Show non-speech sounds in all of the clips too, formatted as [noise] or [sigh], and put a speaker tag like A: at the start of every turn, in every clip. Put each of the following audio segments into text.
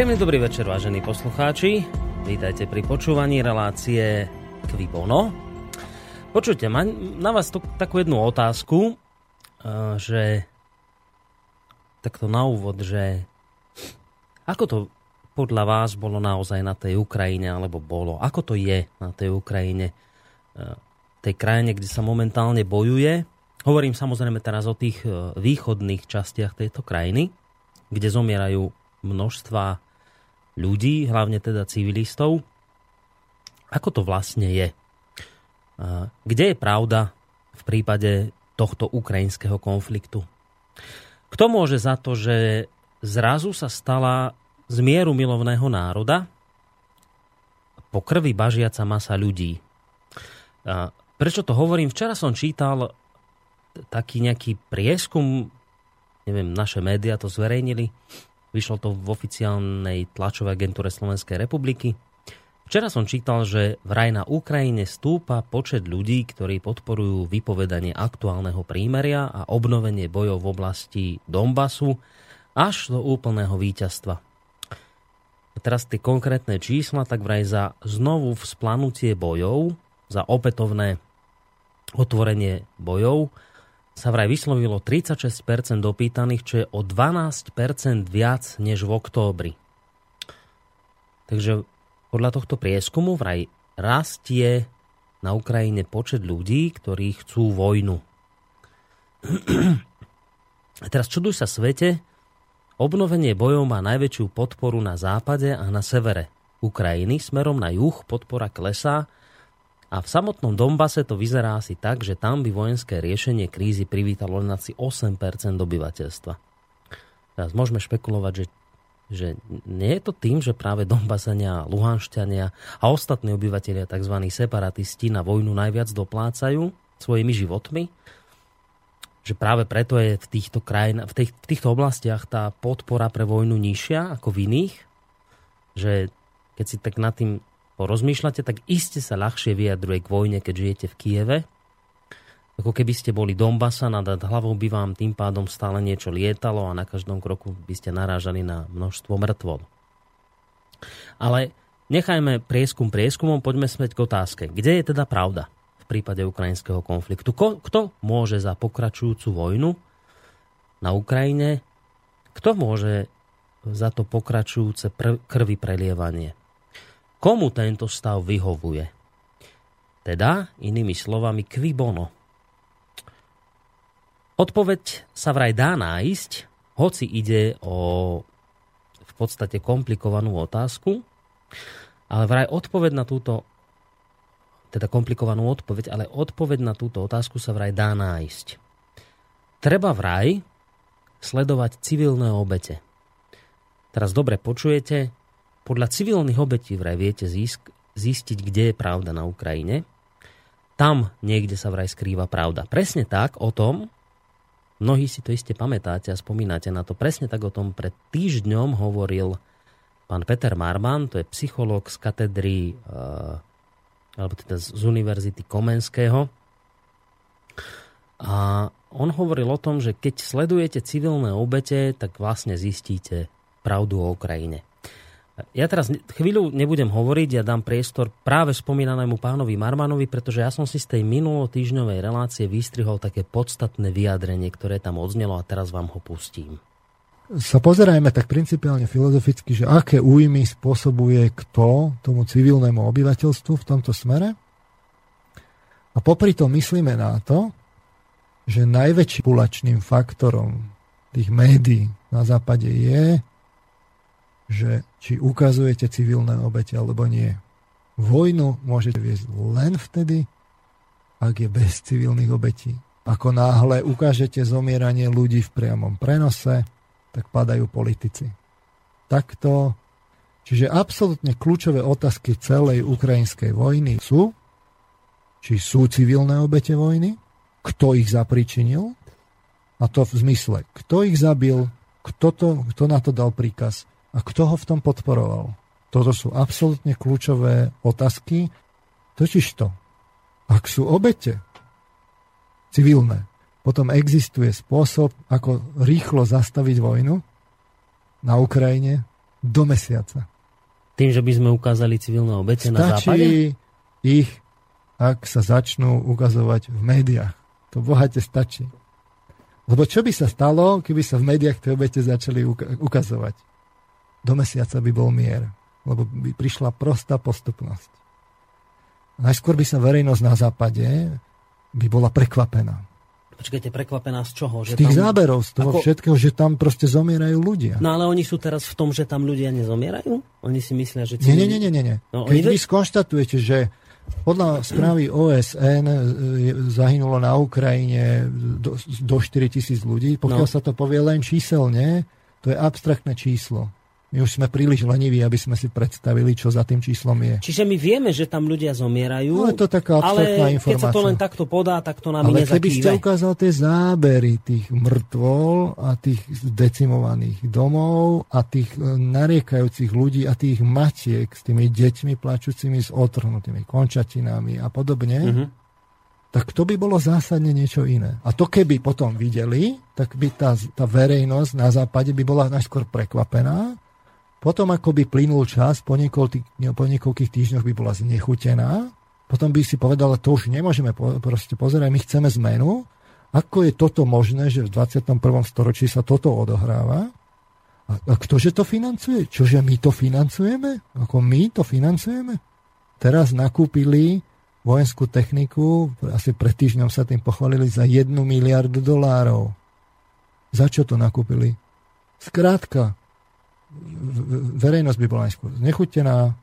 A: Príjemný dobrý večer, vážení poslucháči. Vítajte pri počúvaní relácie Kvibono. Počujte, mám na vás to, takú jednu otázku, eh, že takto na úvod, že ako to podľa vás bolo naozaj na tej Ukrajine, alebo bolo, ako to je na tej Ukrajine, eh, tej krajine, kde sa momentálne bojuje. Hovorím samozrejme teraz o tých eh, východných častiach tejto krajiny, kde zomierajú množstva ľudí, hlavne teda civilistov. Ako to vlastne je? Kde je pravda v prípade tohto ukrajinského konfliktu? Kto môže za to, že zrazu sa stala z mieru milovného národa po krvi bažiaca masa ľudí? Prečo to hovorím? Včera som čítal taký nejaký prieskum, neviem, naše médiá to zverejnili, Vyšlo to v oficiálnej tlačovej agentúre Slovenskej republiky. Včera som čítal, že vraj na Ukrajine stúpa počet ľudí, ktorí podporujú vypovedanie aktuálneho prímeria a obnovenie bojov v oblasti Donbasu až do úplného víťazstva. Teraz tie konkrétne čísla, tak vraj za znovu vzplanutie bojov, za opätovné otvorenie bojov, sa vraj vyslovilo 36% dopýtaných, čo je o 12% viac než v októbri. Takže podľa tohto prieskumu vraj rastie na Ukrajine počet ľudí, ktorí chcú vojnu. A teraz čuduj sa svete, obnovenie bojov má najväčšiu podporu na západe a na severe Ukrajiny, smerom na juh podpora klesá a v samotnom Dombase to vyzerá asi tak, že tam by vojenské riešenie krízy privítalo len asi 8% obyvateľstva. Teraz môžeme špekulovať, že, že nie je to tým, že práve Dombasania, Luhanšťania a ostatní obyvateľia tzv. separatisti na vojnu najviac doplácajú svojimi životmi, že práve preto je v týchto, krajín, v, tých, v týchto oblastiach tá podpora pre vojnu nižšia ako v iných, že keď si tak nad tým porozmýšľate, tak iste sa ľahšie vyjadruje k vojne, keď žijete v Kieve. Ako keby ste boli Donbasa, nad hlavou by vám tým pádom stále niečo lietalo a na každom kroku by ste narážali na množstvo mŕtvol. Ale nechajme prieskum prieskumom, poďme smeť k otázke. Kde je teda pravda v prípade ukrajinského konfliktu? Ko, kto môže za pokračujúcu vojnu na Ukrajine? Kto môže za to pokračujúce pr- krvi prelievanie? Komu tento stav vyhovuje? Teda, inými slovami, qui bono. Odpoveď sa vraj dá nájsť, hoci ide o v podstate komplikovanú otázku, ale vraj odpoveď na túto teda komplikovanú odpoveď, ale odpoveď na túto otázku sa vraj dá nájsť. Treba vraj sledovať civilné obete. Teraz dobre počujete, podľa civilných obetí vraj viete zisk, zistiť, kde je pravda na Ukrajine. Tam niekde sa vraj skrýva pravda. Presne tak o tom, mnohí si to iste pamätáte a spomínate na to, presne tak o tom pred týždňom hovoril pán Peter Marman, to je psychológ z katedry, uh, alebo teda z Univerzity Komenského. A on hovoril o tom, že keď sledujete civilné obete, tak vlastne zistíte pravdu o Ukrajine. Ja teraz chvíľu nebudem hovoriť, ja dám priestor práve spomínanému pánovi Marmanovi, pretože ja som si z tej minulotýžňovej relácie vystrihol také podstatné vyjadrenie, ktoré tam odznelo a teraz vám ho pustím.
B: Sa pozerajme tak principiálne filozoficky, že aké újmy spôsobuje kto tomu civilnému obyvateľstvu v tomto smere. A popri tom myslíme na to, že najväčším pulačným faktorom tých médií na západe je že či ukazujete civilné obete alebo nie. Vojnu môžete viesť len vtedy, ak je bez civilných obetí. Ako náhle ukážete zomieranie ľudí v priamom prenose, tak padajú politici. Takto. Čiže absolútne kľúčové otázky celej ukrajinskej vojny sú, či sú civilné obete vojny, kto ich zapričinil, a to v zmysle, kto ich zabil, kto, to, kto na to dal príkaz, a kto ho v tom podporoval. Toto sú absolútne kľúčové otázky. Totižto, ak sú obete civilné, potom existuje spôsob, ako rýchlo zastaviť vojnu na Ukrajine do mesiaca.
A: Tým, že by sme ukázali civilné obete Stačí na západe?
B: ich, ak sa začnú ukazovať v médiách. To bohate stačí. Lebo čo by sa stalo, keby sa v médiách tie obete začali ukazovať? Do mesiaca by bol mier. Lebo by prišla prostá postupnosť. Najskôr by sa verejnosť na západe by bola prekvapená.
A: Počkajte, prekvapená z čoho?
B: Že z tých tam, záberov, z toho ako... všetkého, že tam proste zomierajú ľudia.
A: No ale oni sú teraz v tom, že tam ľudia nezomierajú? Oni si myslia, že...
B: Nie, nie, nie, nie. nie. No, Keď vy skonštatujete, že podľa správy OSN e, zahynulo na Ukrajine do, do 4 tisíc ľudí. Pokiaľ no. sa to povie len číselne, to je abstraktné číslo. My už sme príliš leniví, aby sme si predstavili, čo za tým číslom je.
A: Čiže my vieme, že tam ľudia zomierajú,
B: no, je to taká
A: ale
B: informácia. keď
A: sa to len takto podá, tak to nám
B: ale
A: nezakýve.
B: keby ste ukázal tie zábery tých mŕtvol a tých decimovaných domov a tých e, nariekajúcich ľudí a tých matiek s tými deťmi plačúcimi s otrhnutými končatinami a podobne, mm-hmm. tak to by bolo zásadne niečo iné. A to keby potom videli, tak by tá, tá verejnosť na západe by bola najskôr prekvapená, potom ako by plynul čas, po, niekoľkých, po niekoľkých týždňoch by bola znechutená, potom by si povedala, to už nemôžeme po, proste pozerať, my chceme zmenu. Ako je toto možné, že v 21. storočí sa toto odohráva? A, a ktože to financuje? Čože my to financujeme? Ako my to financujeme? Teraz nakúpili vojenskú techniku, asi pred týždňom sa tým pochválili za 1 miliardu dolárov. Za čo to nakúpili? Skrátka, verejnosť by bola najskôr znechutená,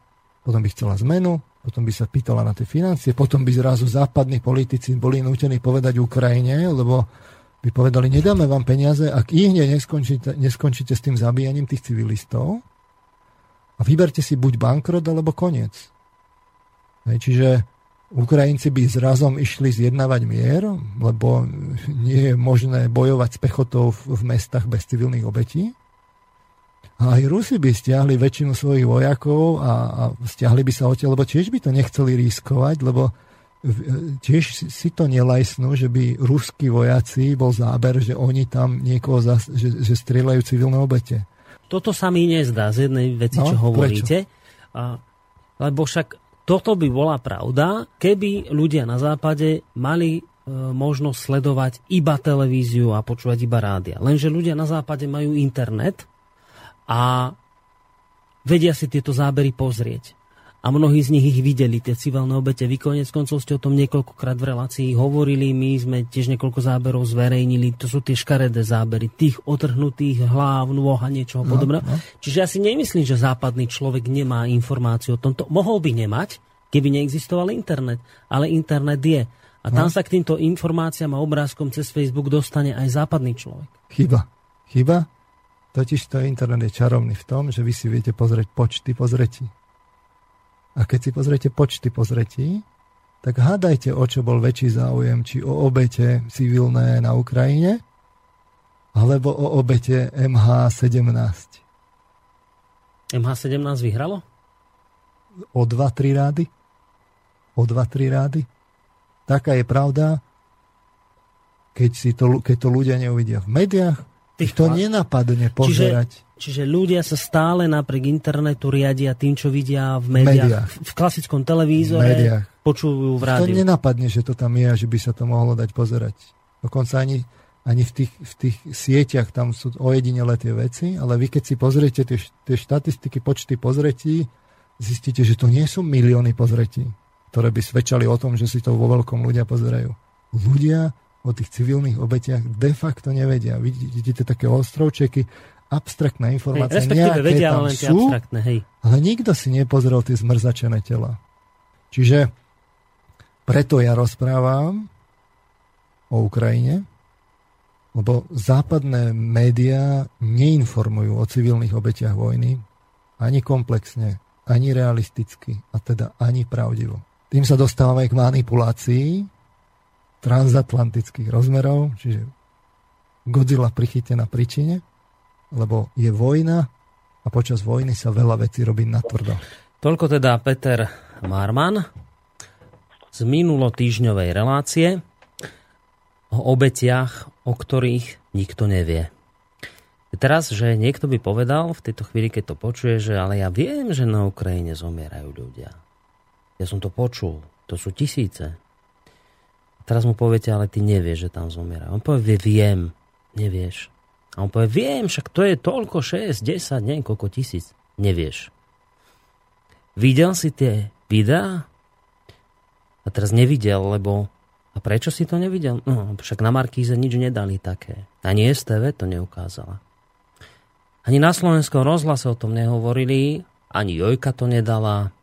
B: potom by chcela zmenu, potom by sa pýtala na tie financie, potom by zrazu západní politici boli nútení povedať Ukrajine, lebo by povedali, nedáme vám peniaze, ak ich neskončíte, neskončíte s tým zabíjaním tých civilistov a vyberte si buď bankrot, alebo koniec. Hej, čiže Ukrajinci by zrazom išli zjednávať mier, lebo nie je možné bojovať s pechotou v mestách bez civilných obetí. Aj Rusi by stiahli väčšinu svojich vojakov a, a stiahli by sa odtiaľ, lebo tiež by to nechceli riskovať, lebo tiež si to nelajsnú, že by ruskí vojaci bol záber, že oni tam niekoho, zas, že, že strieľajú civilné obete.
A: Toto sa mi nezdá z jednej veci, no, čo hovoríte. A, lebo však toto by bola pravda, keby ľudia na západe mali e, možnosť sledovať iba televíziu a počúvať iba rádia. Lenže ľudia na západe majú internet, a vedia si tieto zábery pozrieť. A mnohí z nich ich videli, tie civilné obete. Vy konec koncov ste o tom niekoľkokrát v relácii hovorili, my sme tiež niekoľko záberov zverejnili, to sú tie škaredé zábery, tých otrhnutých hlav, nôh a niečoho no, podobného. No. Čiže ja si nemyslím, že západný človek nemá informáciu o tomto. Mohol by nemať, keby neexistoval internet, ale internet je. A tam no. sa k týmto informáciám a obrázkom cez Facebook dostane aj západný človek.
B: Chyba. Chyba? Totiž to internet je čarovný v tom, že vy si viete pozrieť počty pozretí. A keď si pozriete počty pozretí, tak hádajte, o čo bol väčší záujem, či o obete civilné na Ukrajine, alebo o obete MH17.
A: MH17 vyhralo?
B: O 2-3 rády. O 2-3 rády. Taká je pravda, keď, si to, keď to ľudia neuvidia v médiách, Tých to nenapadne pozerať.
A: Čiže, čiže ľudia sa stále napriek internetu riadia tým, čo vidia v médiách, médiách. v klasickom televízore, médiách. počujú v rádiu.
B: To nenapadne, že to tam je a že by sa to mohlo dať pozerať. Dokonca ani, ani v, tých, v tých sieťach tam sú ojedinele tie veci, ale vy keď si pozriete tie, tie štatistiky, počty pozretí, zistíte, že to nie sú milióny pozretí, ktoré by svedčali o tom, že si to vo veľkom ľudia pozerajú. Ľudia o tých civilných obetiach de facto nevedia. Vidíte také ostrovčeky, abstraktné informácie, hej, nejaké vedia, tam len sú, hej. ale nikto si nepozrel tie zmrzačené tela. Čiže preto ja rozprávam o Ukrajine, lebo západné médiá neinformujú o civilných obetiach vojny ani komplexne, ani realisticky, a teda ani pravdivo. Tým sa dostávame k manipulácii transatlantických rozmerov, čiže Godzilla prichytená príčine, lebo je vojna a počas vojny sa veľa vecí robí natvrdo.
A: Toľko teda Peter Marman z minulotýžňovej relácie o obetiach, o ktorých nikto nevie. Teraz, že niekto by povedal v tejto chvíli, keď to počuje, že ale ja viem, že na Ukrajine zomierajú ľudia. Ja som to počul. To sú tisíce. Teraz mu poviete, ale ty nevieš, že tam zomierajú. On povie, viem. Nevieš. A on povie, viem, však to je toľko, 6, 10, neviem, koľko tisíc. Nevieš. Videl si tie videá? A teraz nevidel, lebo... A prečo si to nevidel? No, však na Markíze nič nedali také. Ani STV to neukázala. Ani na slovenskom rozhlase o tom nehovorili, ani Jojka to nedala,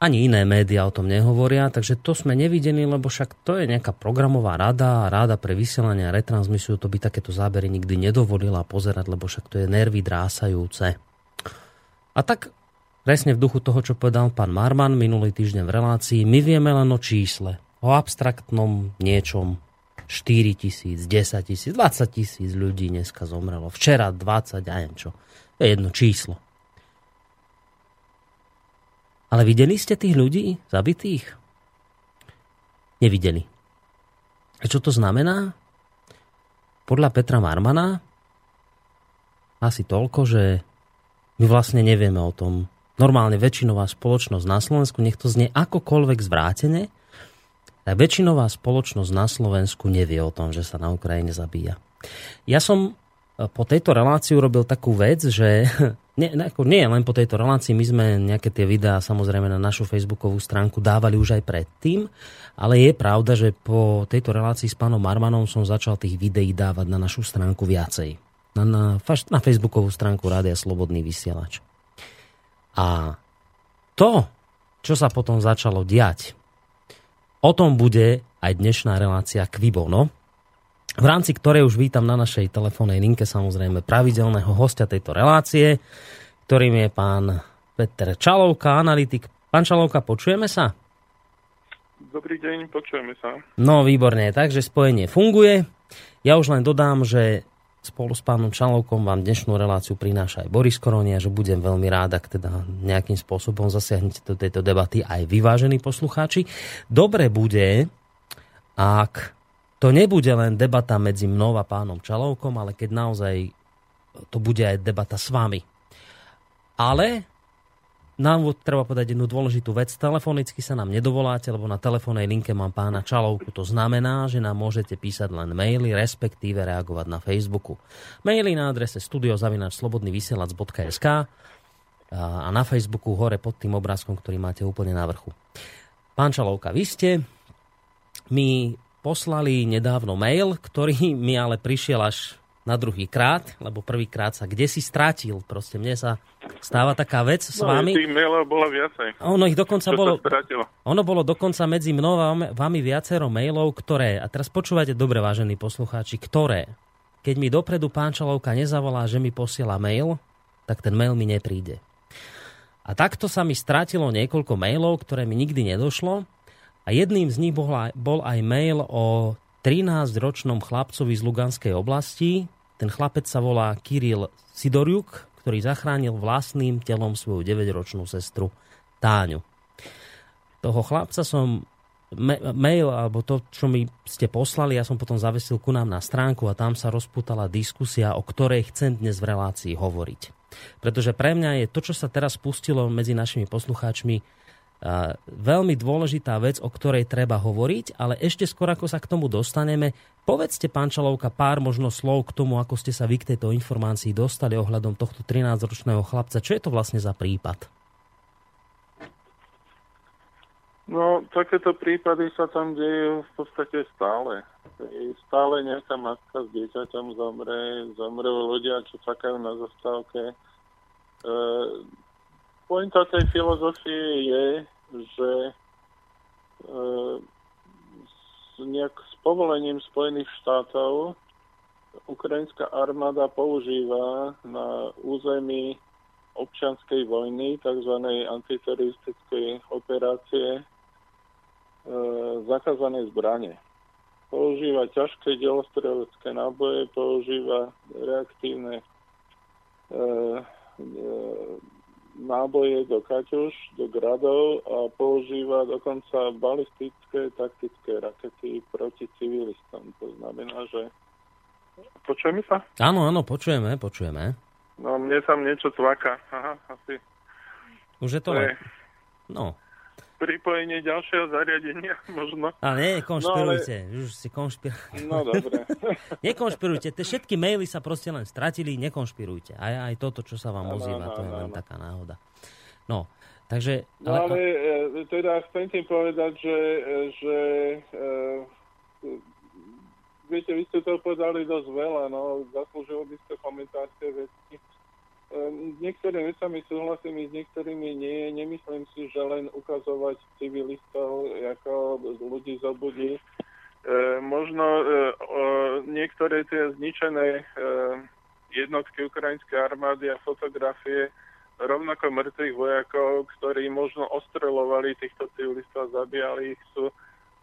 A: ani iné médiá o tom nehovoria, takže to sme nevideli, lebo však to je nejaká programová rada, ráda pre vysielanie a retransmisiu, to by takéto zábery nikdy nedovolila pozerať, lebo však to je nervy drásajúce. A tak presne v duchu toho, čo povedal pán Marman minulý týždeň v relácii, my vieme len o čísle, o abstraktnom niečom. 4 tisíc, 10 tisíc, 20 tisíc ľudí dneska zomrelo. Včera 20, ja neviem čo. To je jedno číslo. Ale videli ste tých ľudí zabitých? Nevideli. A čo to znamená? Podľa Petra Marmana asi toľko, že my vlastne nevieme o tom. Normálne väčšinová spoločnosť na Slovensku, nech to znie akokoľvek zvrátené, tak väčšinová spoločnosť na Slovensku nevie o tom, že sa na Ukrajine zabíja. Ja som e, po tejto relácii urobil takú vec, že [laughs] nie, ako nie len po tejto relácii, my sme nejaké tie videá samozrejme na našu facebookovú stránku dávali už aj predtým, ale je pravda, že po tejto relácii s pánom Marmanom som začal tých videí dávať na našu stránku viacej na, na, na facebookovú stránku Rádia Slobodný vysielač. A to, čo sa potom začalo diať, o tom bude aj dnešná relácia Kvibono, v rámci ktorej už vítam na našej telefónnej linke samozrejme pravidelného hostia tejto relácie, ktorým je pán Peter Čalovka, analytik. Pán Čalovka, počujeme sa?
C: Dobrý deň, počujeme sa.
A: No, výborne, takže spojenie funguje. Ja už len dodám, že spolu s pánom Čalovkom vám dnešnú reláciu prináša aj Boris Koronia, že budem veľmi rád, ak teda nejakým spôsobom zasiahnete do tejto debaty aj vyvážení poslucháči. Dobre bude, ak to nebude len debata medzi mnou a pánom Čalovkom, ale keď naozaj to bude aj debata s vami. Ale nám treba povedať jednu dôležitú vec. Telefonicky sa nám nedovoláte, lebo na telefónnej linke mám pána Čalovku. To znamená, že nám môžete písať len maily, respektíve reagovať na Facebooku. Maily na adrese studiozavinačslobodnyvysielac.sk a na Facebooku hore pod tým obrázkom, ktorý máte úplne na vrchu. Pán Čalovka, vy ste mi poslali nedávno mail, ktorý [laughs] mi ale prišiel až na druhý krát, lebo prvýkrát sa kde si strátil. Proste mne sa stáva taká vec s
C: no,
A: vami.
C: Tých mailov bolo viacej.
A: Ono ich dokonca bolo... Ono bolo dokonca medzi mnou a vami viacero mailov, ktoré, a teraz počúvate dobre, vážení poslucháči, ktoré, keď mi dopredu pán Čalovka nezavolá, že mi posiela mail, tak ten mail mi nepríde. A takto sa mi stratilo niekoľko mailov, ktoré mi nikdy nedošlo. A jedným z nich bol aj, mail o 13-ročnom chlapcovi z Luganskej oblasti. Ten chlapec sa volá Kiril Sidoriuk, ktorý zachránil vlastným telom svoju 9-ročnú sestru Táňu. Toho chlapca som mail, alebo to, čo mi ste poslali, ja som potom zavesil ku nám na stránku a tam sa rozputala diskusia, o ktorej chcem dnes v relácii hovoriť. Pretože pre mňa je to, čo sa teraz pustilo medzi našimi poslucháčmi, veľmi dôležitá vec, o ktorej treba hovoriť, ale ešte skôr ako sa k tomu dostaneme, povedzte, pán Čalovka, pár možno slov k tomu, ako ste sa vy k tejto informácii dostali ohľadom tohto 13-ročného chlapca. Čo je to vlastne za prípad?
C: No, takéto prípady sa tam dejú v podstate stále. Stále nejaká matka s dieťaťom zomre, zomrú ľudia, čo čakajú na zastávke. E, pointa tej filozofie je, že e, s, nejak s povolením Spojených štátov ukrajinská armáda používa na území občianskej vojny, tzv. antiteroristickej operácie, e, zakázané zbranie. Používa ťažké delostrelecké náboje, používa reaktívne e, e, náboje do kaťuš, do gradov a používa dokonca balistické taktické rakety proti civilistom. To znamená, že Počujeme sa?
A: Áno, áno, počujeme, počujeme.
C: No, mne tam niečo cvaká. Aha, asi.
A: Už je to...
C: To je
A: No.
C: Pripojenie ďalšieho zariadenia, [laughs] možno.
A: A nie, konšpirujte. Už si konšpir...
C: No, dobre. [laughs]
A: Nekonšpirujte. Tie všetky maily sa proste len stratili, nekonšpirujte. Aj, aj toto, čo sa vám
C: Áno,
A: ozýva,
C: áno,
A: to je len
C: áno.
A: taká náhoda. No, takže...
C: No ale e, teda chcem tým povedať, že, e, že e, e, viete, vy ste to povedali dosť veľa, no, zaslúžilo by ste komentár tie veci. E, niektorými vecami súhlasím, s niektorými nie. Nemyslím si, že len ukazovať civilistov ako ľudí zobudí. E, možno e, o, niektoré tie zničené e, jednotky ukrajinskej armády a fotografie rovnako mŕtvych vojakov, ktorí možno ostrelovali týchto civilistov a zabíjali ich, sú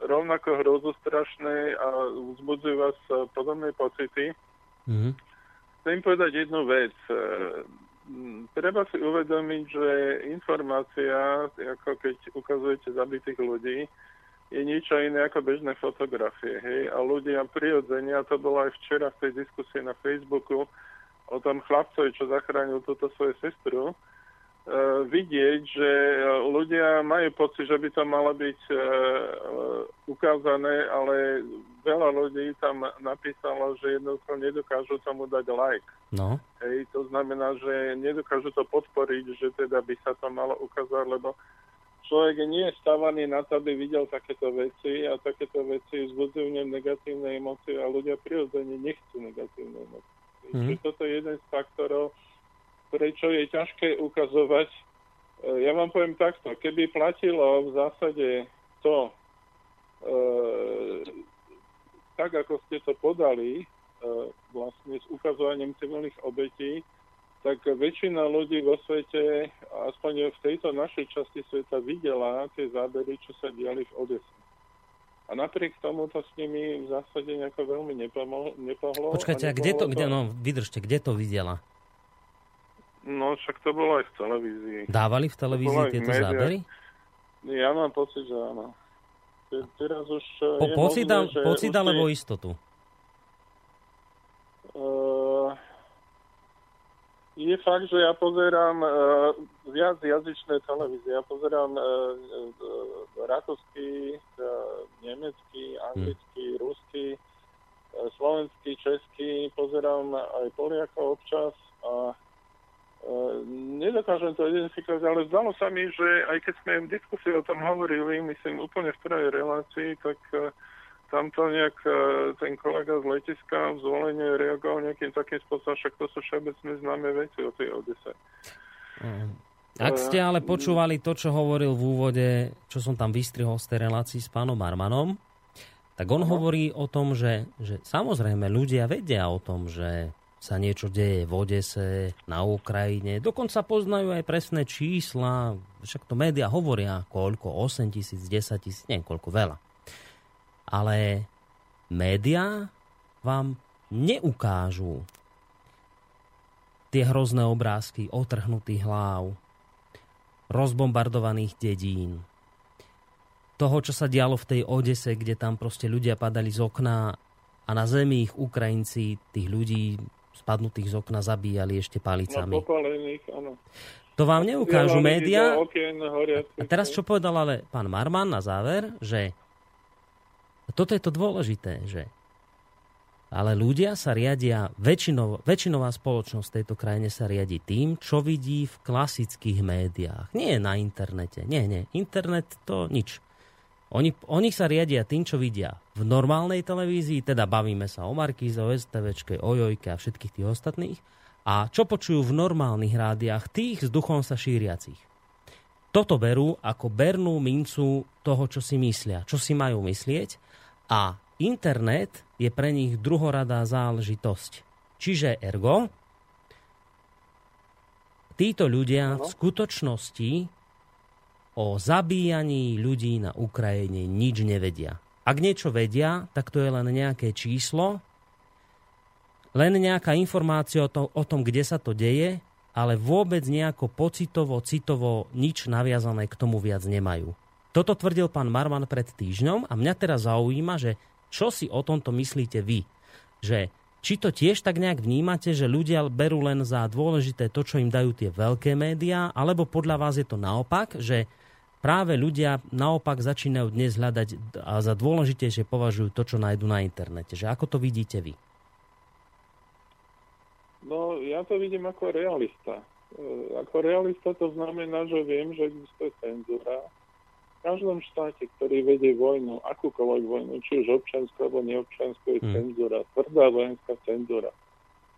C: rovnako hrozostrašné a vzbudzujú vás e, podobné pocity.
A: Mhm.
C: Chcem povedať jednu vec. E, Treba si uvedomiť, že informácia, ako keď ukazujete zabitých ľudí, je niečo iné ako bežné fotografie. Hej? A ľudia prirodzene, a to bolo aj včera v tej diskusii na Facebooku o tom chlapcovi, čo zachránil túto svoju sestru, vidieť, že e, ľudia majú pocit, že by to malo byť e, e, ukázané, ale veľa ľudí tam napísalo, že jednoducho nedokážu tomu dať like.
A: No,
C: Hej, to znamená, že nedokážu to podporiť, že teda by sa to malo ukázať, lebo človek nie je stávaný na to, aby videl takéto veci a takéto veci vzbudzujú negatívne emócie a ľudia prirodzene nechcú negatívne emócie. Mm. Čiže toto je jeden z faktorov, prečo je ťažké ukazovať. E, Ja vám poviem takto, keby platilo v zásade to, e, tak ako ste to podali, e, vlastne s ukazovaním civilných obetí, tak väčšina ľudí vo svete, aspoň v tejto našej časti sveta, videla tie zábery, čo sa diali v Odese. A napriek tomu to s nimi v zásade nejako veľmi nepomohlo. nepohlo
A: počkajte, a
C: a
A: kde to,
C: nepohlo
A: kde, no, vydržte, kde to videla?
C: No, však to bolo aj v televízii.
A: Dávali v televízii tieto
C: médiách.
A: zábery?
C: Ja mám pocit, že áno. Te- Teraz už eh,
A: Po,
C: je
A: pocit,
C: možné, že
A: pocit
C: už
A: alebo
C: je-
A: istotu?
C: Eh, je fakt, že ja pozerám uh, viac jazyčné televízie. Ja pozerám uh, uh, rakúsky, uh, nemecký, anglický, ruský, uh, slovenský, český. Pozerám aj Poliakov občas a uh, nedokážem to identifikovať, ale zdalo sa mi, že aj keď sme v diskusii o tom hovorili, myslím úplne v prvej relácii, tak uh, tamto nejak e, ten kolega z letiska v zvolenie reagoval nejakým takým spôsobom, však to sú všeobecne známe veci o tej Odese.
A: Mm. Ak ste ale počúvali to, čo hovoril v úvode, čo som tam vystrihol z tej relácii s pánom Armanom, tak on hovorí o tom, že, že samozrejme ľudia vedia o tom, že sa niečo deje v Odese, na Ukrajine. Dokonca poznajú aj presné čísla. Však to médiá hovoria, koľko, 8 tisíc, 10 tisíc, neviem koľko, veľa. Ale médiá vám neukážu tie hrozné obrázky otrhnutých hlav, rozbombardovaných dedín, toho, čo sa dialo v tej Odese, kde tam proste ľudia padali z okna a na zemi ich Ukrajinci, tých ľudí spadnutých z okna zabíjali ešte
C: No,
A: palicami.
C: popálených, áno.
A: To vám neukážu médiá. A teraz čo povedal ale pán Marman na záver, že toto je to dôležité, že ale ľudia sa riadia, väčšinov, väčšinová spoločnosť v tejto krajine sa riadi tým, čo vidí v klasických médiách. Nie na internete. Nie, nie. Internet to nič. Oni, oni sa riadia tým, čo vidia v normálnej televízii, teda bavíme sa o Markíze, o STVčke, o Jojke a všetkých tých ostatných. A čo počujú v normálnych rádiách tých s duchom sa šíriacich. Toto berú ako bernú mincu toho, čo si myslia, čo si majú myslieť a internet je pre nich druhoradá záležitosť. Čiže ergo, títo ľudia v skutočnosti o zabíjaní ľudí na Ukrajine nič nevedia. Ak niečo vedia, tak to je len nejaké číslo, len nejaká informácia o, to, o tom, kde sa to deje, ale vôbec nejako pocitovo, citovo nič naviazané k tomu viac nemajú. Toto tvrdil pán Marman pred týždňom a mňa teraz zaujíma, že čo si o tomto myslíte vy? Že či to tiež tak nejak vnímate, že ľudia berú len za dôležité to, čo im dajú tie veľké médiá, alebo podľa vás je to naopak, že práve ľudia naopak začínajú dnes hľadať a za dôležitejšie považujú to, čo nájdu na internete. Že ako to vidíte vy?
C: No, ja to vidím ako realista. E, ako realista to znamená, že viem, že existuje cenzúra. V každom štáte, ktorý vedie vojnu, akúkoľvek vojnu, či už občanskú alebo neobčanskú, je hmm. cenzúra, tvrdá vojenská cenzúra.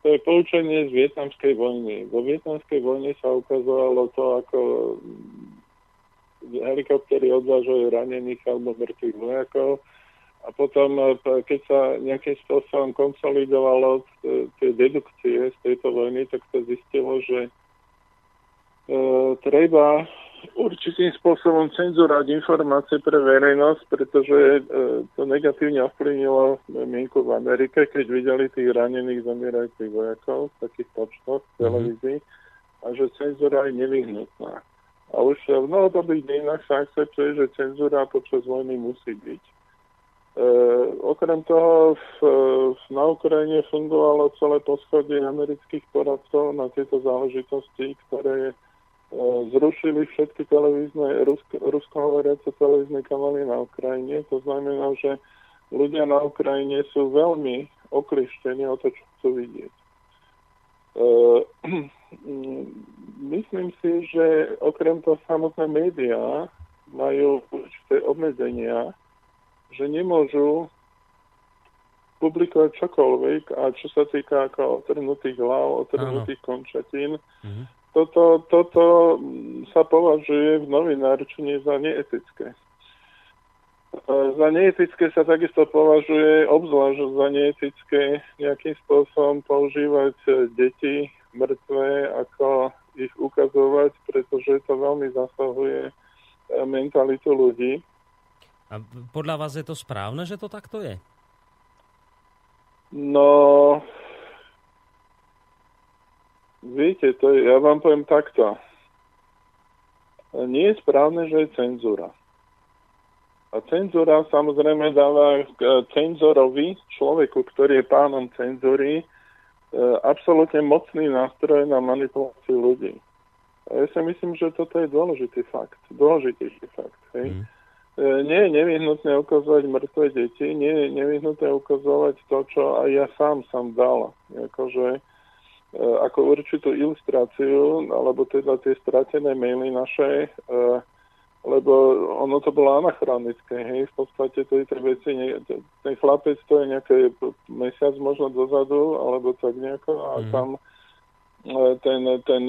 C: To je poučenie z vietnamskej vojny. Vo vietnamskej vojne sa ukazovalo to, ako helikoptery odvážajú ranených alebo mŕtvych vojakov a potom, e, keď sa nejakým spôsobom konsolidovalo e, tie dedukcie z tejto vojny, tak sa zistilo, že E, treba určitým spôsobom cenzúrať informácie pre verejnosť, pretože e, to negatívne ovplyvnilo mienku v Amerike, keď videli tých ranených zomierajúcich vojakov v takých počtoch v mhm. televízii a že cenzúra je nevyhnutná. A už v novodobých dejinách sa akceptuje, že cenzúra počas vojny musí byť. E, okrem toho v, v, na Ukrajine fungovalo celé poschodie amerických poradcov na tieto záležitosti, ktoré zrušili všetky televízne, rusko, ruskohovoriace televízne kanály na Ukrajine. To znamená, že ľudia na Ukrajine sú veľmi oklištení o to, čo chcú vidieť. E, myslím si, že okrem toho samotné médiá majú určité obmedzenia, že nemôžu publikovať čokoľvek a čo sa týka ako otrhnutých hlav, otrhnutých končatín, mm-hmm toto, toto sa považuje v novinárčine za neetické. Za neetické sa takisto považuje, obzvlášť za neetické nejakým spôsobom používať deti mŕtve, ako ich ukazovať, pretože to veľmi zasahuje mentalitu ľudí.
A: A podľa vás je to správne, že to takto je?
C: No, Viete, to je, ja vám poviem takto. Nie je správne, že je cenzúra. A cenzúra samozrejme dáva cenzorovi, človeku, ktorý je pánom cenzúry, e, absolútne mocný nástroj na manipuláciu ľudí. A ja si myslím, že toto je dôležitý fakt. Dôležitejší fakt. Hej? Mm. Nie je nevyhnutné ukazovať mŕtve deti, nie je nevyhnutné ukazovať to, čo aj ja sám som dal. Akože, E, ako určitú ilustráciu, alebo teda tie stratené maily naše, e, lebo ono to bolo anachronické, hej, v podstate to je tie veci, ten chlapec to je nejaký mesiac možno dozadu, alebo tak nejako, a mm. tam e, ten, ten,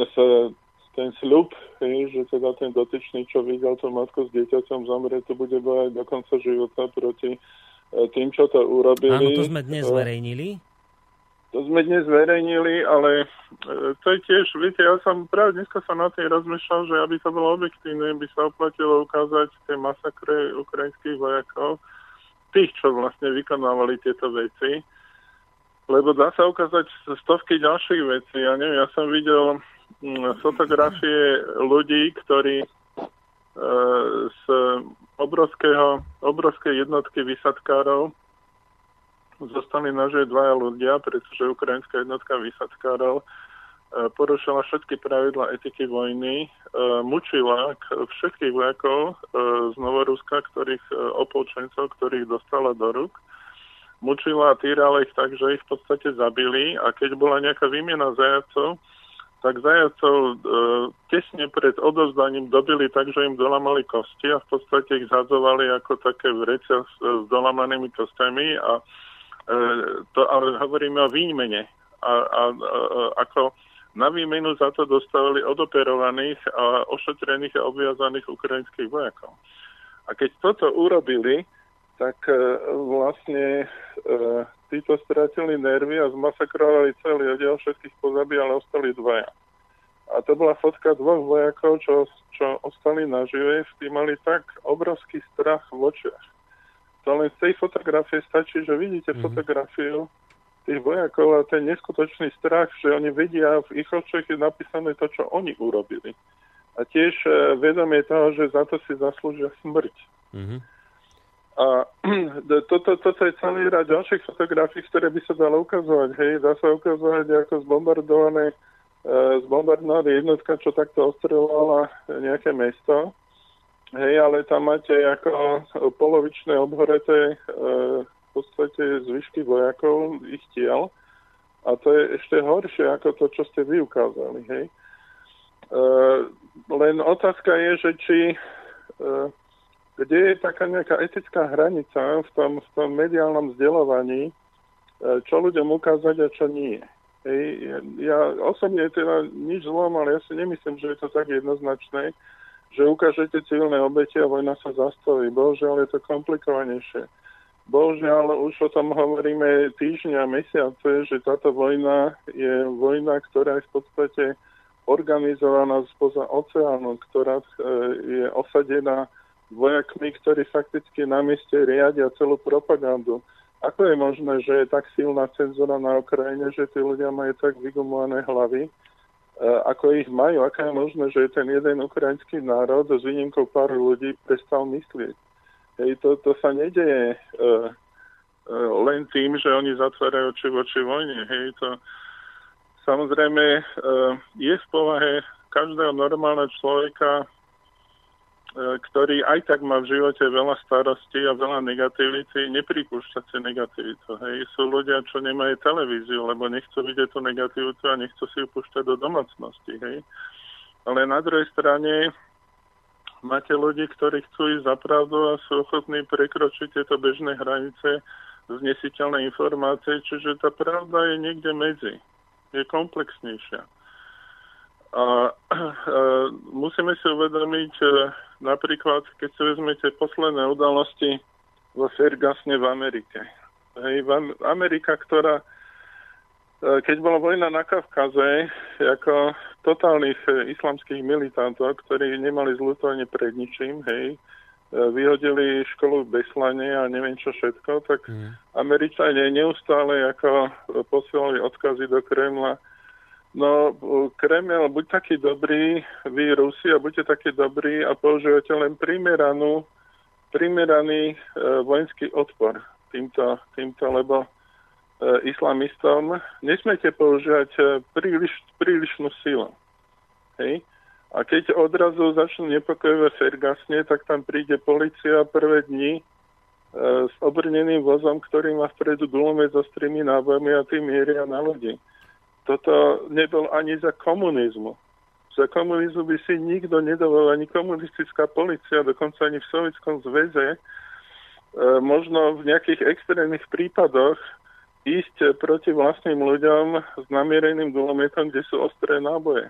C: ten sľub, hej, že teda ten dotyčný, čo videl tú matku s dieťaťom zomrie, to bude bojať do konca života proti tým, čo to urobili.
A: Áno, to sme dnes zverejnili.
C: To sme dnes zverejnili, ale e, to je tiež, viete, ja som práve dneska sa na tým rozmýšľal, že aby to bolo objektívne, by sa oplatilo ukázať tie masakre ukrajinských vojakov, tých, čo vlastne vykonávali tieto veci, lebo dá sa ukázať stovky ďalších vecí. Ja neviem, ja som videl mm, fotografie ľudí, ktorí e, z obrovského, obrovskej jednotky vysadkárov zostali nažiť dvaja ľudia, pretože ukrajinská jednotka výsadkárov e, porušila všetky pravidla etiky vojny, e, mučila všetkých vojakov e, z Novoruska, ktorých opolčencov, ktorých dostala do rúk. Mučila a týrala ich tak, že ich v podstate zabili a keď bola nejaká výmena zajacov, tak zajacov tesne pred odozdaním dobili tak, že im dolamali kosti a v podstate ich zadzovali ako také vrecia s, dolamanými kostiami a to ale hovoríme o výmene. A, a, a ako na výmenu za to dostali odoperovaných a ošetrených a obviazaných ukrajinských vojakov. A keď toto urobili, tak e, vlastne e, títo stratili nervy a zmasakrovali celý oddiel, všetkých pozabíjali, ostali dvaja. A to bola fotka dvoch vojakov, čo, čo ostali nažive, tí mali tak obrovský strach v očiach len z tej fotografie stačí, že vidíte mm-hmm. fotografiu tých vojakov a ten neskutočný strach, že oni vedia, v ich očiach je napísané to, čo oni urobili. A tiež e, vedomie toho, že za to si zaslúžia smrť. Mm-hmm. A [clears throat] toto, toto je celý rad ďalších fotografií, ktoré by sa dalo ukazovať. Hej, dá sa ukazovať ako zbombardované e, zbombardovaná jednotka, čo takto ostrelovala nejaké mesto. Hej, ale tam máte ako polovičné obhoreté e, v podstate zvyšky vojakov, ich tiel. A to je ešte horšie ako to, čo ste vy ukázali. Hej. E, len otázka je, že či e, kde je taká nejaká etická hranica v tom, v tom mediálnom vzdelovaní, e, čo ľuďom ukázať a čo nie. Hej, ja, ja osobne teda nič zlom, ale ja si nemyslím, že je to tak jednoznačné že ukážete civilné obete a vojna sa zastaví. Bohužiaľ je to komplikovanejšie. Bohužiaľ už o tom hovoríme týždňa a mesiace, že táto vojna je vojna, ktorá je v podstate organizovaná spoza oceánu, ktorá e, je osadená vojakmi, ktorí fakticky na mieste riadia celú propagandu. Ako je možné, že je tak silná cenzúra na Ukrajine, že tí ľudia majú tak vygumované hlavy, ako ich majú, aká je možné, že ten jeden ukrajinský národ s výnimkou pár ľudí prestal myslieť. Hej, to, to sa nedeje uh, uh, len tým, že oni zatvárajú oči voči vojne. Hej, to samozrejme uh, je v povahe každého normálneho človeka E, ktorý aj tak má v živote veľa starostí a veľa negativity, nepripúšťať si negativitu. Hej. Sú ľudia, čo nemajú televíziu, lebo nechcú vidieť tú negativitu a nechcú si ju púšťať do domácnosti. Hej. Ale na druhej strane máte ľudí, ktorí chcú ísť za pravdu a sú ochotní prekročiť tieto bežné hranice znesiteľné informácie, čiže tá pravda je niekde medzi. Je komplexnejšia. A, a [clears throat] musíme si uvedomiť, napríklad, keď si vezmete posledné udalosti vo Fergasne v Amerike. Hej, v Amerika, ktorá, e, keď bola vojna na Kavkaze, ako totálnych e, islamských militantov, ktorí nemali zlutovanie pred ničím, hej, e, vyhodili školu v Beslane a neviem čo všetko, tak mm. Američania neustále ako posielali odkazy do Kremla, No, Kreml, buď taký dobrý, vy Rusi, a buďte taký dobrý a používate len primeranú, primeraný e, vojenský odpor týmto, týmto lebo e, islamistom nesmiete používať e, príliš, prílišnú silu. Hej? A keď odrazu začnú nepokojové Fergasne, tak tam príde policia prvé dni e, s obrneným vozom, ktorý má vpredu gulomet so strými nábojmi a tým mieria na ľudí toto nebol ani za komunizmu. Za komunizmu by si nikto nedovol, ani komunistická policia, dokonca ani v Sovjetskom zväze, e, možno v nejakých extrémnych prípadoch ísť proti vlastným ľuďom s namiereným gulometom, kde sú ostré náboje.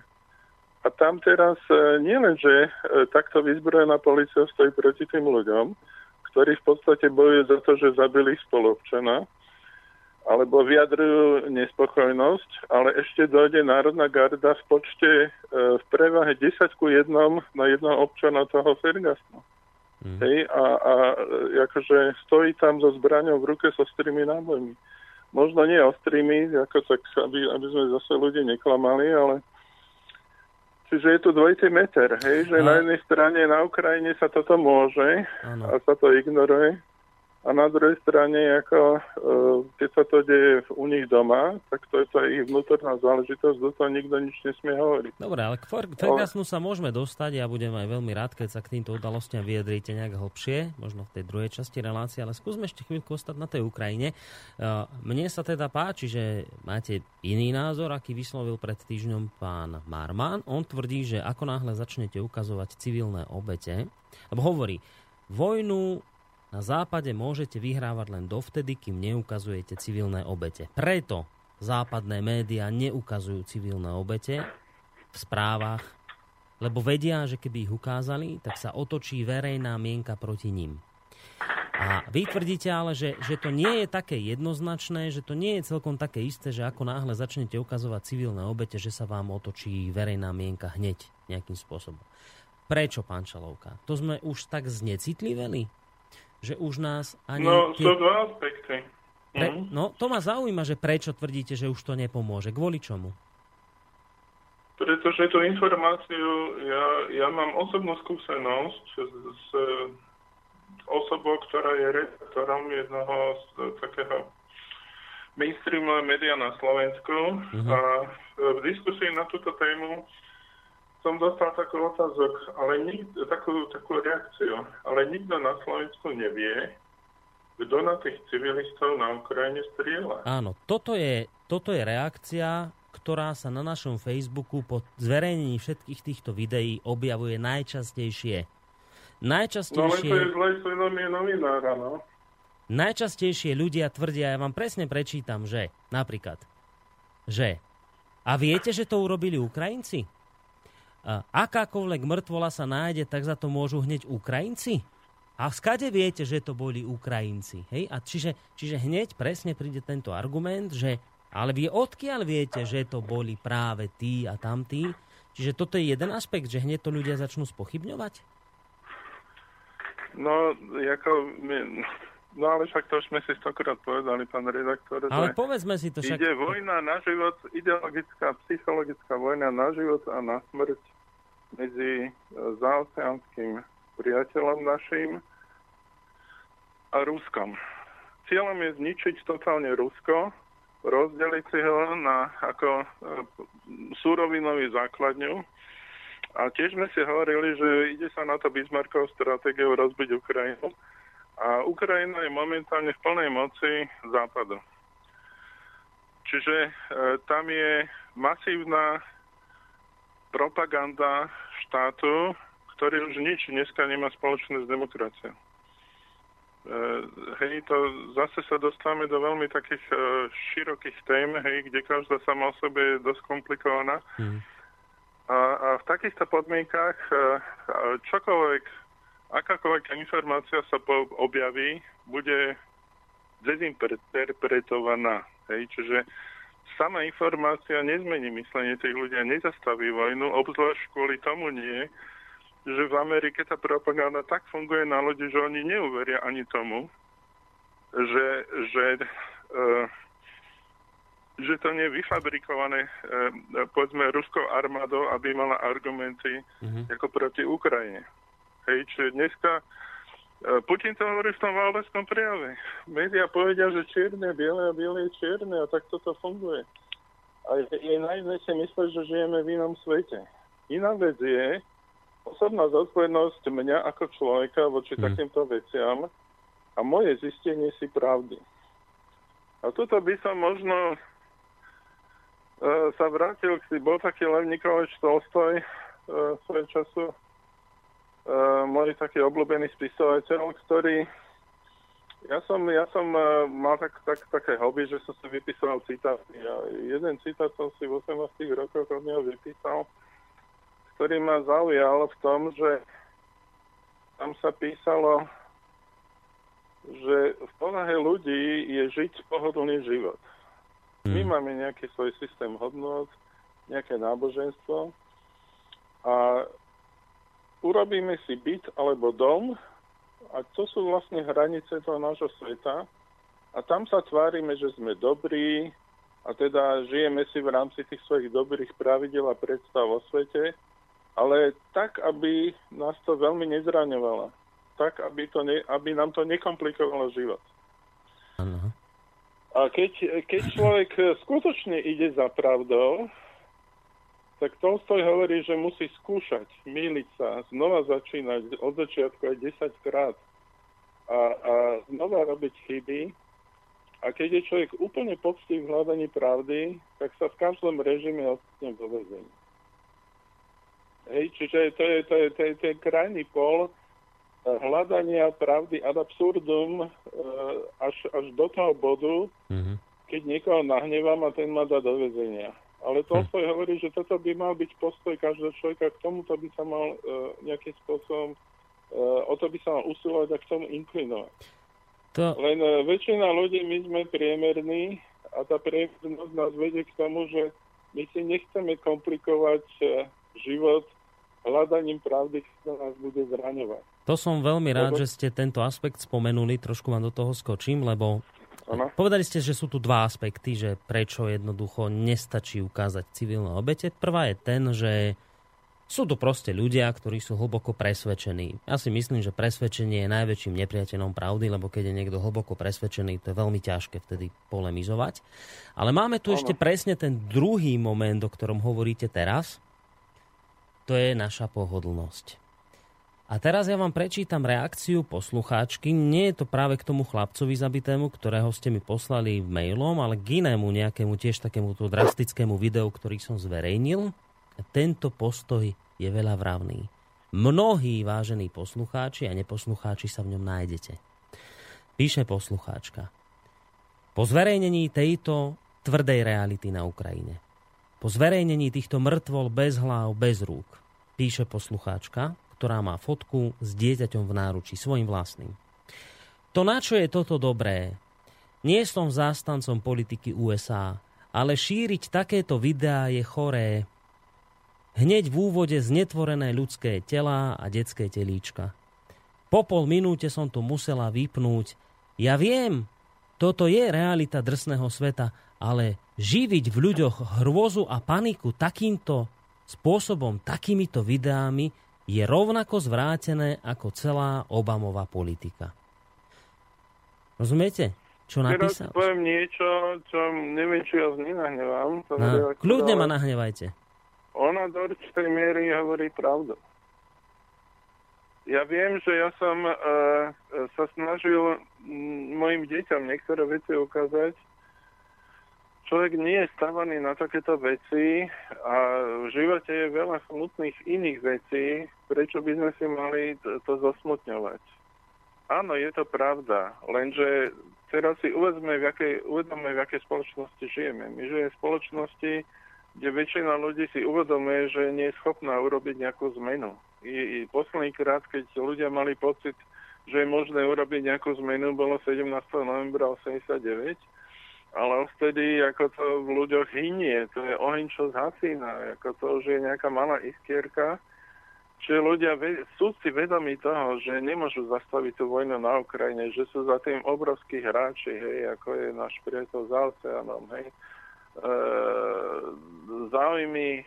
C: A tam teraz e, nielen, že e, takto vyzbrojená policia stojí proti tým ľuďom, ktorí v podstate bojujú za to, že zabili spolupčana, alebo vyjadrujú nespokojnosť, ale ešte dojde Národná garda v počte e, v prevahe 10 ku 1 na jednoho občana toho Fergasnu. Mm. Hej, a, a e, akože stojí tam so zbraňou v ruke so ostrými nábojmi. Možno nie ostrými, ako tak, aby, aby sme zase ľudí neklamali, ale Čiže je tu dvojitý meter, hej, že a... na jednej strane na Ukrajine sa toto môže ano. a sa to ignoruje, a na druhej strane, ako, e, keď sa to deje u nich doma, tak to je to ich vnútorná záležitosť, do toho nikto nič nesmie hovoriť.
A: Dobre, ale k Fergasnu sa môžeme dostať, ja budem aj veľmi rád, keď sa k týmto udalostiam vyjadríte nejak hlbšie, možno v tej druhej časti relácie, ale skúsme ešte chvíľku ostať na tej Ukrajine. E, mne sa teda páči, že máte iný názor, aký vyslovil pred týždňom pán Marman. On tvrdí, že ako náhle začnete ukazovať civilné obete, lebo hovorí, vojnu na západe môžete vyhrávať len dovtedy, kým neukazujete civilné obete. Preto západné médiá neukazujú civilné obete v správach, lebo vedia, že keby ich ukázali, tak sa otočí verejná mienka proti ním. A vy tvrdíte ale, že, že to nie je také jednoznačné, že to nie je celkom také isté, že ako náhle začnete ukazovať civilné obete, že sa vám otočí verejná mienka hneď nejakým spôsobom. Prečo, pán Čalovka? To sme už tak znecitliveli? Že už nás ani...
C: No, sú dva aspekty.
A: Pre, mhm. no, to ma zaujíma, že prečo tvrdíte, že už to nepomôže. Kvôli čomu?
C: Pretože tú informáciu, ja, ja mám osobnú skúsenosť s, s osobou, ktorá je redaktorom jednoho z takého mainstreamového média na Slovensku uh-huh. a v diskusii na túto tému som dostal takú otázok, ale nik, takú, takú reakciu, ale nikto na Slovensku nevie, kto na tých civilistov na Ukrajine strieľa.
A: Áno, toto je, toto je reakcia, ktorá sa na našom Facebooku po zverejnení všetkých týchto videí objavuje najčastejšie.
C: Najčastejšie... No ale to je zlé svedomie novinára, no.
A: Najčastejšie ľudia tvrdia, ja vám presne prečítam, že napríklad, že a viete, že to urobili Ukrajinci? Akákoľvek mŕtvola sa nájde, tak za to môžu hneď Ukrajinci? A skade viete, že to boli Ukrajinci? Hej? A čiže, čiže hneď presne príde tento argument, že ale vy odkiaľ viete, že to boli práve tí a tamtí? Čiže toto je jeden aspekt, že hneď to ľudia začnú spochybňovať?
C: No, ako, no ale však to už sme si stokrát povedali, pán redaktor.
A: Ale povedzme si to však...
C: Ide vojna na život, ideologická, psychologická vojna na život a na smrť medzi e, zaoceánskym priateľom našim a Ruskom. Cieľom je zničiť totálne Rusko, rozdeliť si ho na ako e, súrovinový základňu. A tiež sme si hovorili, že ide sa na to Bismarckov stratégiou rozbiť Ukrajinu. A Ukrajina je momentálne v plnej moci západu. Čiže e, tam je masívna propaganda štátu, ktorý už nič dneska nemá spoločné s demokraciou. E, hej, to zase sa dostávame do veľmi takých e, širokých tém, hej, kde každá sama o sebe je dosť komplikovaná. Mm. A, a v takýchto podmienkách e, čokoľvek, akákoľvek informácia sa objaví, bude dezinterpretovaná. Hej, čiže sama informácia nezmení myslenie tých ľudia, nezastaví vojnu, obzvlášť kvôli tomu nie, že v Amerike tá propaganda tak funguje na ľudí, že oni neuveria ani tomu, že, že, uh, že to nie je vyfabrikované, uh, povedzme, ruskou armádou, aby mala argumenty mm-hmm. ako proti Ukrajine. Hej, čiže dneska E, Putin to hovorí v tom valbeskom prejave. Média povedia, že čierne, biele a biele je čierne a tak toto funguje. A je, je naivné si mysleť, že žijeme v inom svete. Iná vec je osobná zodpovednosť mňa ako človeka voči hmm. takýmto veciam a moje zistenie si pravdy. A toto by som možno uh, sa vrátil, si bol taký Lev Nikolač Tolstoj uh, svojho času môj taký obľúbený spisovateľ, ktorý ja som, ja som uh, mal tak, tak, také hobby, že som si vypísal citáty. A jeden citát som si v 18 rokoch od neho vypísal, ktorý ma zaujal v tom, že tam sa písalo, že v povahe ľudí je žiť pohodlný život. My hmm. máme nejaký svoj systém hodnot, nejaké náboženstvo a urobíme si byt alebo dom a to sú vlastne hranice toho nášho sveta a tam sa tvárime, že sme dobrí a teda žijeme si v rámci tých svojich dobrých pravidel a predstav o svete, ale tak, aby nás to veľmi nezraňovalo. Tak, aby, to ne, aby nám to nekomplikovalo život. Ano. A keď, keď človek skutočne ide za pravdou, tak Tolstoj hovorí, že musí skúšať, míliť sa, znova začínať od začiatku aj 10 krát a, a znova robiť chyby. A keď je človek úplne poctý v hľadaní pravdy, tak sa v každom režime ocitne vo vezení. Hej, čiže to je, to je, to je ten krajný pol eh, hľadania pravdy ad absurdum eh, až, až do toho bodu, mm-hmm. keď niekoho nahnevám a ten ma dá do vezenia. Ale Tolstoj hm. hovorí, že toto by mal byť postoj každého človeka, k tomuto by sa mal uh, nejakým spôsobom, uh, o to by sa mal usilovať a k tomu inklinovať. To... Len uh, väčšina ľudí, my sme priemerní a tá priemernosť nás vedie k tomu, že my si nechceme komplikovať uh, život hľadaním pravdy, ktorá nás bude zraňovať.
A: To som veľmi rád, lebo... že ste tento aspekt spomenuli, trošku vám do toho skočím, lebo Ano. Povedali ste, že sú tu dva aspekty, že prečo jednoducho nestačí ukázať civilné obete. Prvá je ten, že Sú to proste ľudia, ktorí sú hlboko presvedčení. Ja si myslím, že presvedčenie je najväčším nepriateľom pravdy, lebo keď je niekto hlboko presvedčený, to je veľmi ťažké vtedy polemizovať. Ale máme tu ano. ešte presne ten druhý moment, o ktorom hovoríte teraz. To je naša pohodlnosť. A teraz ja vám prečítam reakciu poslucháčky. Nie je to práve k tomu chlapcovi zabitému, ktorého ste mi poslali mailom, ale k inému nejakému tiež takému drastickému videu, ktorý som zverejnil. Tento postoj je veľa vravný. Mnohí vážení poslucháči a neposlucháči sa v ňom nájdete. Píše poslucháčka. Po zverejnení tejto tvrdej reality na Ukrajine, po zverejnení týchto mŕtvol bez hlav, bez rúk, píše poslucháčka, ktorá má fotku s dieťaťom v náruči, svojim vlastným. To na čo je toto dobré? Nie som zástancom politiky USA, ale šíriť takéto videá je choré, Hneď v úvode znetvorené ľudské tela a detské telíčka. Po pol minúte som to musela vypnúť. Ja viem, toto je realita drsného sveta, ale živiť v ľuďoch hrôzu a paniku takýmto spôsobom, takýmito videami je rovnako zvrátené ako celá Obamová politika. Rozumiete? Čo napísal?
C: Teraz poviem niečo, čo neviem, či ja nenahnevám.
A: No, kľudne ma nahnevajte
C: ona do určitej miery hovorí pravdu. Ja viem, že ja som uh, sa snažil mojim deťom niektoré veci ukázať. Človek nie je stavaný na takéto veci a v živote je veľa smutných iných vecí, prečo by sme si mali to, zosmutňovať. Áno, je to pravda, lenže teraz si uvedome, v jakej, uvedome, v jakej spoločnosti žijeme. My žijeme v spoločnosti, kde väčšina ľudí si uvedomuje, že nie je schopná urobiť nejakú zmenu. I, i posledný krát, keď ľudia mali pocit, že je možné urobiť nejakú zmenu, bolo 17. novembra 89, ale vtedy ako to v ľuďoch hynie, to je oheň, čo zhasína, ako to už je nejaká malá iskierka, Čiže ľudia sú si vedomí toho, že nemôžu zastaviť tú vojnu na Ukrajine, že sú za tým obrovskí hráči, hej, ako je náš priateľ za oceánom, hej, e, záujmy,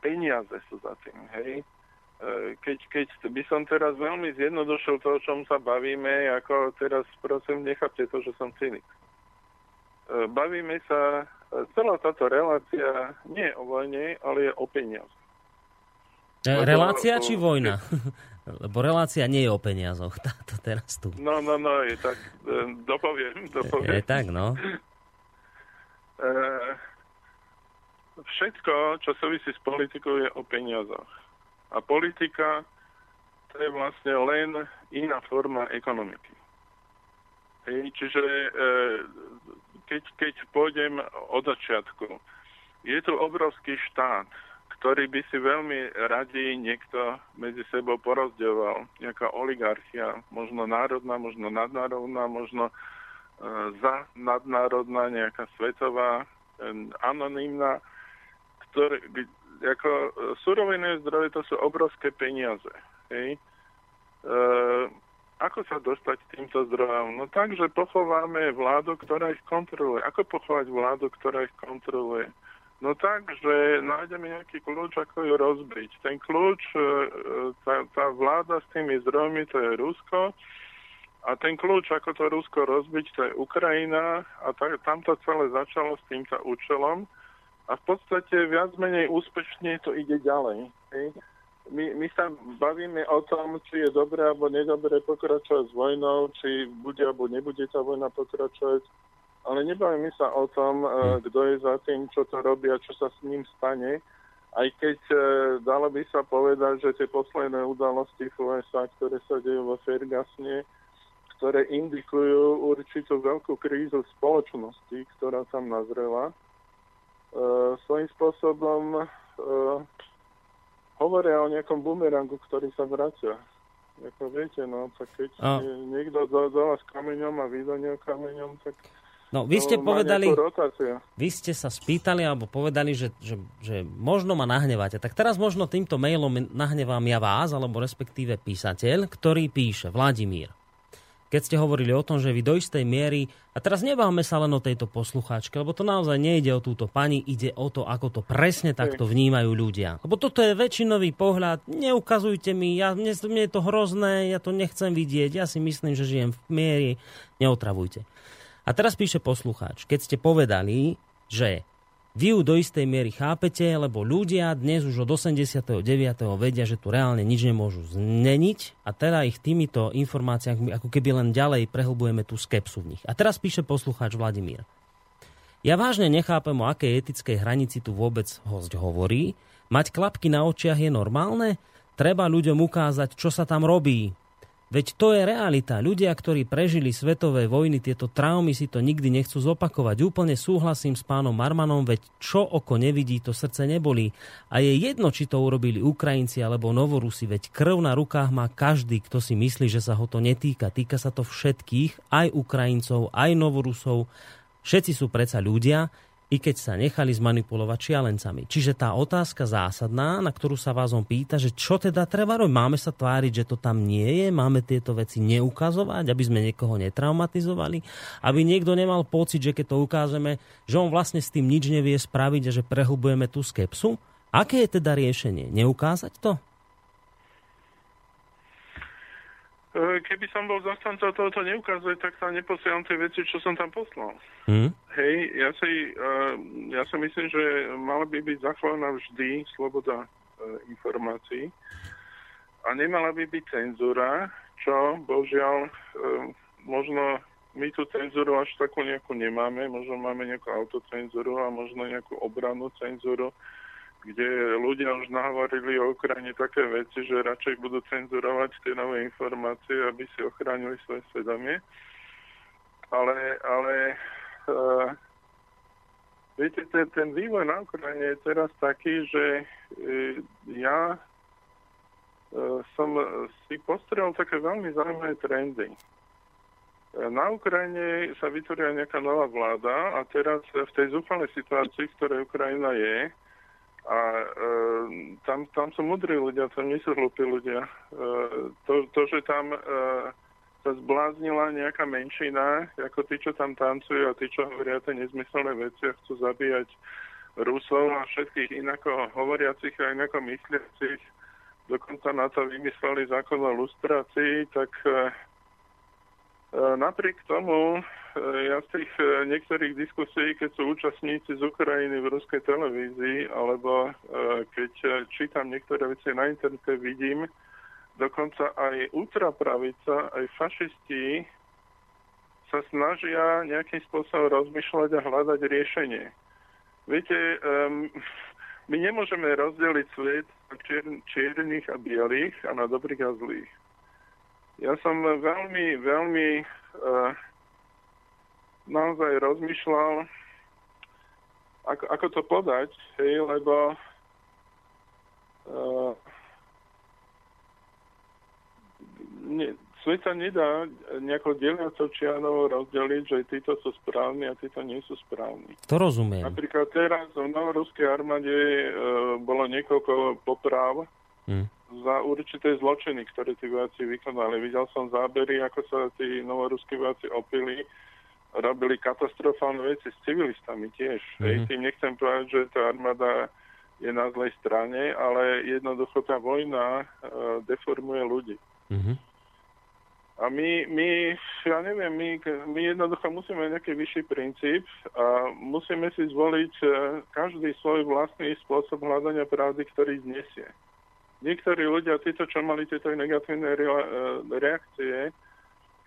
C: peniaze sú za tým, hej. E, keď, keď by som teraz veľmi zjednodušil to, o čom sa bavíme, ako teraz prosím, nechápte to, že som cynik. E, bavíme sa, celá táto relácia nie je o vojne, ale je o peniaze.
A: Relácia či vojna? [laughs] Lebo relácia nie je o peniazoch, táto teraz tu.
C: No, no, no, je tak, dopoviem, dopoviem.
A: Je, je tak, no.
C: Všetko, čo súvisí s politikou, je o peniazoch. A politika to je vlastne len iná forma ekonomiky. Hej, čiže e, keď, keď pôjdem od začiatku, je tu obrovský štát, ktorý by si veľmi radi niekto medzi sebou porozdeľoval. Nejaká oligarchia, možno národná, možno nadnárodná, možno za nadnárodná, nejaká svetová, anonimná, ktoré, ako e, surovinné zdroje to sú obrovské peniaze. Hej? E, ako sa dostať k týmto zdrojom? No tak, že pochováme vládu, ktorá ich kontroluje. Ako pochovať vládu, ktorá ich kontroluje? No tak, že nájdeme nejaký kľúč, ako ju rozbiť. Ten kľúč, e, e, tá, tá vláda s tými zdrojmi, to je Rusko, a ten kľúč, ako to Rusko rozbiť, to je Ukrajina a ta, tam to celé začalo s týmto účelom a v podstate viac menej úspešne to ide ďalej. Hej. My, my sa bavíme o tom, či je dobré alebo nedobré pokračovať s vojnou, či bude alebo nebude tá vojna pokračovať, ale nebavíme sa o tom, uh, kto je za tým, čo to robí a čo sa s ním stane. Aj keď uh, dalo by sa povedať, že tie posledné udalosti v USA, ktoré sa dejú vo Fergasne, ktoré indikujú určitú veľkú krízu spoločnosti, ktorá tam nazrela. E, svojím spôsobom e, hovoria o nejakom bumerangu, ktorý sa vracia. Ako viete, no, tak keď a... niekto do, do vás kameňom a vy do neho kameňom, tak
A: No, vy ste povedali, vy ste sa spýtali alebo povedali, že, že, že možno ma nahnevate. Tak teraz možno týmto mailom nahnevám ja vás, alebo respektíve písateľ, ktorý píše, Vladimír. Keď ste hovorili o tom, že vy do istej miery, a teraz nebáme sa len o tejto poslucháčke, lebo to naozaj nejde o túto pani, ide o to, ako to presne takto vnímajú ľudia. Lebo toto je väčšinový pohľad, neukazujte mi, ja, mne, mne je to hrozné, ja to nechcem vidieť, ja si myslím, že žijem v miery, neotravujte. A teraz píše poslucháč, keď ste povedali, že vy ju do istej miery chápete, lebo ľudia dnes už od 89. vedia, že tu reálne nič nemôžu zmeniť a teda ich týmito informáciami ako keby len ďalej prehlbujeme tú skepsu v nich. A teraz píše poslucháč Vladimír. Ja vážne nechápem, o akej etickej hranici tu vôbec host hovorí. Mať klapky na očiach je normálne? Treba ľuďom ukázať, čo sa tam robí. Veď to je realita. Ľudia, ktorí prežili svetové vojny, tieto traumy si to nikdy nechcú zopakovať. Úplne súhlasím s pánom Marmanom, veď čo oko nevidí, to srdce nebolí. A je jedno, či to urobili Ukrajinci alebo Novorusi, veď krv na rukách má každý, kto si myslí, že sa ho to netýka. Týka sa to všetkých, aj Ukrajincov, aj Novorusov. Všetci sú predsa ľudia, i keď sa nechali zmanipulovať šialencami. Čiže tá otázka zásadná, na ktorú sa vás on pýta, že čo teda treba robiť? Máme sa tváriť, že to tam nie je? Máme tieto veci neukazovať, aby sme niekoho netraumatizovali? Aby niekto nemal pocit, že keď to ukážeme, že on vlastne s tým nič nevie spraviť a že prehlbujeme tú skepsu? Aké je teda riešenie? Neukázať to?
C: E, keby som bol zastanca tohoto neukazuje, tak sa neposielam tie veci, čo som tam poslal.
A: Hmm?
C: Hej, ja si, uh, ja si myslím, že mala by byť zachovaná vždy sloboda uh, informácií a nemala by byť cenzúra, čo božiaľ možno my tú cenzúru až takú nejakú nemáme, možno máme nejakú autocenzúru a možno nejakú obrannú cenzúru, kde ľudia už nahovorili o Ukrajine také veci, že radšej budú cenzurovať tie nové informácie, aby si ochránili svoje svedomie. Ale, ale uh, viete, ten, ten vývoj na Ukrajine je teraz taký, že uh, ja uh, som si postrel také veľmi zaujímavé trendy. Na Ukrajine sa vytvoria nejaká nová vláda a teraz v tej zúfalej situácii, v ktorej Ukrajina je, a e, tam, tam sú mudrí ľudia, tam nie sú hlupí ľudia. E, to, to, že tam e, sa zbláznila nejaká menšina, ako tí, čo tam tancujú a tí, čo hovoria tie nezmyselné veci a chcú zabíjať Rusov a všetkých inako hovoriacich a inako mysliacich, dokonca na to vymysleli zákon o lustrácii, tak e, E, napriek tomu, ja z tých e, niektorých diskusí, keď sú účastníci z Ukrajiny v ruskej televízii, alebo keď čítam niektoré veci na internete, vidím, dokonca aj ultrapravica, aj fašisti sa snažia nejakým spôsobom rozmýšľať a hľadať riešenie. Viete, um, my nemôžeme rozdeliť svet na čier- čiernych a bielých a na dobrých a zlých. Ja som veľmi, veľmi uh, naozaj rozmýšľal, ako, ako to podať, hej, lebo uh, ne, svet sa nedá nejako deliacou čianou rozdeliť, že títo sú správni a títo nie sú správni.
A: To rozumiem.
C: Napríklad teraz v novoruskej armáde uh, bolo niekoľko poprav, hmm za určité zločiny, ktoré tí vojaci vykonali. Videl som zábery, ako sa tí novoruskí vojaci opili, robili katastrofálne veci s civilistami tiež. Mm-hmm. Hej, tým nechcem povedať, že tá armáda je na zlej strane, ale jednoducho tá vojna uh, deformuje ľudí. Mm-hmm. A my, my, ja neviem, my, my jednoducho musíme nejaký vyšší princíp a musíme si zvoliť uh, každý svoj vlastný spôsob hľadania pravdy, ktorý znesie niektorí ľudia, títo, čo mali tieto negatívne e, reakcie,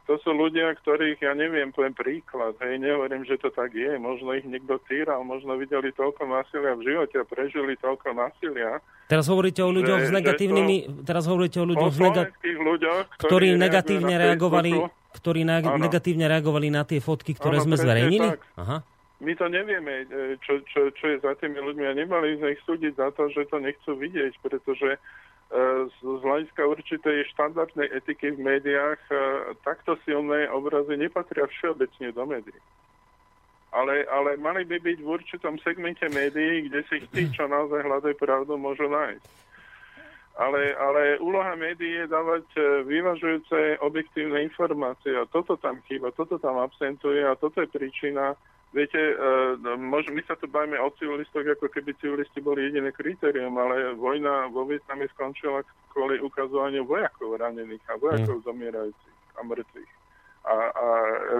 C: to sú ľudia, ktorých, ja neviem, poviem príklad, hej, nehovorím, že to tak je, možno ich niekto týral, možno videli toľko násilia v živote a prežili toľko násilia.
A: Teraz hovoríte o ľuďoch že, s negatívnymi, teraz hovoríte o ľuďoch, o
C: nega- ľuďoch
A: ktorí, ktorí negatívne reagovali, ktorí na, negatívne reagovali na tie fotky, ktoré ano, sme zverejnili?
C: Aha. My to nevieme, e, čo, čo, čo je za tými ľuďmi a nemali sme ich súdiť za to, že to nechcú vidieť, pretože z, z hľadiska určitej štandardnej etiky v médiách e, takto silné obrazy nepatria všeobecne do médií. Ale, ale mali by byť v určitom segmente médií, kde si tí, čo naozaj hľadajú pravdu, môžu nájsť. Ale, ale úloha médií je dávať e, vyvažujúce objektívne informácie a toto tam chýba, toto tam absentuje a toto je príčina. Viete, uh, môž, my sa tu bavíme o civilistoch, ako keby civilisti boli jediné kritérium, ale vojna vo Vietname skončila kvôli ukazovaniu vojakov ranených a vojakov mm. zomierajúcich a mŕtvych. A, a e,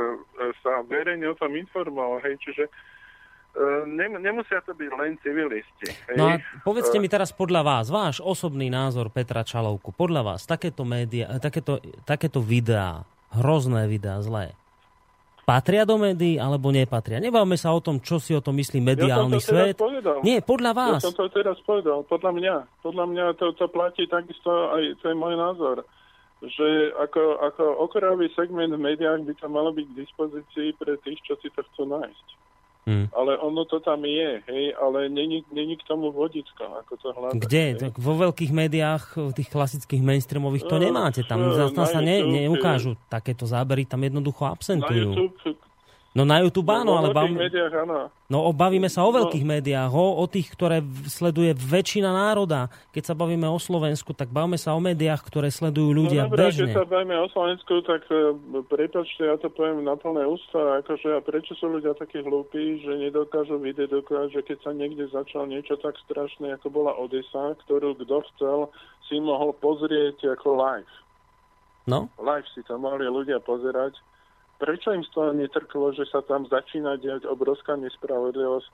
C: sa verejne o tom informoval, hej, čiže nem, nemusia to byť len civilisti. Hej.
A: No a povedzte mi teraz podľa vás, váš osobný názor Petra Čalovku, podľa vás takéto, média, takéto, takéto videá, hrozné videá, zlé, patria do médií alebo nepatria? Nebavme sa o tom, čo si o tom myslí mediálny ja svet. Nie, podľa vás.
C: Ja som to teraz povedal, podľa mňa. Podľa mňa to, to platí takisto, aj to je môj názor že ako, ako okrajový segment v médiách by to malo byť k dispozícii pre tých, čo si to chcú nájsť. Hmm. Ale ono to tam je, hej, ale není, není k tomu vodicko, ako to hľadať.
A: Kde? Tak vo veľkých médiách, tých klasických mainstreamových to no, nemáte. Tam, tam sa ne, neukážu takéto zábery, tam jednoducho absentujú. Na YouTube, No na YouTube no, áno, no, ale bavíme,
C: médiách, áno.
A: No bavíme sa o no. veľkých no. médiách, o, o tých, ktoré sleduje väčšina národa. Keď sa bavíme o Slovensku, tak bavíme sa o médiách, ktoré sledujú no ľudia no, dobré, bežne.
C: Keď sa bavíme o Slovensku, tak uh, prepačte, ja to poviem na plné ústa, akože a prečo sú ľudia takí hlúpi, že nedokážu vydedukovať, že keď sa niekde začal niečo tak strašné, ako bola Odisa, ktorú kto chcel, si mohol pozrieť ako live.
A: No?
C: Live si to mohli ľudia pozerať prečo im z toho netrklo, že sa tam začína diať obrovská nespravodlivosť,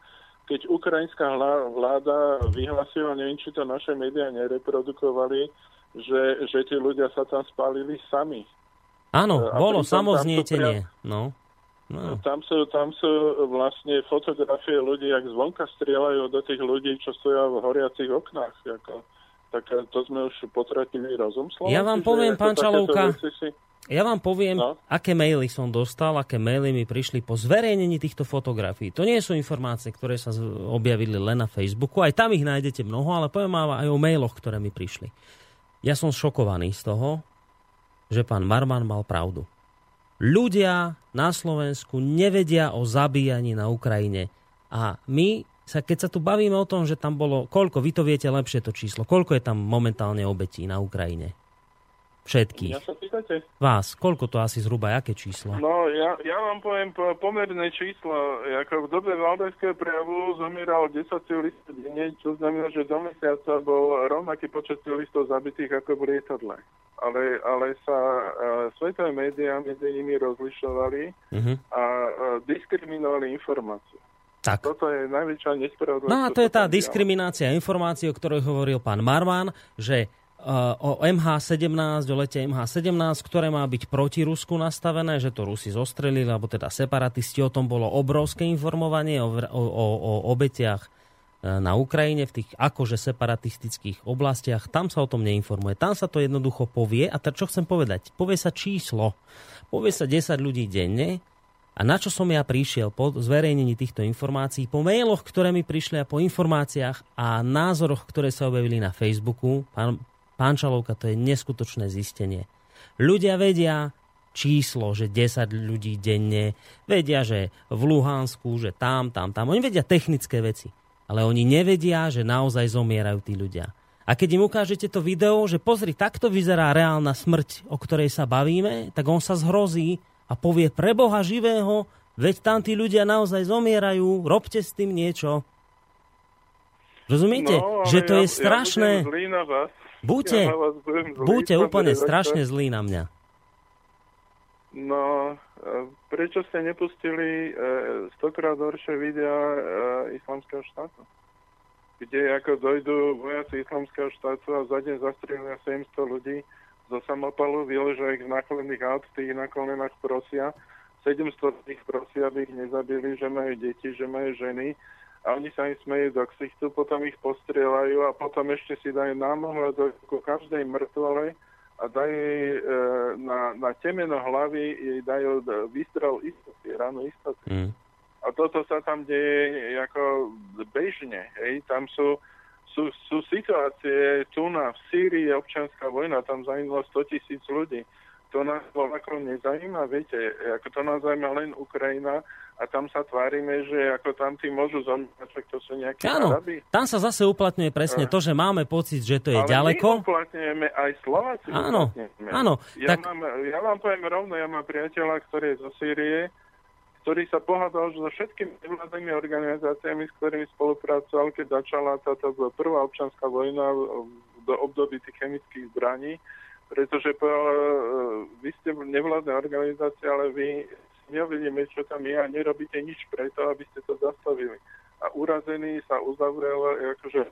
C: keď ukrajinská vláda vyhlasila, neviem, či to naše médiá nereprodukovali, že, že tí ľudia sa tam spálili sami.
A: Áno, a bolo samoznietenie. No.
C: No. Tam, sú, tam sú vlastne fotografie ľudí, jak zvonka strieľajú do tých ľudí, čo stoja v horiacich oknách. Ako. Tak to sme už potratili rozum.
A: Slovenci, ja vám poviem, pán Čalovka, si... Ja vám poviem, no? aké maily som dostal, aké maily mi prišli po zverejnení týchto fotografií. To nie sú informácie, ktoré sa objavili len na Facebooku, aj tam ich nájdete mnoho, ale poviem vám aj o mailoch, ktoré mi prišli. Ja som šokovaný z toho, že pán Marman mal pravdu. Ľudia na Slovensku nevedia o zabíjaní na Ukrajine. A my sa, keď sa tu bavíme o tom, že tam bolo, koľko, vy to viete lepšie to číslo, koľko je tam momentálne obetí na Ukrajine? Všetkých.
C: Ja sa pýtate?
A: Vás. Koľko to asi zhruba, aké číslo?
C: No, ja, ja vám poviem po, pomerné číslo. Ako v dobe valdajského prejavu zomieralo 10 civilistov denne, čo znamená, že do mesiaca bol rovnaký počet civilistov zabitých ako v lietadle. Ale, ale sa uh, svetové médiá medzi nimi rozlišovali uh-huh. a uh, diskriminovali informácie.
A: Tak.
C: Toto je najväčšia nespravodlivosť.
A: No a to je tá diskriminácia informácií, o ktorej hovoril pán Marman, že o MH17, o lete MH17, ktoré má byť proti Rusku nastavené, že to Rusi zostrelili, alebo teda separatisti, o tom bolo obrovské informovanie o, o, o, obetiach e, na Ukrajine, v tých akože separatistických oblastiach, tam sa o tom neinformuje. Tam sa to jednoducho povie a čo chcem povedať? Povie sa číslo. Povie sa 10 ľudí denne a na čo som ja prišiel po zverejnení týchto informácií, po mailoch, ktoré mi prišli a po informáciách a názoroch, ktoré sa objavili na Facebooku, pán, Pán to je neskutočné zistenie. Ľudia vedia číslo, že 10 ľudí denne, vedia, že v Luhansku, že tam, tam, tam. Oni vedia technické veci, ale oni nevedia, že naozaj zomierajú tí ľudia. A keď im ukážete to video, že pozri, takto vyzerá reálna smrť, o ktorej sa bavíme, tak on sa zhrozí a povie pre Boha živého, veď tam tí ľudia naozaj zomierajú, robte s tým niečo. Rozumiete? No, že to ja, je strašné.
C: Ja vás.
A: Buďte, ja buďte úplne strašne zlí na mňa.
C: No, e, prečo ste nepustili e, stokrát horšie videa e, islamského štátu? Kde ako dojdu vojaci islamského štátu a za deň zastrelia 700 ľudí zo samopalu, vyležia ich z nákladných aut, tých na kolenách prosia. 700 z nich prosia, aby ich nezabili, že majú deti, že majú ženy a oni sa im smejú do ksichtu, potom ich postrieľajú a potom ešte si dajú námohľad do každej mŕtvole a dajú jej e, na, na temeno hlavy jej dajú výstrel istoty, ráno istoty. Mm. A toto sa tam deje ako bežne. Hej. Tam sú, sú, sú situácie, tu na v Sýrii je občianská vojna, tam zahynulo 100 tisíc ľudí to nás ako nezajíma, viete, ako to nás zajíma len Ukrajina a tam sa tvárime, že ako tam tí môžu zomrieť, tak to sú nejaké
A: Áno,
C: Arabi.
A: tam sa zase uplatňuje presne to, že máme pocit, že to je
C: Ale
A: ďaleko.
C: my uplatňujeme aj Slováci.
A: Áno,
C: uplatňujeme.
A: áno,
C: Ja,
A: tak-
C: mám, ja vám poviem rovno, ja mám priateľa, ktorý je zo Sýrie, ktorý sa pohádal so všetkými nevládnymi organizáciami, s ktorými spolupracoval, keď začala táto prvá občanská vojna do období tých chemických zbraní, pretože povedal, e, vy ste nevládne organizácie, ale vy nevidíme, čo tam je a nerobíte nič preto, aby ste to zastavili. A urazený sa uzavrel akože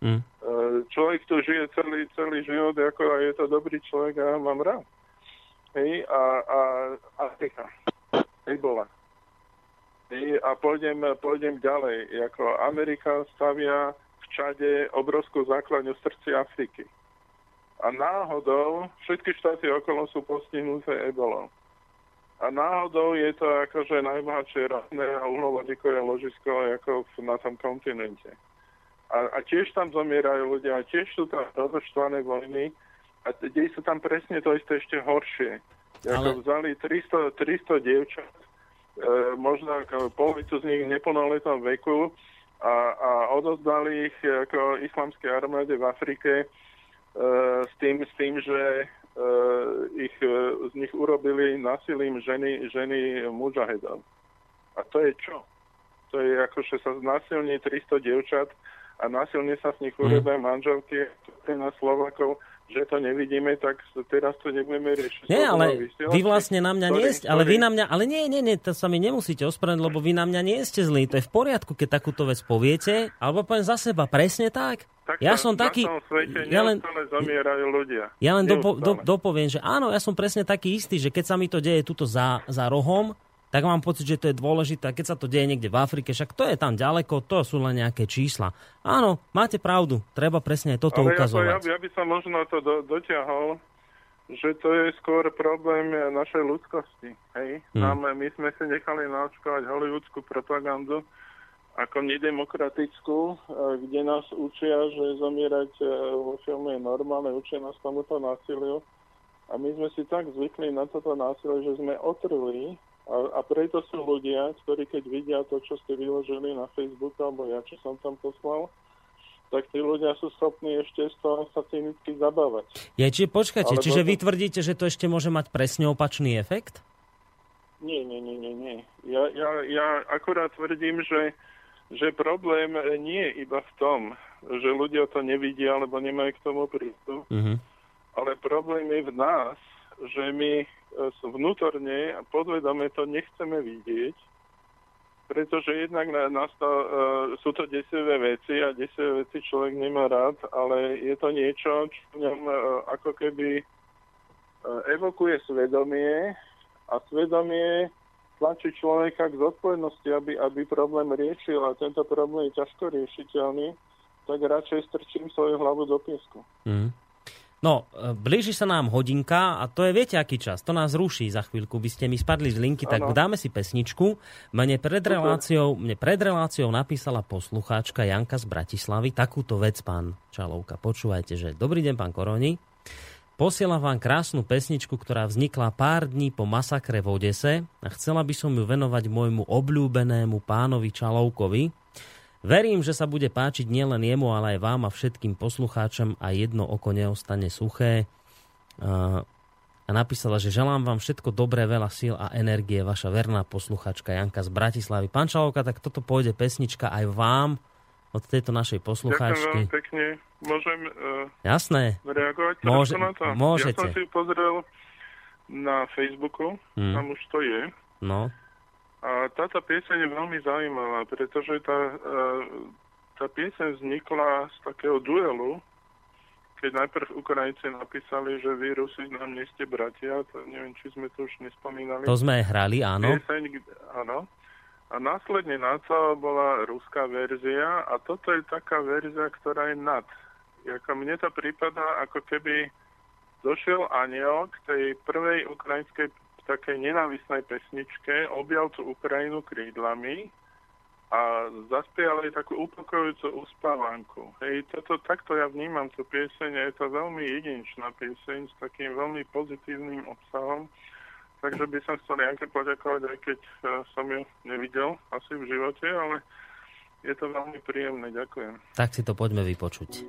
A: Mm.
C: E, človek tu žije celý, celý život, ako a je to dobrý človek a ja mám rád. Hej, a, a Afrika. Ebola. Hej, a pôjdem, pôjdem ďalej. Ako Amerika stavia v Čade obrovskú základňu v srdci Afriky. A náhodou všetky štáty okolo sú postihnuté ebolou. A náhodou je to akože najbohatšie ropné a uhlovodíkové ložisko ako na tom kontinente. A, a tiež tam zomierajú ľudia, a tiež sú tam rozoštvané vojny a deje sa tam presne to isté ešte horšie. Ako
A: Ale-
C: vzali 300, 300 dievčat, e, možno ako polovicu z nich v neplnoletom veku a, a odozdali ich ako islamskej armáde v Afrike e, s, tým, s tým, že ich, e, z nich urobili násilím ženy, ženy mužahedov. A to je čo? To je ako, že sa znásilní 300 dievčat a násilne sa s nich urobia manželky nás Slovakov, že to nevidíme, tak teraz to nebudeme riešiť.
A: Nie, ale vy vlastne na mňa nie ste, ale vy na mňa, ale nie, nie, nie, to sa mi nemusíte ospravedlniť, lebo vy na mňa nie ste zlí, to je v poriadku, keď takúto vec poviete, alebo poviem za seba, presne tak.
C: Tak
A: Ja som taký,
C: svete
A: ja len,
C: zomierajú ľudia.
A: ja len dopo, do, dopoviem, že áno, ja som presne taký istý, že keď sa mi to deje tuto za, za rohom, tak mám pocit, že to je dôležité. Keď sa to deje niekde v Afrike, však to je tam ďaleko, to sú len nejaké čísla. Áno, máte pravdu, treba presne aj toto
C: Ale ako ja,
A: ukazovať.
C: ja by som možno to do, dotiahol, že to je skôr problém našej ľudskosti. Hej?
A: Hmm.
C: Nám, my sme si nechali naočkovať hollywoodskú propagandu ako nedemokratickú, eh, kde nás učia, že zomierať eh, vo filme je normálne, učia nás tomuto násiliu. A my sme si tak zvykli na toto násilie, že sme otrli a, a preto sú ľudia, ktorí keď vidia to, čo ste vyložili na Facebooku, alebo ja, čo som tam poslal, tak tí ľudia sú schopní ešte z toho sa cynicky zabávať.
A: Je, či počkajte,
C: Alebo
A: čiže
C: to-
A: vy tvrdíte, že to ešte môže mať presne opačný efekt?
C: Nie, nie, nie, nie, nie. Ja, ja, ja akurát tvrdím, že, že problém nie je iba v tom, že ľudia to nevidia alebo nemajú k tomu prístup,
A: Mhm.
C: ale problém je v nás, že my e, vnútorne a podvedome to nechceme vidieť, pretože jednak na, to, e, sú to desivé veci a desivé veci človek nemá rád, ale je to niečo, čo v ňom e, ako keby evokuje svedomie a svedomie tlačí človeka k zodpovednosti, aby, aby problém riešil a tento problém je ťažko riešiteľný, tak radšej strčím svoju hlavu do piesku.
A: Mhm. No, e, blíži sa nám hodinka a to je, viete, aký čas. To nás ruší za chvíľku. By ste mi spadli z linky, tak
C: Áno.
A: dáme si pesničku. Mne pred, reláciou, mne pred reláciou napísala poslucháčka Janka z Bratislavy takúto vec, pán Čalovka. Počúvajte, že dobrý deň, pán Koroni. Posielam vám krásnu pesničku, ktorá vznikla pár dní po masakre v Odese a chcela by som ju venovať môjmu obľúbenému pánovi Čalovkovi, Verím, že sa bude páčiť nielen jemu, ale aj vám a všetkým poslucháčom a jedno oko neostane suché. A napísala, že želám vám všetko dobré, veľa síl a energie, vaša verná posluchačka Janka z Bratislavy. Pán Čalovka, tak toto pôjde pesnička aj vám od tejto našej
C: Ďakujem
A: poslucháčky.
C: veľmi pekne. Môžem uh,
A: Jasné.
C: reagovať
A: Môže-
C: na to?
A: môžete.
C: Ja som si pozrel na Facebooku,
A: Hm.
C: tam už to je.
A: No,
C: A táto pieseň je veľmi zaujímavá, pretože tá, uh, tá pieseň vznikla z takého duelu, keď najprv Ukrajinci napísali, že vy Rusi nám nie ste bratia, to neviem, či sme to už nespomínali.
A: to sme hrali, áno.
C: Pieseň, áno. A následne na to bola ruská verzia a toto je taká verzia, ktorá je nad. Ako mne to prípada, ako keby došiel aniel k tej prvej ukrajinskej takej nenávisnej pesničke, objal tú Ukrajinu krídlami a zaspial jej takú upokojujúcu uspávanku. Hej, toto, takto ja vnímam tú pieseň a je to veľmi jedinečná pieseň s takým veľmi pozitívnym obsahom takže by som chcel Janke poďakovať, aj keď uh, som ju nevidel asi v živote, ale je to veľmi príjemné. Ďakujem.
A: Tak si to poďme vypočuť.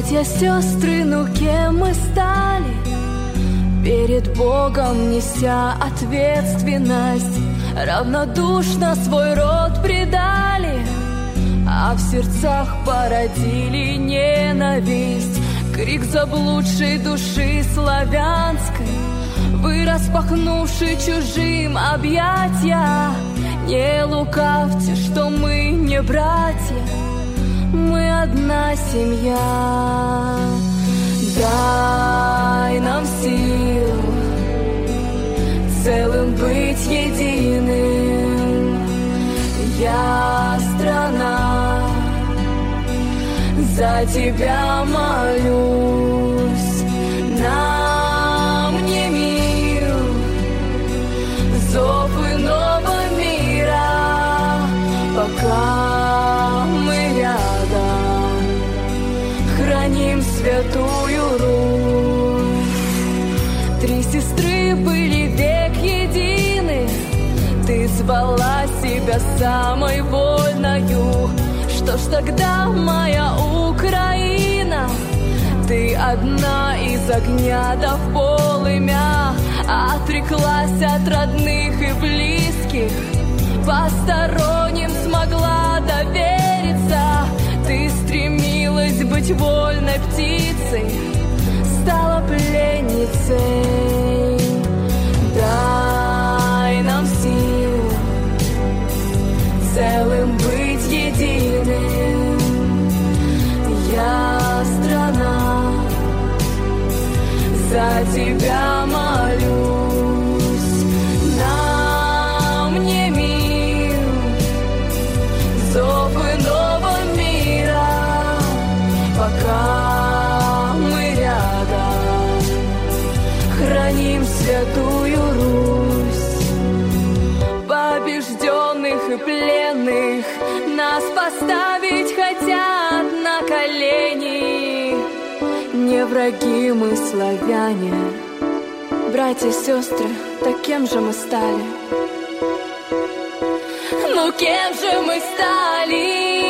D: Братья, сестры, ну кем мы стали? Перед Богом неся ответственность Равнодушно свой род предали А в сердцах породили ненависть Крик заблудшей души славянской Вы распахнувши чужим объятия Не лукавьте, что мы не братья одна семья. Дай нам сил целым быть единым. Я страна, за тебя молюсь. Нам не мир, зов иного мира, пока святую Русь. Три сестры были век едины, ты звала себя самой вольною. Что ж тогда моя Украина? Ты одна из огня до полымя, Отреклась от родных и близких, Посторонним смогла довериться, Ты стремилась быть вольной птицей, Стала пленницей. Дай нам сил целым быть единым. Я страна, за тебя молюсь. Враги мы, славяне Братья и сестры, так же мы стали? Ну кем же мы стали?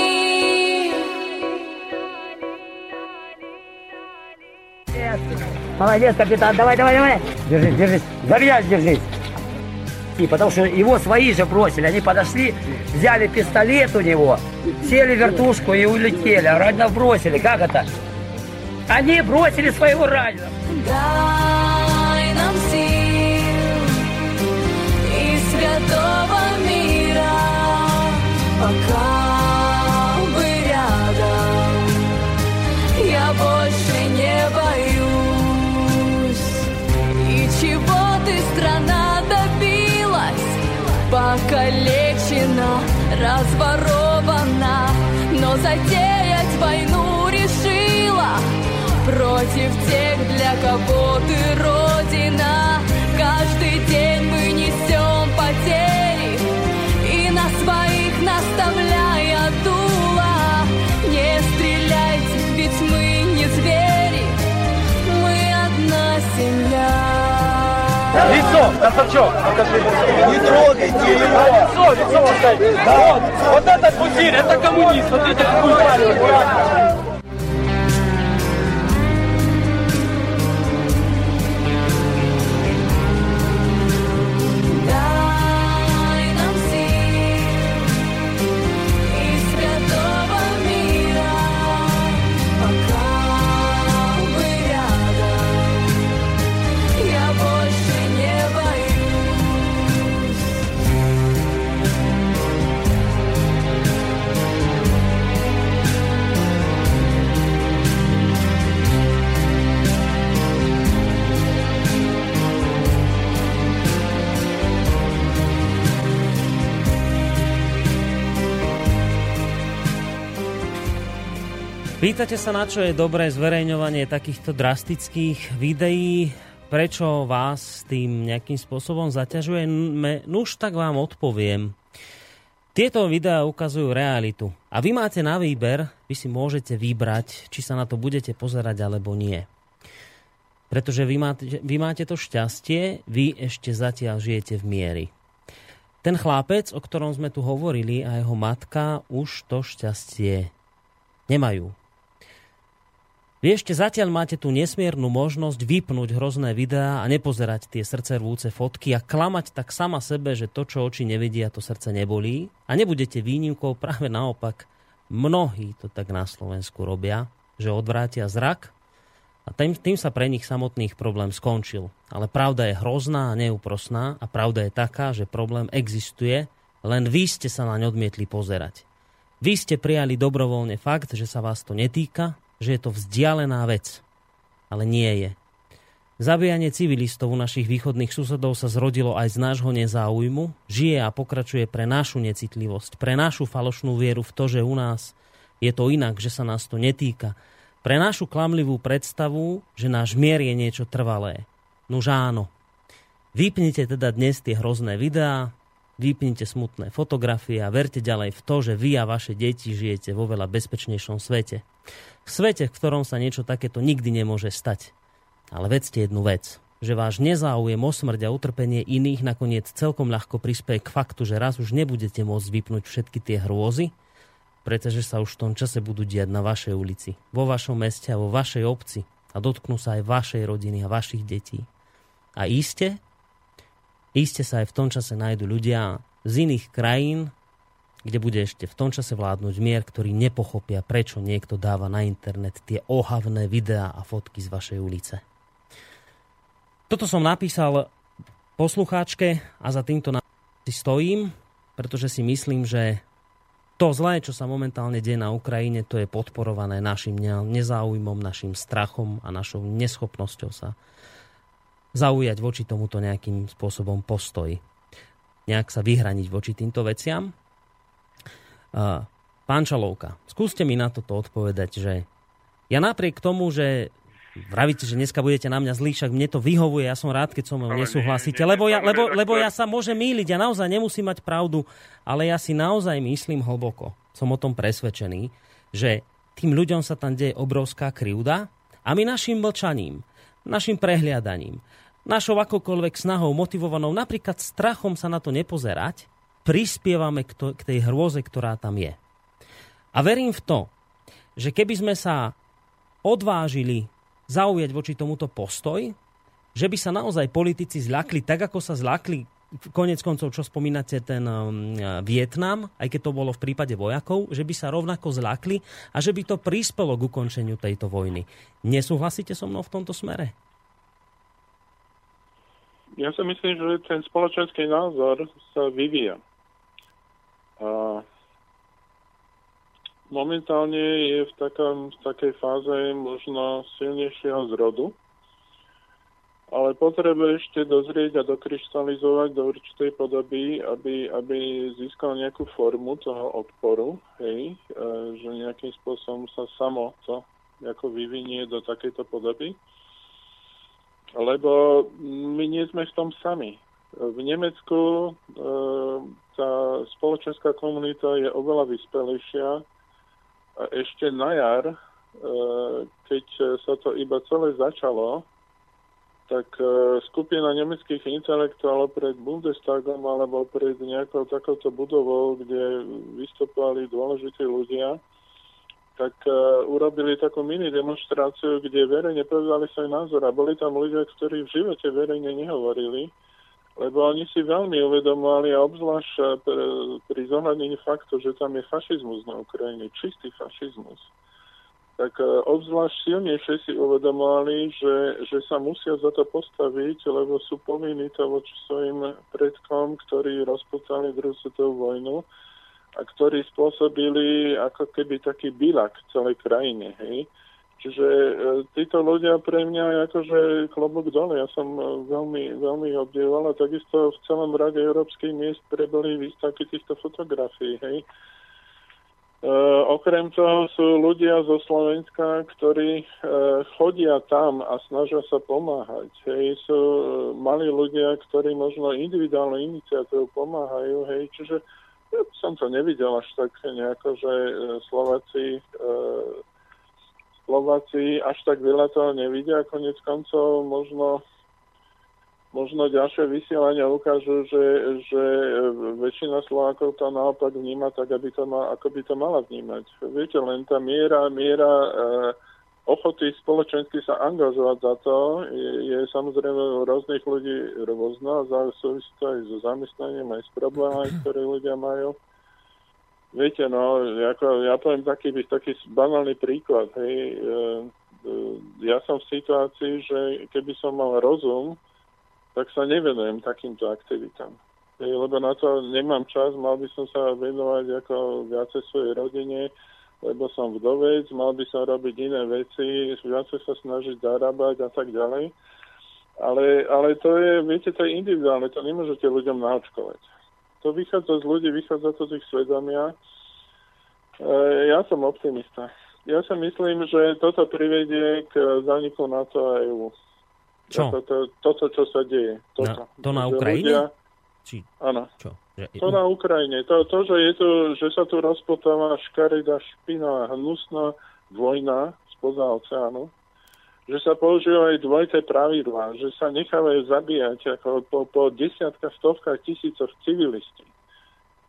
E: Молодец, капитан, давай, давай, давай. Держись, держись. За меня держись. И потому что его свои же бросили. Они подошли, взяли пистолет у него, сели вертушку и улетели. А бросили. Как это? Они бросили своего раненого.
D: Дай нам сил и святого мира, пока мы рядом, я больше не боюсь. И чего ты, страна, добилась? Покалечена, разворована, но затеять войну против тех, для кого ты родина. Каждый день мы несем потери и на своих наставляя дуло. Не стреляйте, ведь мы не звери, мы одна семья.
F: Лицо, красавчок, покажи. Не трогайте его. Лицо, лицо вот дай. Вот, вот этот пузырь, это коммунист. Смотрите, какую палец.
A: Pýtate sa, na čo je dobré zverejňovanie takýchto drastických videí, prečo vás tým nejakým spôsobom zaťažuje? Nuž tak vám odpoviem. Tieto videá ukazujú realitu. A vy máte na výber, vy si môžete vybrať, či sa na to budete pozerať alebo nie. Pretože vy máte, vy máte to šťastie, vy ešte zatiaľ žijete v miery. Ten chlapec, o ktorom sme tu hovorili, a jeho matka už to šťastie nemajú. Vy ešte zatiaľ máte tú nesmiernu možnosť vypnúť hrozné videá a nepozerať tie srdcervúce fotky a klamať tak sama sebe, že to, čo oči nevidia, to srdce nebolí. A nebudete výnimkou, práve naopak. Mnohí to tak na Slovensku robia, že odvrátia zrak a tým, tým sa pre nich samotných problém skončil. Ale pravda je hrozná a neúprosná a pravda je taká, že problém existuje, len vy ste sa naň odmietli pozerať. Vy ste prijali dobrovoľne fakt, že sa vás to netýka že je to vzdialená vec. Ale nie je. Zabíjanie civilistov u našich východných susedov sa zrodilo aj z nášho nezáujmu, žije a pokračuje pre našu necitlivosť, pre našu falošnú vieru v to, že u nás je to inak, že sa nás to netýka, pre našu klamlivú predstavu, že náš mier je niečo trvalé. Nuž áno. Vypnite teda dnes tie hrozné videá, vypnite smutné fotografie a verte ďalej v to, že vy a vaše deti žijete vo veľa bezpečnejšom svete. V svete, v ktorom sa niečo takéto nikdy nemôže stať. Ale vedzte jednu vec, že váš nezáujem o smrť a utrpenie iných nakoniec celkom ľahko prispieje k faktu, že raz už nebudete môcť vypnúť všetky tie hrôzy, pretože sa už v tom čase budú diať na vašej ulici, vo vašom meste a vo vašej obci a dotknú sa aj vašej rodiny a vašich detí. A iste, iste sa aj v tom čase nájdu ľudia z iných krajín, kde bude ešte v tom čase vládnuť mier, ktorý nepochopia, prečo niekto dáva na internet tie ohavné videá a fotky z vašej ulice. Toto som napísal poslucháčke a za týmto si stojím, pretože si myslím, že to zlé, čo sa momentálne deje na Ukrajine, to je podporované našim nezáujmom, našim strachom a našou neschopnosťou sa zaujať voči tomuto nejakým spôsobom postoj. Nejak sa vyhraniť voči týmto veciam. Pán Čalovka, skúste mi na toto odpovedať, že ja napriek tomu, že Vravíte, že dneska budete na mňa zlý, však mne to vyhovuje, ja som rád, keď so mnou nesúhlasíte, lebo ja, lebo, lebo ja sa môžem míliť, ja naozaj nemusím mať pravdu, ale ja si naozaj myslím hlboko, som o tom presvedčený, že tým ľuďom sa tam deje obrovská krivda a my našim mlčaním, našim prehliadaním, našou akokoľvek snahou motivovanou, napríklad strachom sa na to nepozerať, prispievame k, to, k tej hrôze, ktorá tam je. A verím v to, že keby sme sa odvážili zaujať voči tomuto postoj, že by sa naozaj politici zľakli tak, ako sa zľakli konec koncov, čo spomínate, ten um, Vietnam, aj keď to bolo v prípade vojakov, že by sa rovnako zľakli a že by to prispelo k ukončeniu tejto vojny. Nesúhlasíte so mnou v tomto smere?
C: Ja si myslím, že ten spoločenský názor sa vyvíja. A momentálne je v, takom, v takej fáze možno silnejšieho zrodu, ale potrebuje ešte dozrieť a dokryštalizovať do určitej podoby, aby, aby získal nejakú formu toho odporu, hej, e, že nejakým spôsobom sa samo to ako vyvinie do takejto podoby. Lebo my nie sme v tom sami. V Nemecku e, tá spoločenská komunita je oveľa vyspelejšia. A ešte na jar, e, keď sa to iba celé začalo, tak e, skupina nemeckých intelektuálov pred Bundestagom alebo pred nejakou takouto budovou, kde vystupovali dôležití ľudia, tak uh, urobili takú mini demonstráciu, kde verejne povedali svoj názor a boli tam ľudia, ktorí v živote verejne nehovorili lebo oni si veľmi uvedomovali a obzvlášť eh, pri zohľadnení faktu, že tam je fašizmus na Ukrajine, čistý fašizmus, tak eh, obzvlášť silnejšie si uvedomovali, že, že sa musia za to postaviť, lebo sú povinní to voči svojim predkom, ktorí rozputali druhú svetovú vojnu a ktorí spôsobili ako keby taký bilak celej krajine. Hej? Čiže e, títo ľudia pre mňa akože klobok dole. Ja som e, veľmi, veľmi obdivoval a takisto v celom rade európskych miest preboli výstavky týchto fotografií. Hej. Uh, okrem toho sú ľudia zo Slovenska, ktorí uh, chodia tam a snažia sa pomáhať. Hej, sú uh, malí ľudia, ktorí možno individuálnu iniciatívu pomáhajú. Hej, čiže ja som to nevidel až tak nejako, že uh, Slováci, uh, Slováci až tak veľa toho nevidia. Konec koncov možno možno ďalšie vysielania ukážu, že, že väčšina Slovákov to naopak vníma tak, aby to mal, ako by to mala vnímať. Viete, len tá miera, miera e, ochoty spoločensky sa angažovať za to je, je samozrejme u rôznych ľudí rôzna, súvisí to aj so zamestnaním, aj s problémami, [clears throat] ktoré ľudia majú. Viete, no, ako, ja poviem taký, taký banálny príklad. Hej, e, e, ja som v situácii, že keby som mal rozum, tak sa nevenujem takýmto aktivitám. Lebo na to nemám čas, mal by som sa venovať ako viacej svojej rodine, lebo som vdovec, mal by som robiť iné veci, viacej sa snažiť zarábať a tak ďalej. Ale, ale to je, viete, to je individuálne, to nemôžete ľuďom naočkovať. To vychádza z ľudí, vychádza to z ich svedomia. E, ja som optimista. Ja si myslím, že toto privedie k zaniku NATO a EU.
A: Čo?
C: Toto, toto, čo sa deje. Toto.
A: Na, to na Ukrajine? Ľudia,
C: Či... Áno.
A: Čo?
C: To na Ukrajine. To, to, že, je tu, že sa tu rozpotáva škarida, špina, hnusná vojna spoza oceánu, že sa používajú aj dvojité pravidlá, že sa nechávajú zabíjať ako po, po desiatkách, stovkách tisícoch civilistí.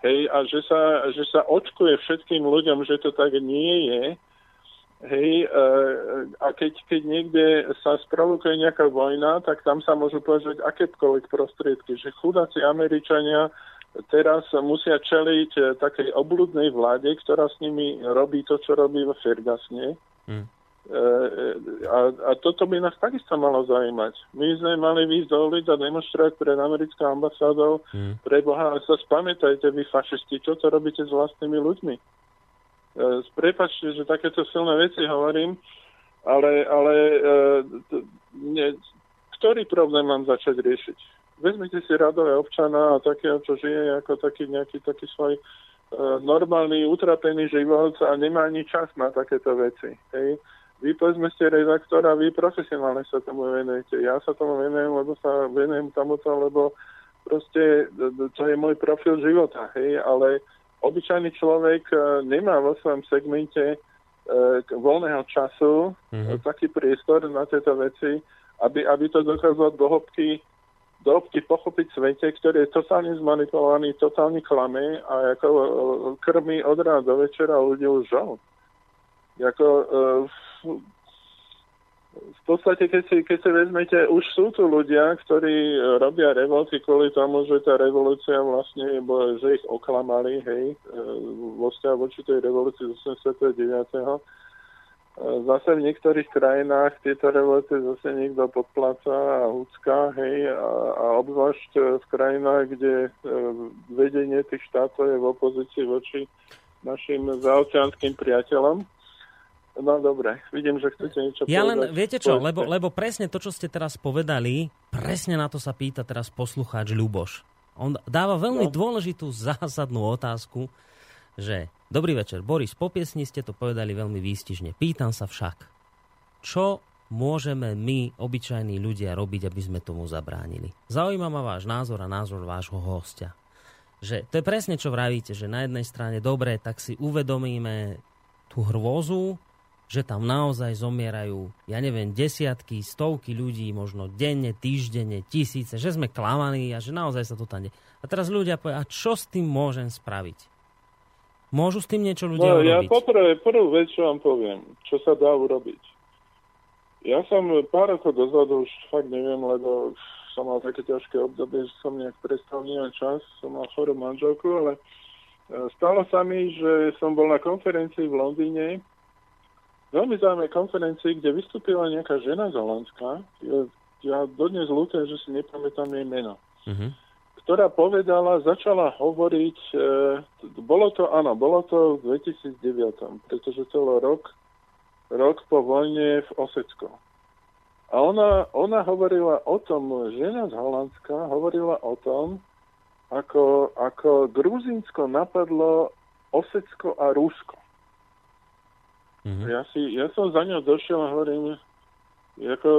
C: Hej, a že sa, že sa očkuje všetkým ľuďom, že to tak nie je, Hej, e, a keď, keď niekde sa sprovokuje nejaká vojna, tak tam sa môžu použiť akékoľvek prostriedky. Že chudáci Američania teraz musia čeliť e, takej obludnej vláde, ktorá s nimi robí to, čo robí vo Fergasne. Hmm. A, a toto by nás takisto malo zaujímať. My sme mali výjsť do ulic a demonstrovať pred americkou ambasádou. Hmm. Pre Boha, sa spamätajte vy fašisti, čo to robíte s vlastnými ľuďmi. E, prepačte, že takéto silné veci hovorím, ale, ale e, ne, ktorý problém mám začať riešiť? Vezmite si radové občana a takého, čo žije ako taký nejaký taký svoj e, normálny, utrapený život a nemá ani čas na takéto veci. Hej. Vy povedzme ste redaktor a vy profesionálne sa tomu venujete. Ja sa tomu venujem, lebo sa venujem tomuto, lebo proste to je môj profil života, hej, ale obyčajný človek e, nemá vo svojom segmente e, voľného času mm-hmm. taký priestor na tieto veci, aby, aby to dokázal do hĺbky, do hĺbky pochopiť svete, ktorý je totálne zmanipulovaný, totálne klame a ako krmi od rána do večera ľudí už žal. Jako, uh, v podstate, keď si, keď si vezmete, už sú tu ľudia, ktorí robia revolty kvôli tomu, že tá revolúcia vlastne, že ich oklamali, hej, e, vo vzťahu voči tej revolúcii z 89. Zase v niektorých krajinách tieto revolúcie zase niekto podpláca a húcka, hej, a, a obzvlášť v krajinách, kde e, vedenie tých štátov je v opozícii voči našim zaoceánskym priateľom. No dobre, vidím, že chcete niečo
A: ja
C: povedať.
A: len, viete čo, lebo, lebo presne to, čo ste teraz povedali, presne na to sa pýta teraz poslucháč Ľuboš. On dáva veľmi no. dôležitú zásadnú otázku, že dobrý večer, Boris, po piesni ste to povedali veľmi výstižne. Pýtam sa však, čo môžeme my, obyčajní ľudia, robiť, aby sme tomu zabránili? Zaujíma ma váš názor a názor vášho hostia. Že to je presne, čo vravíte, že na jednej strane dobre, tak si uvedomíme tú hrôzu, že tam naozaj zomierajú, ja neviem, desiatky, stovky ľudí, možno denne, týždenne, tisíce, že sme klamaní a že naozaj sa to tam de... A teraz ľudia povedia, a čo s tým môžem spraviť? Môžu s tým niečo ľudia no,
C: urobiť? Ja poprvé, prvú vec, čo vám poviem, čo sa dá urobiť. Ja som pár rokov dozadu, už fakt neviem, lebo som mal také ťažké obdobie, že som nejak prestal nemám čas, som mal chorú manželku, ale e, stalo sa mi, že som bol na konferencii v Londýne veľmi zaujímavej konferencii, kde vystúpila nejaká žena z Holandska. Ja, ja dodnes ľútujem, že si nepamätám jej meno. Uh-huh. Ktorá povedala, začala hovoriť, e, bolo to, áno, bolo to v 2009, pretože to bol rok, rok po vojne v Osecku. A ona, ona hovorila o tom, žena z Holandska hovorila o tom, ako, ako Gruzínsko napadlo Osecko a Rusko Mm-hmm. Ja, si, ja som za ňou došiel a hovorím, ako,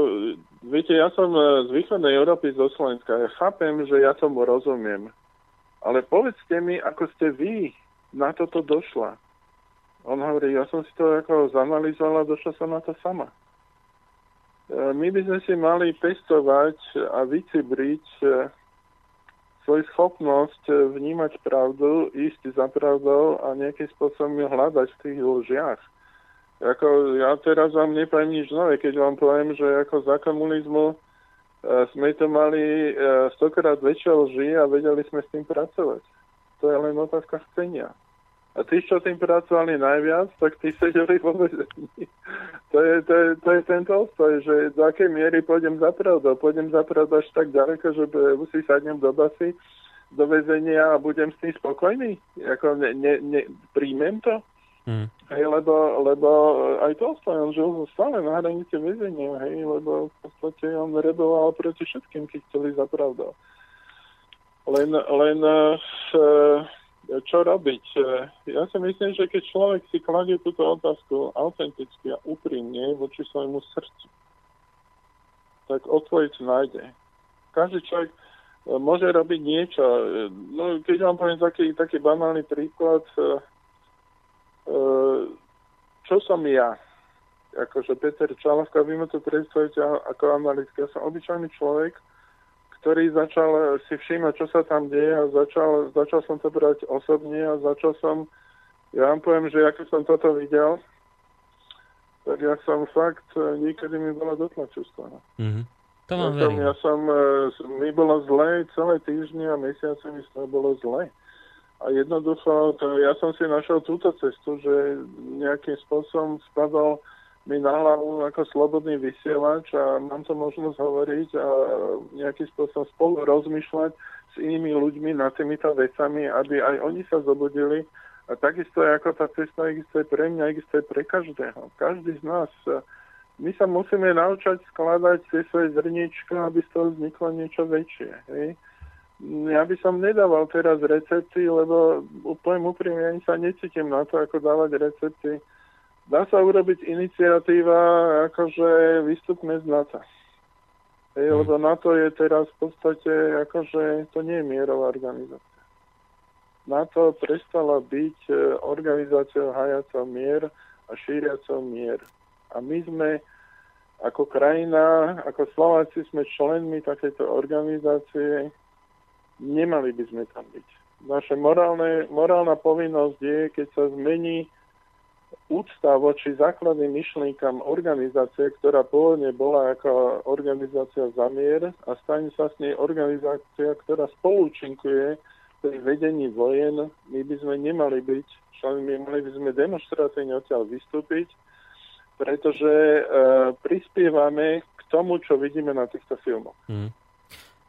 C: viete, ja som e, z východnej Európy, zo Slovenska. Ja chápem, že ja tomu rozumiem. Ale povedzte mi, ako ste vy na toto došla. On hovorí, ja som si to ako zanalizovala, došla som na to sama. E, my by sme si mali pestovať a vycibriť e, svoju schopnosť vnímať pravdu, ísť za pravdou a nejakým spôsobom ju hľadať v tých lžiach. Ako, ja teraz vám nepoviem nič nové, keď vám poviem, že ako za komunizmu e, sme to mali e, stokrát väčšie lži a vedeli sme s tým pracovať. To je len otázka chcenia. A tí, čo tým pracovali najviac, tak tí sedeli vo vezení. To je, to, je, to je ten tolstoj, že do akej miery pôjdem za pravdou. Pôjdem za pravdou až tak ďaleko, že si sadnem do basy, do väzenia a budem s tým spokojný? Ako ne, ne, ne, príjmem to? Mm. Hej, lebo, lebo aj to on žil stále na hranici väzenia, hej, lebo v podstate on reboval proti všetkým, keď chceli za. Len, len uh, čo robiť? Ja si myslím, že keď človek si kladie túto otázku autenticky a úprimne voči svojmu srdcu, tak odpoveď nájde. Každý človek e, môže robiť niečo. No, keď vám poviem taký, taký banálny príklad, čo som ja? Akože Peter Čalavka, vy ma to predstavíte ako analytik. Ja som obyčajný človek, ktorý začal si všímať, čo sa tam deje a začal, začal som to brať osobne a začal som, ja vám poviem, že ako som toto videl, tak ja som fakt, niekedy mi bolo dotlačovstvo. Mm-hmm.
A: To
C: ja som, ja som, e, mi bolo zle, celé týždne a mesiace mi to bolo zle. A jednoducho, to, ja som si našiel túto cestu, že nejakým spôsobom spadol mi na hlavu ako slobodný vysielač a mám to možnosť hovoriť a nejakým spôsobom spolu rozmýšľať s inými ľuďmi nad týmito vecami, aby aj oni sa zobudili. A takisto ako tá cesta existuje pre mňa, existuje pre každého. Každý z nás. My sa musíme naučať skladať tie svoje zrnička, aby z toho vzniklo niečo väčšie. Hej? Ja by som nedával teraz recepty, lebo úplne úprimne ani sa necítim na to, ako dávať recepty. Dá sa urobiť iniciatíva, akože vystupme z NATO. Hej, hmm. lebo NATO je teraz v podstate, akože to nie je mierová organizácia. NATO prestala byť e, organizáciou hajacou mier a šíriacou mier. A my sme ako krajina, ako Slováci sme členmi takejto organizácie, Nemali by sme tam byť. Naša morálne, morálna povinnosť je, keď sa zmení úcta voči základným myšlienkam organizácie, ktorá pôvodne bola ako organizácia za mier a stane sa s nej organizácia, ktorá spolúčinkuje pri vedení vojen. My by sme nemali byť členmi, mali by sme demonstratívne odtiaľ vystúpiť, pretože e, prispievame k tomu, čo vidíme na týchto filmoch. Mm.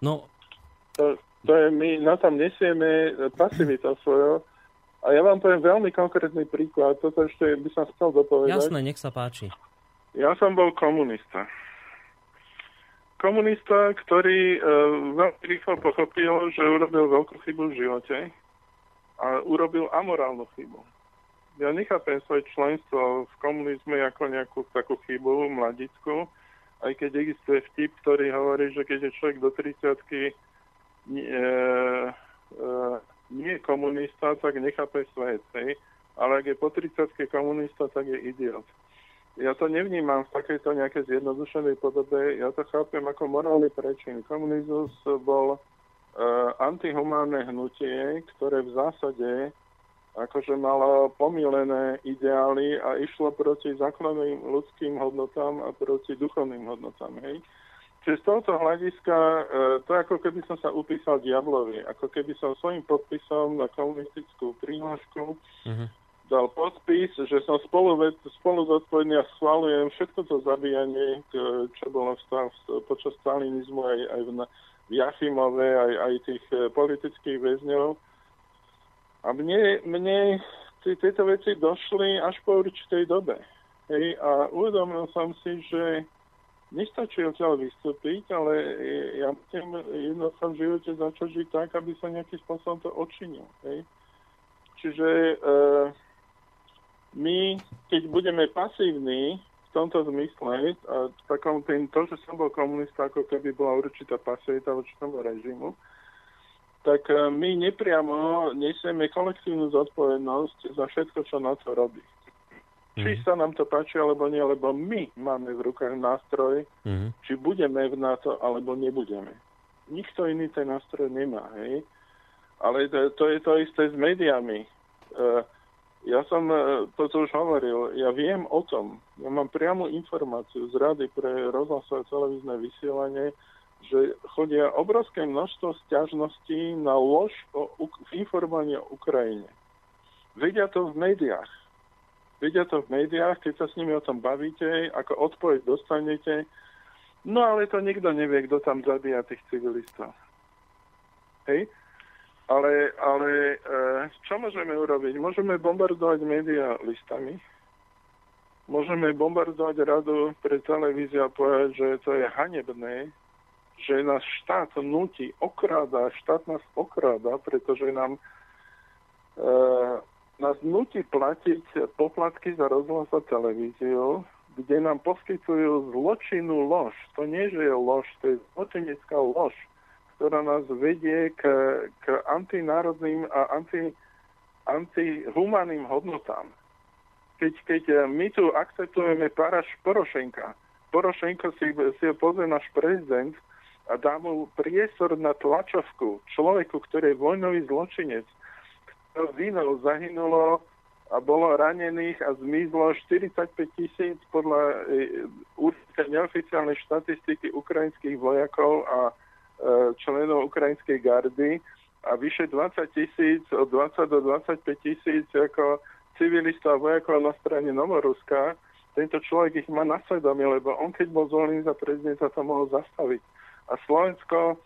A: No,
C: to, to je, my na tam nesieme pasivitu svojo. A ja vám poviem veľmi konkrétny príklad. Toto ešte by som chcel dopovedať.
A: Jasné, nech sa páči.
C: Ja som bol komunista. Komunista, ktorý e, veľmi rýchlo pochopil, že urobil veľkú chybu v živote a urobil amorálnu chybu. Ja nechápem svoje členstvo v komunizme ako nejakú takú chybu mladickú, aj keď existuje vtip, ktorý hovorí, že keď je človek do 30 nie, e, nie komunista, tak nechápe svet, hej? ale ak je po 30 komunista, tak je idiot. Ja to nevnímam v takejto nejakej zjednodušenej podobe, ja to chápem ako morálny prečin. Komunizmus bol e, antihumánne hnutie, ktoré v zásade akože malo pomilené ideály a išlo proti základným ľudským hodnotám a proti duchovným hodnotám. Hej? Čiže z tohoto hľadiska, e, to ako keby som sa upísal diablovi, ako keby som svojim podpisom na komunistickú príhlášku uh-huh. dal podpis, že som spolu, spolu zodpovedný a schválujem všetko to zabíjanie, čo bolo stav počas stalinizmu aj, aj v, v Jachimove, aj, aj tých e, politických väzňov. A mne, mne tieto veci došli až po určitej dobe. Hej, a uvedomil som si, že nestačí odtiaľ vystúpiť, ale ja chcem jednoducho v živote začať žiť tak, aby sa nejakým spôsobom to odčinil. Hej? Čiže e, my, keď budeme pasívni v tomto zmysle, a takom tým, to, že som bol komunista, ako keby bola určitá pasivita voči tomu režimu, tak e, my nepriamo nesieme kolektívnu zodpovednosť za všetko, čo na to robí. Či sa nám to páči, alebo nie, lebo my máme v rukách nástroj, mm. či budeme v NATO, alebo nebudeme. Nikto iný ten nástroj nemá, hej. Ale to, to je to isté s médiami. Uh, ja som uh, toto už hovoril, ja viem o tom, ja mám priamu informáciu z Rady pre rozhlasové televízne vysielanie, že chodia obrovské množstvo stiažností na lož o, v informovaní o Ukrajine. Vedia to v médiách. Vedia to v médiách, keď sa s nimi o tom bavíte, ako odpoveď dostanete. No ale to nikto nevie, kto tam zabíja tých civilistov. Hej? Ale, ale e, čo môžeme urobiť? Môžeme bombardovať médiá listami, môžeme bombardovať radu pre televíziu a povedať, že to je hanebné, že nás štát nutí, okráda, štát nás okráda, pretože nám e, nás nutí platiť poplatky za rozhlas a televíziu, kde nám poskytujú zločinnú lož. To nie, že je lož, to je zločinecká lož, ktorá nás vedie k, k antinárodným a anti, antihumaným hodnotám. Keď, keď my tu akceptujeme paraš Porošenka, Porošenko si, si pozrie náš prezident a dá mu priestor na tlačovku človeku, ktorý je vojnový zločinec, vinou zahynulo a bolo ranených a zmizlo 45 tisíc podľa e, určite neoficiálnej štatistiky ukrajinských vojakov a e, členov ukrajinskej gardy a vyše 20 tisíc, od 20 do 25 tisíc ako civilistov a vojakov na strane Novoruska. Tento človek ich má na svedomie, lebo on keď bol zvolený za prezidenta, to mohol zastaviť. A Slovensko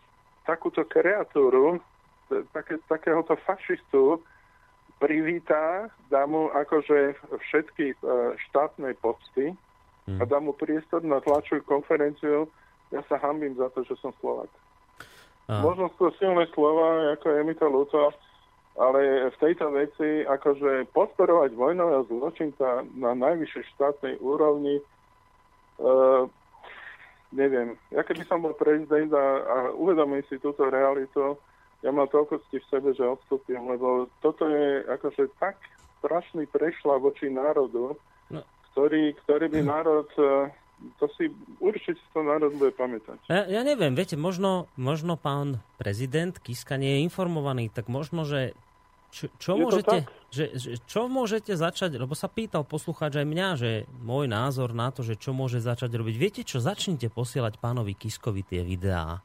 C: takúto kreatúru, také, takéhoto fašistu, privítá, dá mu akože všetky e, štátne pocty a dá mu priestor na tlačovú konferenciu. Ja sa hambím za to, že som Slovak. A. Možno sú silné slova, ako je mi to ľúto, ale v tejto veci akože podporovať vojnového zločinca na najvyššej štátnej úrovni uh, neviem. Ja keby som bol prezident a, a uvedomím si túto realitu, ja mám toľko v sebe, že odstúpim, lebo toto je akože tak strašný prešla voči národu, no. ktorý, ktorý by národ e, to si určite to národ bude pamätať.
A: Ja, ja neviem, viete, možno, možno pán prezident Kiska nie je informovaný, tak možno, že čo, čo, môžete, že, že, čo môžete začať, lebo sa pýtal poslucháč aj mňa, že môj názor na to, že čo môže začať robiť. Viete čo, začnite posielať pánovi Kiskovi tie videá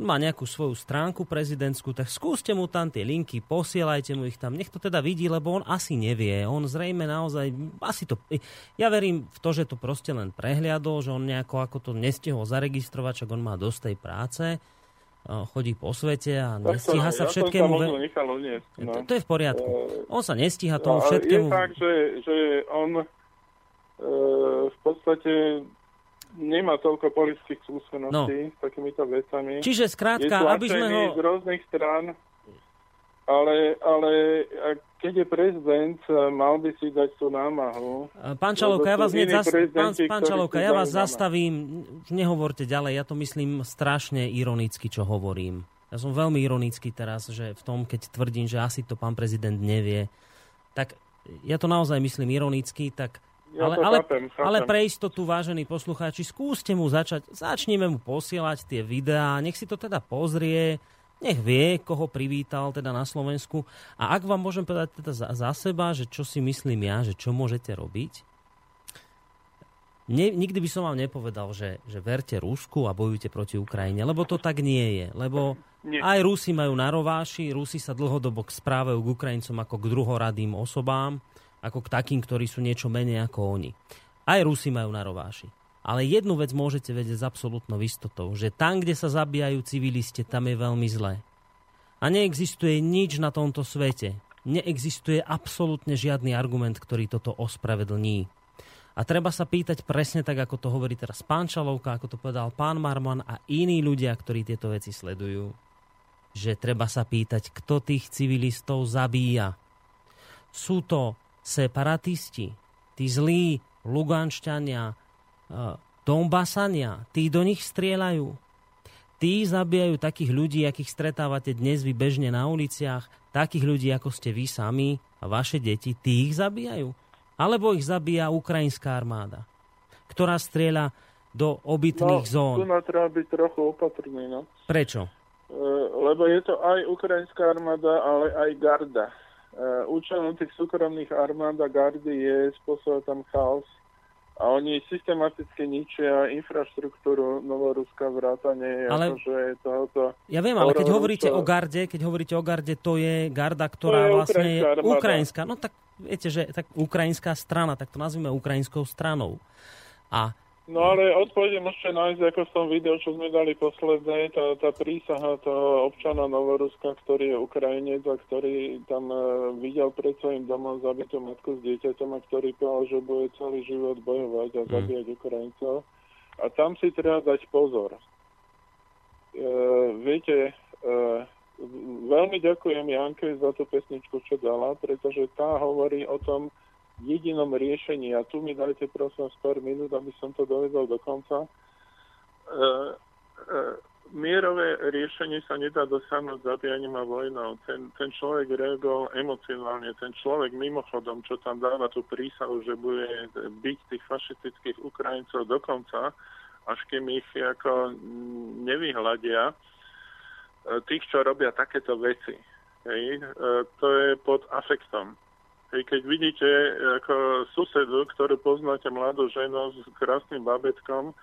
A: má nejakú svoju stránku prezidentskú, tak skúste mu tam tie linky, posielajte mu ich tam, nech to teda vidí, lebo on asi nevie. On zrejme naozaj, asi to, ja verím v to, že to proste len prehliadol, že on nejako ako to nestihol zaregistrovať, čak on má dosť tej práce, chodí po svete a nestíha sa všetkému.
C: Ja nechal no.
A: to, to je v poriadku. On sa nestíha tomu všetkému.
C: Je tak, že, že on e, v podstate nemá toľko politických skúseností no. s takýmito vecami.
A: Čiže skrátka, aby sme ho...
C: z rôznych strán, ale, ale keď je prezident, mal by si dať tú námahu.
A: Pán Čalovka, ja vás, zas... pán, pán Čalovka, ja vás zastavím, nehovorte ďalej, ja to myslím strašne ironicky, čo hovorím. Ja som veľmi ironický teraz, že v tom, keď tvrdím, že asi to pán prezident nevie, tak ja to naozaj myslím ironicky, tak
C: ja
A: ale, ale, chápem, chápem. ale pre istotu, vážení poslucháči, skúste mu začať, začneme mu posielať tie videá, nech si to teda pozrie, nech vie, koho privítal teda na Slovensku. A ak vám môžem povedať teda za, za seba, že čo si myslím ja, že čo môžete robiť, ne, nikdy by som vám nepovedal, že, že verte Rusku a bojujte proti Ukrajine, lebo to tak nie je. Lebo nie. aj Rusi majú na rováši, Rusi sa dlhodobo správajú k Ukrajincom ako k druhoradým osobám ako k takým, ktorí sú niečo menej ako oni. Aj Rusi majú na rováši. Ale jednu vec môžete vedieť s absolútnou istotou, že tam, kde sa zabíjajú civilisti, tam je veľmi zlé. A neexistuje nič na tomto svete. Neexistuje absolútne žiadny argument, ktorý toto ospravedlní. A treba sa pýtať presne tak, ako to hovorí teraz pán Čalovka, ako to povedal pán Marman a iní ľudia, ktorí tieto veci sledujú. Že treba sa pýtať, kto tých civilistov zabíja. Sú to separatisti, tí zlí Luganšťania, Donbasania, tí do nich strieľajú. Tí zabíjajú takých ľudí, akých stretávate dnes vy bežne na uliciach, takých ľudí, ako ste vy sami a vaše deti, tí ich zabíjajú. Alebo ich zabíja ukrajinská armáda, ktorá strieľa do obytných
C: no,
A: zón.
C: Tu na treba byť trochu opatrný, no.
A: Prečo?
C: E, lebo je to aj ukrajinská armáda, ale aj garda. E, účelom tých súkromných armád a gardy je spôsobať tam chaos a oni systematicky ničia infraštruktúru Novoruska vrátane ale... akože tohoto...
A: Ja viem, ale keď hovoríte o garde, keď hovoríte o garde, to je garda, ktorá je vlastne je ukrajinská. No tak viete, že tak ukrajinská strana, tak to nazvime ukrajinskou stranou. A
C: No ale odpovede môžete nájsť, ako v tom videu, čo sme dali posledné, tá, tá prísaha toho občana Novoruska, ktorý je Ukrajinec a ktorý tam uh, videl pred svojim domom zabitú matku s dieťaťom a ktorý povedal, že bude celý život bojovať a mm. zabíjať Ukrajincov. A tam si treba dať pozor. Uh, viete, uh, veľmi ďakujem Janke za tú pesničku, čo dala, pretože tá hovorí o tom, jedinom riešení, a tu mi dajte prosím pár minút, aby som to dovedol do konca, e, e, mierové riešenie sa nedá dosiahnuť zabíjaním a vojnou. Ten, ten človek reagoval emocionálne. Ten človek mimochodom, čo tam dáva tú prísahu, že bude byť tých fašistických Ukrajincov dokonca, až kým ich ako nevyhľadia, e, tých, čo robia takéto veci. Hej, e, to je pod afektom. Keď vidíte ako susedu, ktorú poznáte mladú ženu s krásnym babetkom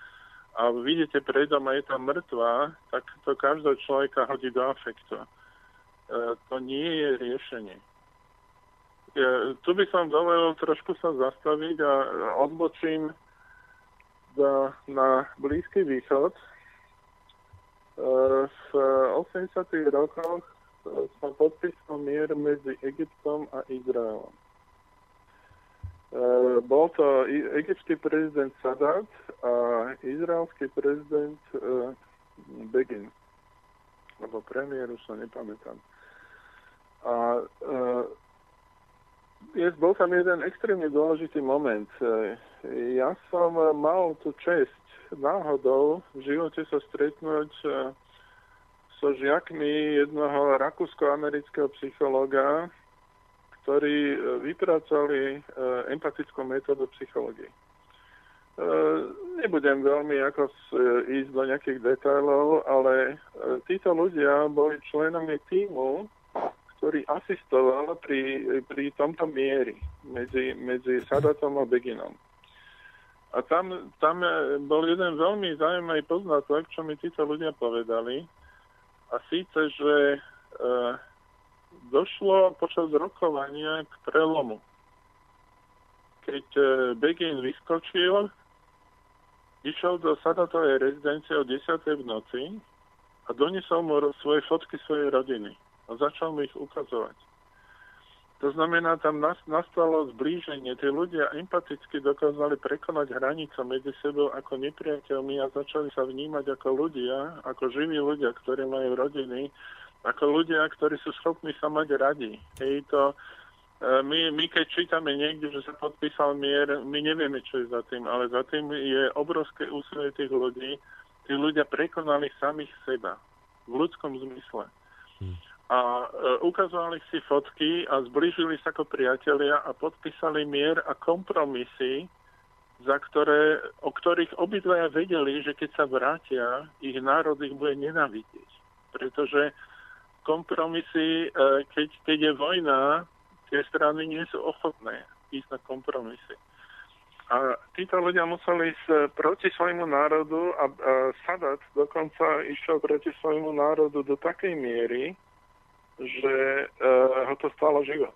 C: a vidíte pred doma je tam mŕtva, tak to každého človeka hodí do afektu. E, to nie je riešenie. E, tu by som dovolil trošku sa zastaviť a odbočím do, na Blízky východ. V 80. rokoch sa podpísal mier medzi Egyptom a Izraelom. E, bol to egyptský prezident Sadat a izraelský prezident e, Begin. Lebo premiér už sa nepamätám. A e, je, bol tam jeden extrémne dôležitý moment. Ja som mal tú čest náhodou v živote sa stretnúť so žiakmi jednoho rakúsko-amerického psychológa, ktorí e, vypracovali e, empatickú metódu psychológie. E, nebudem veľmi ako ísť do nejakých detailov, ale títo ľudia boli členami týmu, ktorý asistoval pri, pri tomto miery medzi, medzi Sadatom a Beginom. A tam, tam bol jeden veľmi zaujímavý poznatok, čo mi títo ľudia povedali, a síce, že došlo počas rokovania k prelomu. Keď e, Begin vyskočil, išiel do Sadatovej rezidencie o 10. v noci a doniesol mu svoje fotky svojej rodiny a začal mu ich ukazovať. To znamená, tam nastalo zblíženie. Tí ľudia empaticky dokázali prekonať hranicu medzi sebou ako nepriateľmi a začali sa vnímať ako ľudia, ako živí ľudia, ktorí majú rodiny, ako ľudia, ktorí sú schopní sa mať radi. Hej, to, e, my, my keď čítame niekde, že sa podpísal mier, my nevieme, čo je za tým, ale za tým je obrovské úsilie tých ľudí. Tí ľudia prekonali samých seba v ľudskom zmysle. Hmm a e, ukazovali si fotky a zbližili sa ako priatelia a podpísali mier a kompromisy, za ktoré, o ktorých obidvaja vedeli, že keď sa vrátia, ich národ ich bude nenávidieť. Pretože kompromisy, e, keď, keď je vojna, tie strany nie sú ochotné ísť na kompromisy. A títo ľudia museli ísť proti svojmu národu a, a Sadat dokonca išiel proti svojmu národu do takej miery, že uh, ho to stalo život.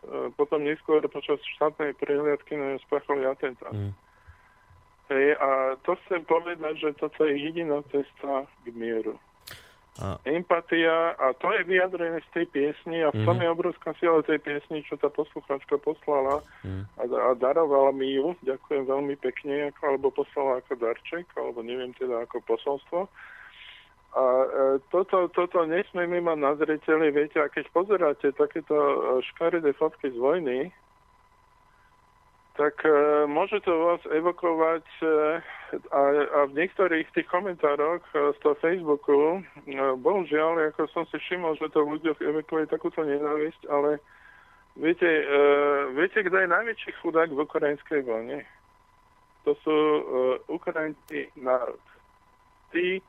C: Uh, potom neskôr počas štátnej prehliadky na spáchali atentát. Mm. Hej, a to chcem povedať, že toto je jediná cesta k mieru. A... Empatia, a to je vyjadrené z tej piesni a v tom mm. je obrovská sila tej piesni, čo tá poslucháčka poslala mm. a, a darovala mi ju, ďakujem veľmi pekne, ako, alebo poslala ako darček, alebo neviem teda ako posolstvo. A e, toto, toto nesmieme mať na zreteli, viete, a keď pozeráte takéto e, škaredé fotky z vojny, tak e, môže to vás evokovať e, a, a v niektorých tých komentároch e, z toho Facebooku, e, bohužiaľ, ako som si všimol, že to v ľuďoch evokuje takúto nenávisť, ale viete, e, viete, kto je najväčší chudák v ukrajinskej vojne? To sú e, Ukrajinci národ. Tí,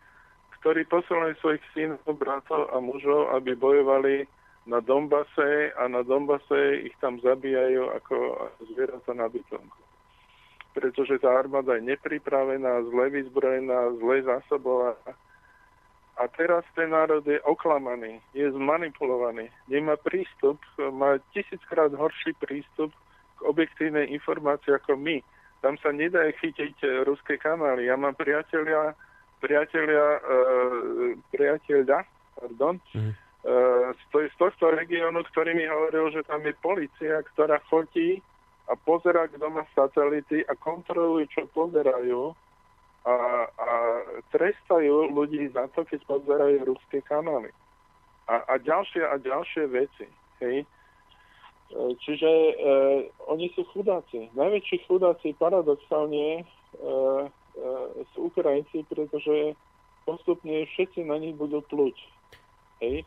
C: ktorí posielajú svojich synov, bratov a mužov, aby bojovali na Dombase a na Dombase ich tam zabíjajú ako zvieratá na bytonku. Pretože tá armáda je nepripravená, zle vyzbrojená, zle zásobovaná. A teraz ten národ je oklamaný, je zmanipulovaný, nemá prístup, má tisíckrát horší prístup k objektívnej informácii ako my. Tam sa nedá chytiť ruské kanály. Ja mám priateľia, priateľia, e, priateľa, pardon, mm z, z tohto regiónu, ktorý mi hovoril, že tam je policia, ktorá chodí a pozera, kto má satelity a kontrolujú, čo pozerajú a, a trestajú ľudí za to, keď pozerajú ruské kanály. A, a ďalšie a ďalšie veci. Hej. E, čiže e, oni sú chudáci. Najväčší chudáci paradoxálne e, e, sú Ukrajinci, pretože postupne všetci na nich budú pluť. Hej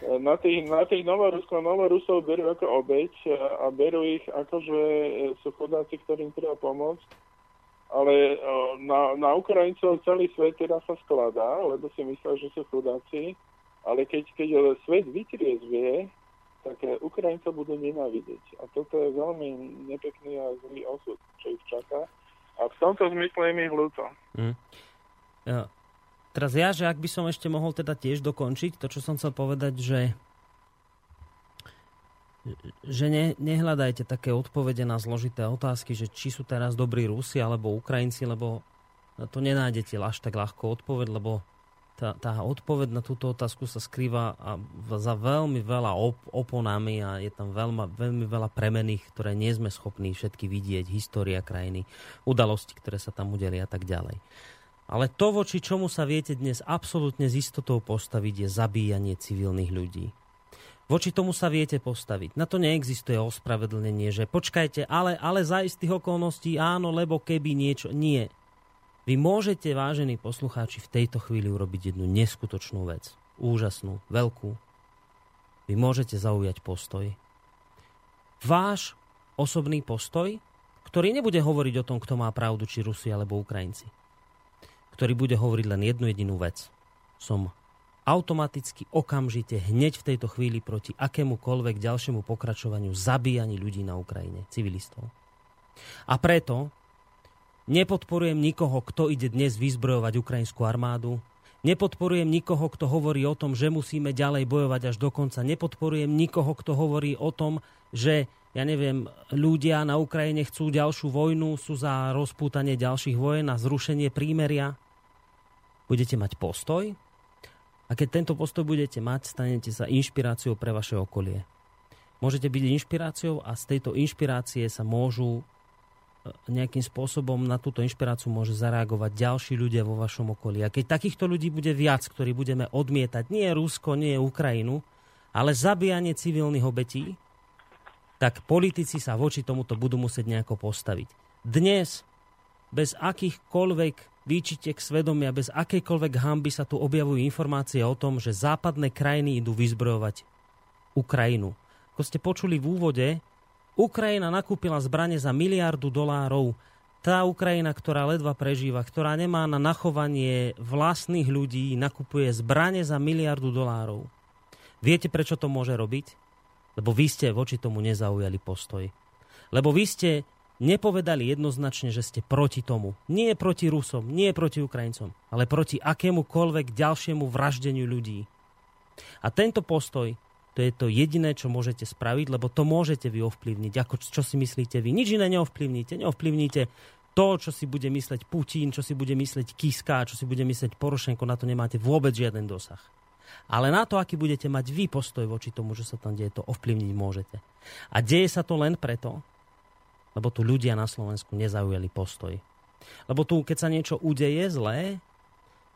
C: na tých, na tých Novoruskov, Novorusov berú ako obeď a berú ich ako, že sú chodáci, ktorým treba pomôcť. Ale na, na Ukrajincov celý svet teda sa skladá, lebo si myslel, že sú chudáci. Ale keď, keď svet vytriezvie, tak Ukrajincov budú nenávidieť. A toto je veľmi nepekný a zlý osud, čo ich čaká. A v tomto zmysle je mi hľúto. Mm.
A: Ja, Teraz ja, že ak by som ešte mohol teda tiež dokončiť to, čo som chcel povedať, že že ne, nehľadajte také odpovede na zložité otázky, že či sú teraz dobrí Rusi alebo Ukrajinci, lebo to nenájdete až tak ľahko odpoveď, lebo tá, tá odpoveď na túto otázku sa skrýva a za veľmi veľa op- oponami a je tam veľma, veľmi veľa premených, ktoré nie sme schopní všetky vidieť, história krajiny, udalosti, ktoré sa tam udelia a tak ďalej. Ale to, voči čomu sa viete dnes absolútne s istotou postaviť, je zabíjanie civilných ľudí. Voči tomu sa viete postaviť. Na to neexistuje ospravedlnenie, že počkajte, ale, ale za istých okolností áno, lebo keby niečo... Nie. Vy môžete, vážení poslucháči, v tejto chvíli urobiť jednu neskutočnú vec. Úžasnú, veľkú. Vy môžete zaujať postoj. Váš osobný postoj, ktorý nebude hovoriť o tom, kto má pravdu, či Rusi alebo Ukrajinci ktorý bude hovoriť len jednu jedinú vec. Som automaticky, okamžite, hneď v tejto chvíli proti akémukoľvek ďalšiemu pokračovaniu zabíjani ľudí na Ukrajine, civilistov. A preto nepodporujem nikoho, kto ide dnes vyzbrojovať ukrajinskú armádu, nepodporujem nikoho, kto hovorí o tom, že musíme ďalej bojovať až do konca, nepodporujem nikoho, kto hovorí o tom, že ja neviem, ľudia na Ukrajine chcú ďalšiu vojnu, sú za rozpútanie ďalších vojen a zrušenie prímeria. Budete mať postoj a keď tento postoj budete mať, stanete sa inšpiráciou pre vaše okolie. Môžete byť inšpiráciou a z tejto inšpirácie sa môžu e, nejakým spôsobom na túto inšpiráciu môže zareagovať ďalší ľudia vo vašom okolí. A keď takýchto ľudí bude viac, ktorí budeme odmietať, nie Rusko, nie Ukrajinu, ale zabíjanie civilných obetí, tak politici sa voči tomuto budú musieť nejako postaviť. Dnes, bez akýchkoľvek výčitek svedomia, bez akejkoľvek hamby sa tu objavujú informácie o tom, že západné krajiny idú vyzbrojovať Ukrajinu. Ako ste počuli v úvode, Ukrajina nakúpila zbranie za miliardu dolárov. Tá Ukrajina, ktorá ledva prežíva, ktorá nemá na nachovanie vlastných ľudí, nakupuje zbranie za miliardu dolárov. Viete, prečo to môže robiť? Lebo vy ste voči tomu nezaujali postoj. Lebo vy ste nepovedali jednoznačne, že ste proti tomu. Nie proti Rusom, nie proti Ukrajincom, ale proti akémukoľvek ďalšiemu vraždeniu ľudí. A tento postoj, to je to jediné, čo môžete spraviť, lebo to môžete vy ovplyvniť. Ako, čo si myslíte vy? Nič iné neovplyvníte. Neovplyvníte to, čo si bude mysleť Putin, čo si bude mysleť Kiska, čo si bude mysleť Porošenko, na to nemáte vôbec žiaden dosah. Ale na to, aký budete mať vy postoj voči tomu, že sa tam deje, to ovplyvniť môžete. A deje sa to len preto, lebo tu ľudia na Slovensku nezaujali postoj. Lebo tu, keď sa niečo udeje zlé,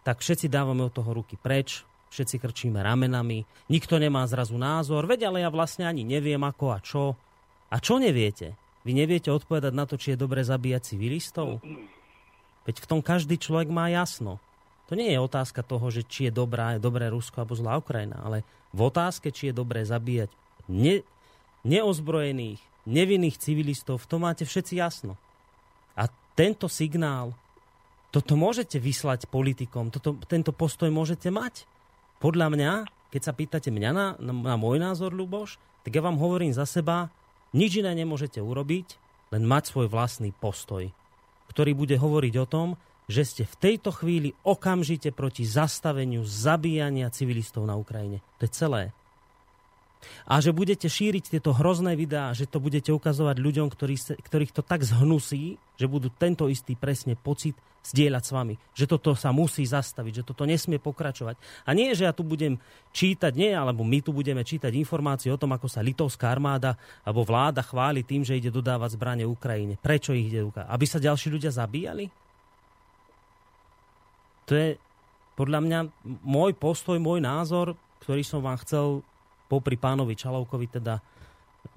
A: tak všetci dávame od toho ruky preč, všetci krčíme ramenami, nikto nemá zrazu názor, veď ale ja vlastne ani neviem ako a čo. A čo neviete? Vy neviete odpovedať na to, či je dobre zabíjať civilistov? Veď v tom každý človek má jasno. To nie je otázka toho, že či je dobrá, je dobré Rusko alebo zlá Ukrajina, ale v otázke, či je dobré zabíjať ne, neozbrojených, nevinných civilistov, v tom máte všetci jasno. A tento signál, toto môžete vyslať politikom, toto, tento postoj môžete mať. Podľa mňa, keď sa pýtate mňa na, na, na môj názor, Luboš, tak ja vám hovorím za seba, nič iné nemôžete urobiť, len mať svoj vlastný postoj, ktorý bude hovoriť o tom, že ste v tejto chvíli okamžite proti zastaveniu zabíjania civilistov na Ukrajine. To je celé. A že budete šíriť tieto hrozné videá, že to budete ukazovať ľuďom, ktorí, ktorých to tak zhnusí, že budú tento istý presne pocit zdieľať s vami. Že toto sa musí zastaviť, že toto nesmie pokračovať. A nie, že ja tu budem čítať, nie, alebo my tu budeme čítať informácie o tom, ako sa litovská armáda alebo vláda chváli tým, že ide dodávať zbranie Ukrajine. Prečo ich ide ukázať? Aby sa ďalší ľudia zabíjali? To je podľa mňa môj postoj, môj názor, ktorý som vám chcel popri pánovi Čalovkovi teda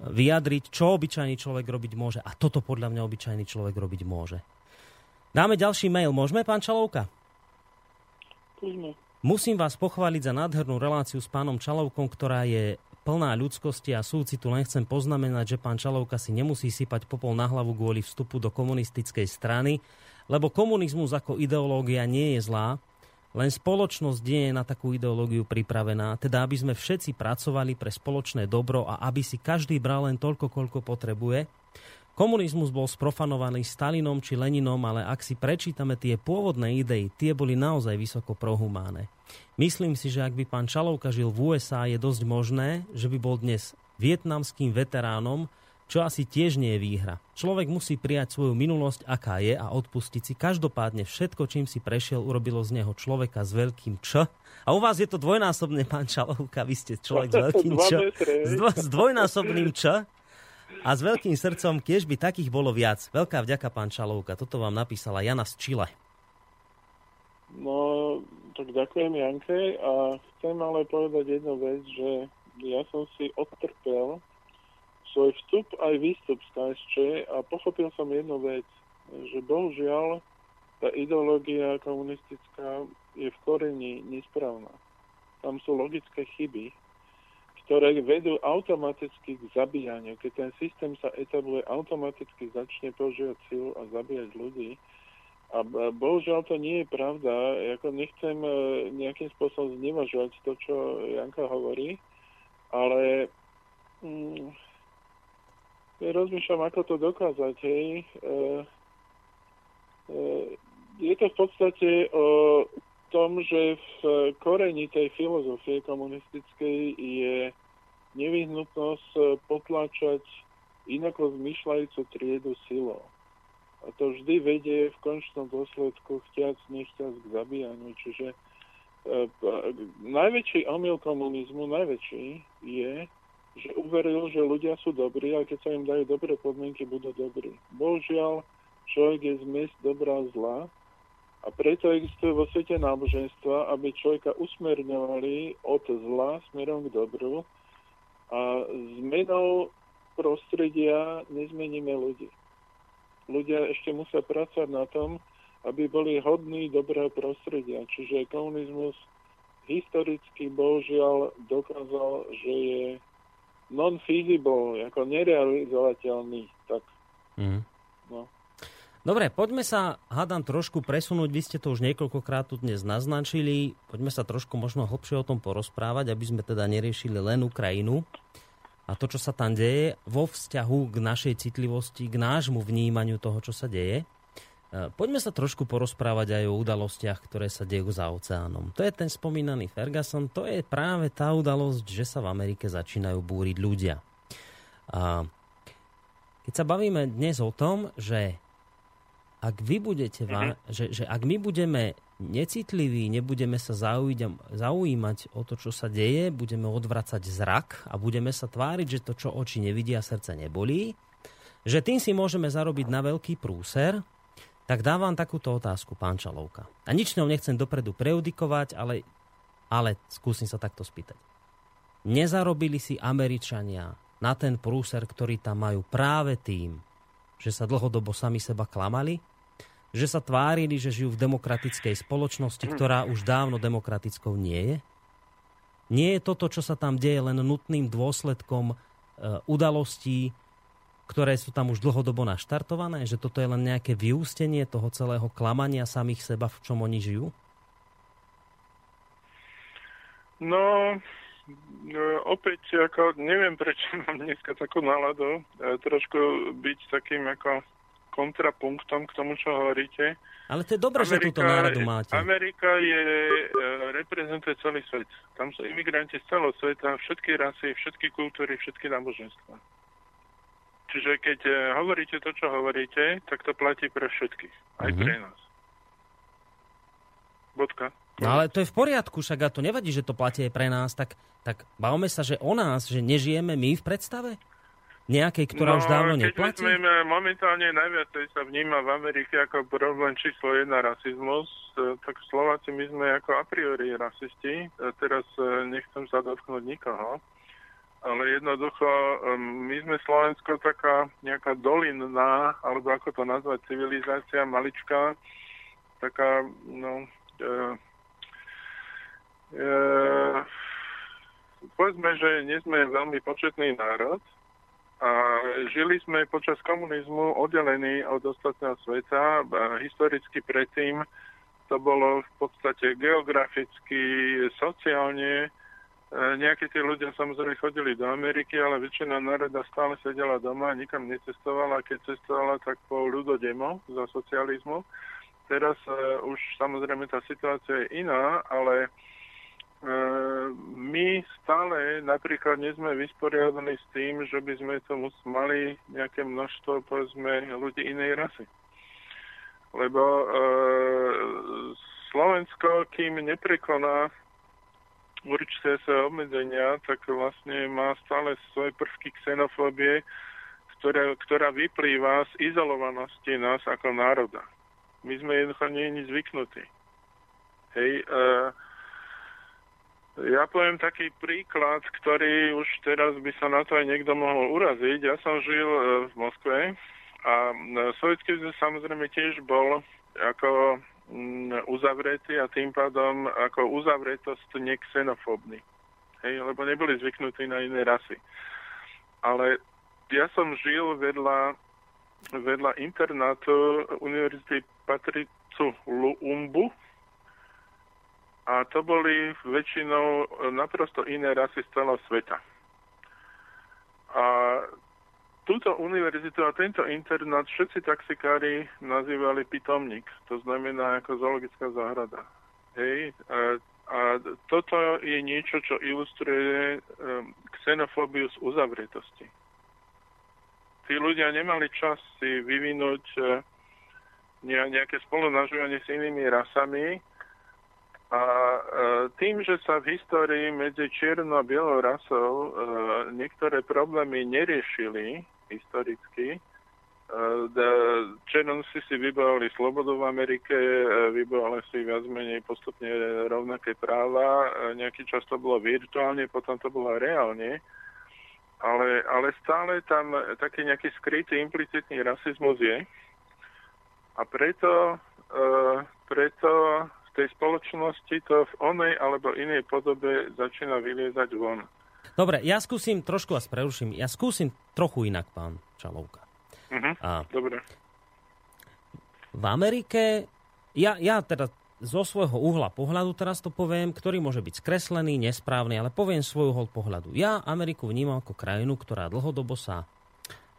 A: vyjadriť, čo obyčajný človek robiť môže. A toto podľa mňa obyčajný človek robiť môže. Dáme ďalší mail. Môžeme, pán Čalovka? Musím vás pochváliť za nádhernú reláciu s pánom Čalovkom, ktorá je plná ľudskosti a súcitu. Len chcem poznamenať, že pán Čalovka si nemusí sypať popol na hlavu kvôli vstupu do komunistickej strany, lebo komunizmus ako ideológia nie je zlá, len spoločnosť nie je na takú ideológiu pripravená, teda aby sme všetci pracovali pre spoločné dobro a aby si každý bral len toľko, koľko potrebuje. Komunizmus bol sprofanovaný Stalinom či Leninom, ale ak si prečítame tie pôvodné idei, tie boli naozaj vysoko prohumánne. Myslím si, že ak by pán Čalovka žil v USA, je dosť možné, že by bol dnes vietnamským veteránom, čo asi tiež nie je výhra. Človek musí prijať svoju minulosť, aká je a odpustiť si. Každopádne všetko, čím si prešiel, urobilo z neho človeka s veľkým Č. A u vás je to dvojnásobne, pán Čalovka, vy ste človek s veľkým Č. S, dvo, s dvojnásobným Č. A s veľkým srdcom, tiež by takých bolo viac. Veľká vďaka, pán Čalovka. Toto vám napísala Jana z Čile.
C: No, tak ďakujem Janke a chcem ale povedať jednu vec, že ja som si odtrpel svoj vstup aj výstup z KSČ a pochopil som jednu vec, že bohužiaľ tá ideológia komunistická je v koreni nesprávna. Tam sú logické chyby, ktoré vedú automaticky k zabíjaniu. Keď ten systém sa etabluje, automaticky začne používať silu a zabíjať ľudí. A bohužiaľ to nie je pravda. Jako nechcem e, nejakým spôsobom znevažovať to, čo Janka hovorí, ale mm, rozmýšľam, ako to dokázať, hej. E, e, je to v podstate o tom, že v koreni tej filozofie komunistickej je nevyhnutnosť potlačať inako zmyšľajúcu triedu silou. A to vždy vedie v končnom dôsledku chtiac, nechťac k zabíjaniu. Čiže e, najväčší omyl komunizmu, najväčší je, že uveril, že ľudia sú dobrí a keď sa im dajú dobré podmienky, budú dobrí. Bohužiaľ, človek je zmes dobrá zla a preto existuje vo svete náboženstva, aby človeka usmerňovali od zla smerom k dobru a zmenou prostredia nezmeníme ľudí. Ľudia ešte musia pracovať na tom, aby boli hodní dobrého prostredia. Čiže komunizmus historicky bohužiaľ dokázal, že je non-feasible, ako nerealizovateľný. Tak, mm. no.
A: Dobre, poďme sa, hádam, trošku presunúť. Vy ste to už niekoľkokrát tu dnes naznačili. Poďme sa trošku možno hlbšie o tom porozprávať, aby sme teda neriešili len Ukrajinu a to, čo sa tam deje vo vzťahu k našej citlivosti, k nášmu vnímaniu toho, čo sa deje. E, poďme sa trošku porozprávať aj o udalostiach, ktoré sa dejú za oceánom. To je ten spomínaný Ferguson, to je práve tá udalosť, že sa v Amerike začínajú búriť ľudia. A keď sa bavíme dnes o tom, že ak vy budete, mm-hmm. že, že ak my budeme necitliví, nebudeme sa zaujímať o to, čo sa deje, budeme odvracať zrak a budeme sa tváriť, že to, čo oči nevidia, srdce nebolí, že tým si môžeme zarobiť na veľký prúser, tak dávam takúto otázku, pán Čalovka. A nič ňou nechcem dopredu preudikovať, ale, ale skúsim sa takto spýtať. Nezarobili si Američania na ten prúser, ktorý tam majú práve tým, že sa dlhodobo sami seba klamali, že sa tvárili, že žijú v demokratickej spoločnosti, ktorá už dávno demokratickou nie je? Nie je toto, čo sa tam deje, len nutným dôsledkom e, udalostí, ktoré sú tam už dlhodobo naštartované? Že toto je len nejaké vyústenie toho celého klamania samých seba, v čom oni žijú?
C: No, no, opäť, ako, neviem, prečo mám dneska takú náladu, e, trošku byť takým ako kontrapunktom k tomu, čo hovoríte.
A: Ale to je dobré, že túto náladu máte.
C: Amerika je, e, reprezentuje celý svet. Tam sú imigranti z celého sveta, všetky rasy, všetky kultúry, všetky náboženstva. Čiže keď e, hovoríte to, čo hovoríte, tak to platí pre všetkých. Aj
A: Mhm.
C: pre nás. Bodka.
A: No ale to je v poriadku, však a to nevadí, že to platí aj pre nás, tak, tak bavme sa, že o nás, že nežijeme my v predstave? Nejakej, ktorá už dávno
C: No, keď
A: neplatí?
C: vezmeme, momentálne najviac sa vníma v Amerike ako problém číslo jedna rasizmus, e, tak Slováci my sme ako a priori rasisti. E, Teraz nechcem sa dotknúť nikoho, ale jednoducho my sme Slovensko taká nejaká dolinná, alebo ako to nazvať, civilizácia maličká, taká, no, e, e, povedzme, že nie sme veľmi početný národ, a žili sme počas komunizmu oddelení od ostatného sveta. A historicky predtým to bolo v podstate geograficky, sociálne. E, Nejakí tí ľudia samozrejme chodili do Ameriky, ale väčšina národa stále sedela doma, nikam necestovala. Keď cestovala, tak po ľudodemo za socializmu. Teraz uh, už samozrejme tá situácia je iná, ale E, my stále napríklad nie sme vysporiadaní s tým, že by sme to mali nejaké množstvo, povedzme, ľudí inej rasy. Lebo e, Slovensko, kým neprekoná určité sa obmedzenia, tak vlastne má stále svoje prvky xenofóbie, ktorá, ktorá vyplýva z izolovanosti nás ako národa. My sme jednoducho nie zvyknutí. Hej, e, ja poviem taký príklad, ktorý už teraz by sa na to aj niekto mohol uraziť. Ja som žil e, v Moskve a e, sovietský zväz samozrejme tiež bol ako uzavretý a tým pádom ako uzavretosť nexenofóbny. Hej, lebo neboli zvyknutí na iné rasy. Ale ja som žil vedľa, vedľa internátu Univerzity Patricu Lumbu, a to boli väčšinou naprosto iné rasy z celého sveta. A túto univerzitu a tento internát všetci taxikári nazývali pitomník, to znamená ako zoologická záhrada. Hej, a, a toto je niečo, čo ilustruje um, xenofóbiu z uzavretosti. Tí ľudia nemali čas si vyvinúť uh, nejaké spolunažívanie s inými rasami, a e, tým, že sa v histórii medzi čiernou a bielou rasou e, niektoré problémy neriešili historicky, e, černosi si vybavili slobodu v Amerike, e, vybavili si viac menej postupne rovnaké práva, e, nejaký čas to bolo virtuálne, potom to bolo reálne, ale, ale stále tam taký nejaký skrytý implicitný rasizmus je. A preto, preto tej spoločnosti to v onej alebo inej podobe začína vyliezať von.
A: Dobre, ja skúsim, trošku vás preruším, ja skúsim trochu inak, pán Čalovka.
C: Uh-huh.
A: A
C: Dobre.
A: v Amerike, ja, ja teda zo svojho uhla pohľadu teraz to poviem, ktorý môže byť skreslený, nesprávny, ale poviem svoj uhol pohľadu. Ja Ameriku vnímam ako krajinu, ktorá dlhodobo sa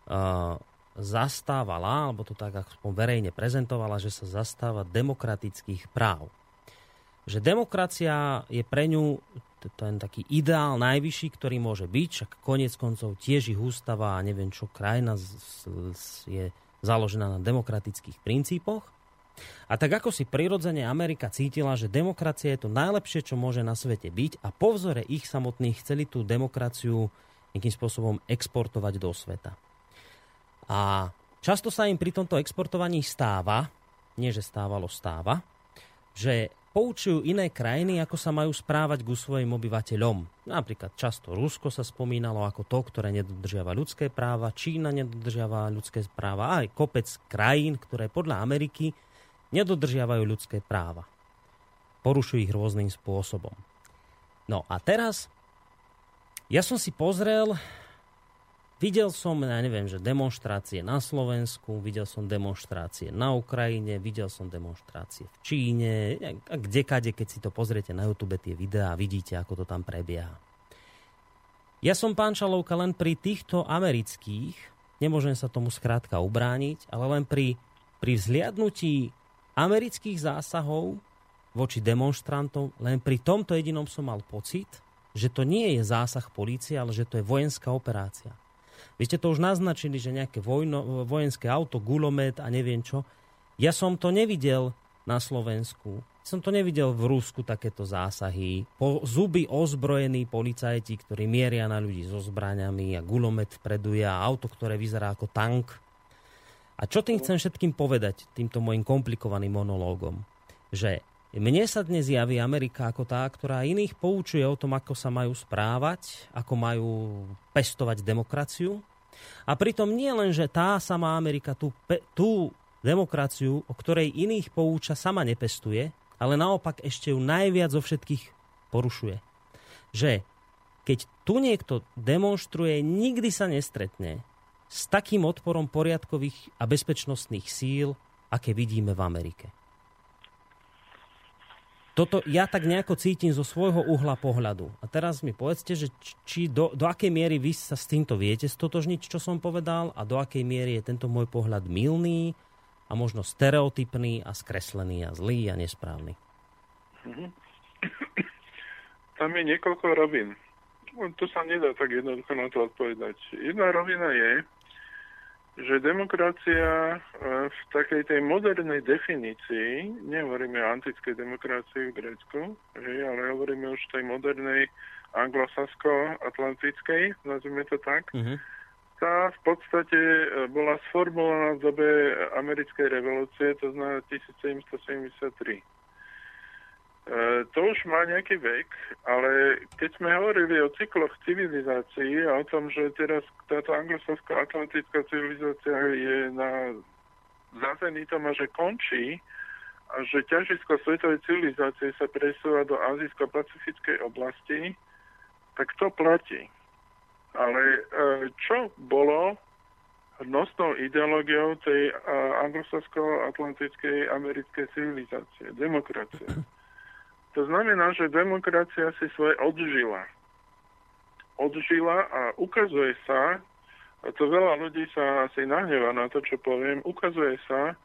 A: uh, zastávala, alebo to tak aspoň verejne prezentovala, že sa zastáva demokratických práv že demokracia je pre ňu ten taký ideál najvyšší, ktorý môže byť, však konec koncov tiež ich ústava a neviem čo, krajina je založená na demokratických princípoch. A tak ako si prirodzene Amerika cítila, že demokracia je to najlepšie, čo môže na svete byť a po vzore ich samotných chceli tú demokraciu nejakým spôsobom exportovať do sveta. A často sa im pri tomto exportovaní stáva, nie že stávalo, stáva, že poučujú iné krajiny, ako sa majú správať ku svojim obyvateľom. Napríklad často Rusko sa spomínalo ako to, ktoré nedodržiava ľudské práva, Čína nedodržiava ľudské práva a aj kopec krajín, ktoré podľa Ameriky nedodržiavajú ľudské práva. Porušujú ich rôznym spôsobom. No a teraz ja som si pozrel Videl som, ja neviem, že demonstrácie na Slovensku, videl som demonstrácie na Ukrajine, videl som demonstrácie v Číne a kdekade, keď si to pozriete na YouTube tie videá, vidíte, ako to tam prebieha. Ja som, pán Čalovka, len pri týchto amerických, nemôžem sa tomu skrátka ubrániť, ale len pri, pri vzliadnutí amerických zásahov voči demonstrantom, len pri tomto jedinom som mal pocit, že to nie je zásah polície, ale že to je vojenská operácia. Vy ste to už naznačili, že nejaké vojno, vojenské auto, gulomet a neviem čo. Ja som to nevidel na Slovensku. Som to nevidel v Rusku takéto zásahy. Po zuby ozbrojení policajti, ktorí mieria na ľudí so zbraňami a gulomet vpredu a auto, ktoré vyzerá ako tank. A čo tým chcem všetkým povedať, týmto môjim komplikovaným monológom? Že mne sa dnes javí Amerika ako tá, ktorá iných poučuje o tom, ako sa majú správať, ako majú pestovať demokraciu. A pritom nie len, že tá sama Amerika tú, tú demokraciu, o ktorej iných pouča, sama nepestuje, ale naopak ešte ju najviac zo všetkých porušuje. Že keď tu niekto demonstruje, nikdy sa nestretne s takým odporom poriadkových a bezpečnostných síl, aké vidíme v Amerike toto ja tak nejako cítim zo svojho uhla pohľadu. A teraz mi povedzte, že či do, do akej miery vy sa s týmto viete stotožniť, čo som povedal, a do akej miery je tento môj pohľad milný a možno stereotypný a skreslený a zlý a nesprávny.
C: Mhm. [coughs] Tam je niekoľko rovin. Tu sa nedá tak jednoducho na to odpovedať. Jedna rovina je, že demokracia e, v takej tej modernej definícii, nehovoríme o antickej demokracii v Grécku, že, ale hovoríme už tej modernej anglosasko-atlantickej, nazvime to tak, mm-hmm. tá v podstate e, bola sformulovaná v dobe americkej revolúcie, to znamená 1773. E, to už má nejaký vek, ale keď sme hovorili o cykloch civilizácií a o tom, že teraz táto anglosasko-atlantická civilizácia je na zazenitom a že končí a že ťažisko svetovej civilizácie sa presúva do azijsko-pacifickej oblasti, tak to platí. Ale e, čo bolo nosnou ideológiou tej anglosasko-atlantickej americkej civilizácie? Demokracia. To znamená, že demokracia si svoje odžila. Odžila a ukazuje sa, a to veľa ľudí sa asi nahneva na to, čo poviem, ukazuje sa,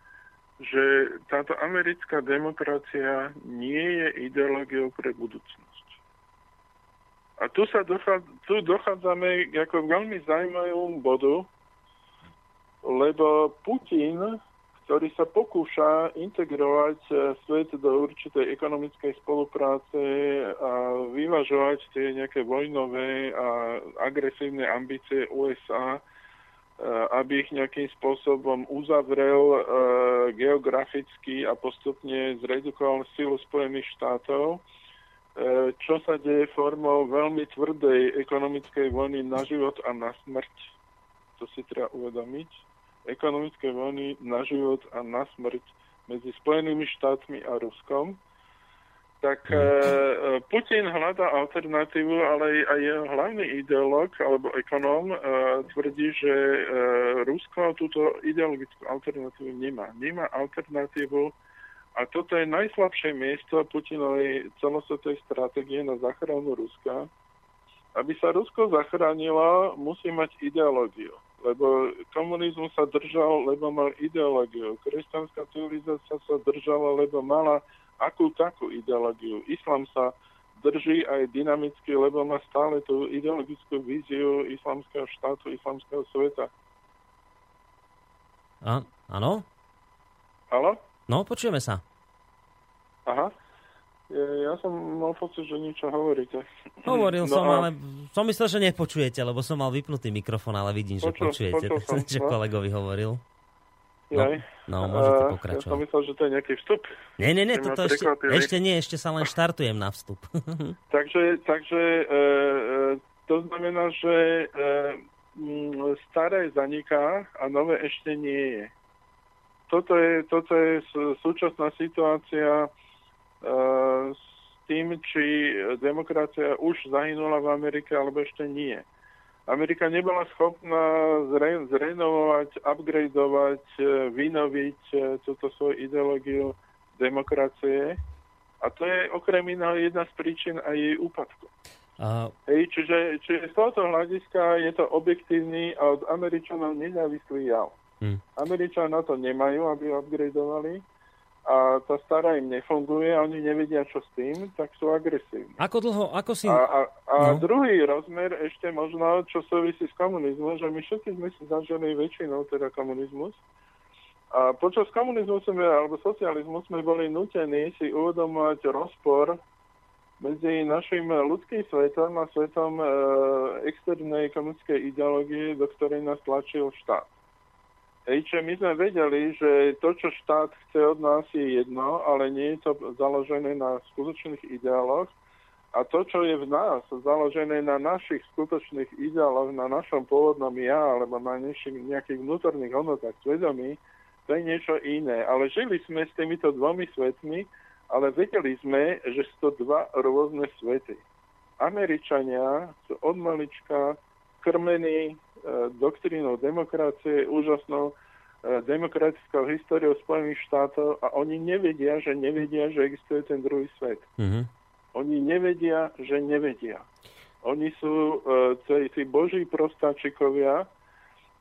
C: že táto americká demokracia nie je ideológiou pre budúcnosť. A tu, sa dochádza, tu dochádzame ako k veľmi zaujímavému bodu, lebo Putin ktorý sa pokúša integrovať e, svet do určitej ekonomickej spolupráce a vyvažovať tie nejaké vojnové a agresívne ambície USA, e, aby ich nejakým spôsobom uzavrel e, geograficky a postupne zredukoval silu Spojených štátov, čo sa deje formou veľmi tvrdej ekonomickej vojny na život a na smrť. To si treba uvedomiť ekonomické vojny na život a na smrť medzi Spojenými štátmi a Ruskom, tak e, Putin hľadá alternatívu, ale aj jeho hlavný ideológ alebo ekonóm e, tvrdí, že e, Rusko túto ideologickú alternatívu nemá. Nemá alternatívu a toto je najslabšie miesto Putinovej celosvetovej stratégie na záchranu Ruska. Aby sa Rusko zachránilo, musí mať ideológiu lebo komunizmus sa držal, lebo mal ideológiu. Kresťanská civilizácia sa držala, lebo mala akú takú ideológiu. Islam sa drží aj dynamicky, lebo má stále tú ideologickú víziu islamského štátu, islamského sveta.
A: A, áno?
C: Halo?
A: No, počujeme sa.
C: Aha. Ja som mal pocit, že niečo hovoríte.
A: Hovoril no som, a... ale som myslel, že nepočujete, lebo som mal vypnutý mikrofón, ale vidím, že počul, počujete. Počul som, [laughs] no? kolegovi hovoril.
C: No.
A: No, môžete
C: A, Ja som
A: pokračovať.
C: myslel, že to je nejaký vstup.
A: Nie, nie, nie, toto ešte, ešte nie, ešte sa len štartujem na vstup. [laughs]
C: Takže, takže e, e, to znamená, že e, staré zaniká a nové ešte nie je. Toto je, toto je súčasná situácia s tým, či demokracia už zahynula v Amerike, alebo ešte nie. Amerika nebola schopná zre, zrenovovať, upgradeovať, e, vynoviť e, túto svoju ideológiu demokracie. A to je okrem iného jedna z príčin aj jej úpadku.
A: A,
C: Hej, čiže, čiže z tohoto hľadiska je to objektívny a od Američanov nezávislý jav.
A: Hm.
C: Američania na to nemajú, aby upgradeovali a tá stará im nefunguje a oni nevedia, čo s tým, tak sú agresívni.
A: ako dlho, ako si...
C: A, a, a
A: No.
C: druhý rozmer ešte možno, čo súvisí s komunizmom, že my všetci sme si zažili väčšinou teda komunizmus. A počas komunizmu sme, alebo socializmu sme boli nutení si uvedomovať rozpor medzi našim ľudským svetom a svetom e, externej komunistickej ideológie, do ktorej nás tlačil štát. Hej, my sme vedeli, že to, čo štát chce od nás, je jedno, ale nie je to založené na skutočných ideáloch. A to, čo je v nás, založené na našich skutočných ideáloch, na našom pôvodnom ja, alebo na nejakých, nejakých vnútorných hodnotách svedomí, to je niečo iné. Ale žili sme s týmito dvomi svetmi, ale vedeli sme, že sú to dva rôzne svety. Američania sú od malička krmení e, doktrínou demokracie, úžasnou e, demokratickou históriou Spojených štátov a oni nevedia, že nevedia, že existuje ten druhý svet.
A: Mhm.
C: Oni nevedia, že nevedia. Oni sú tí, tí boží prostáčikovia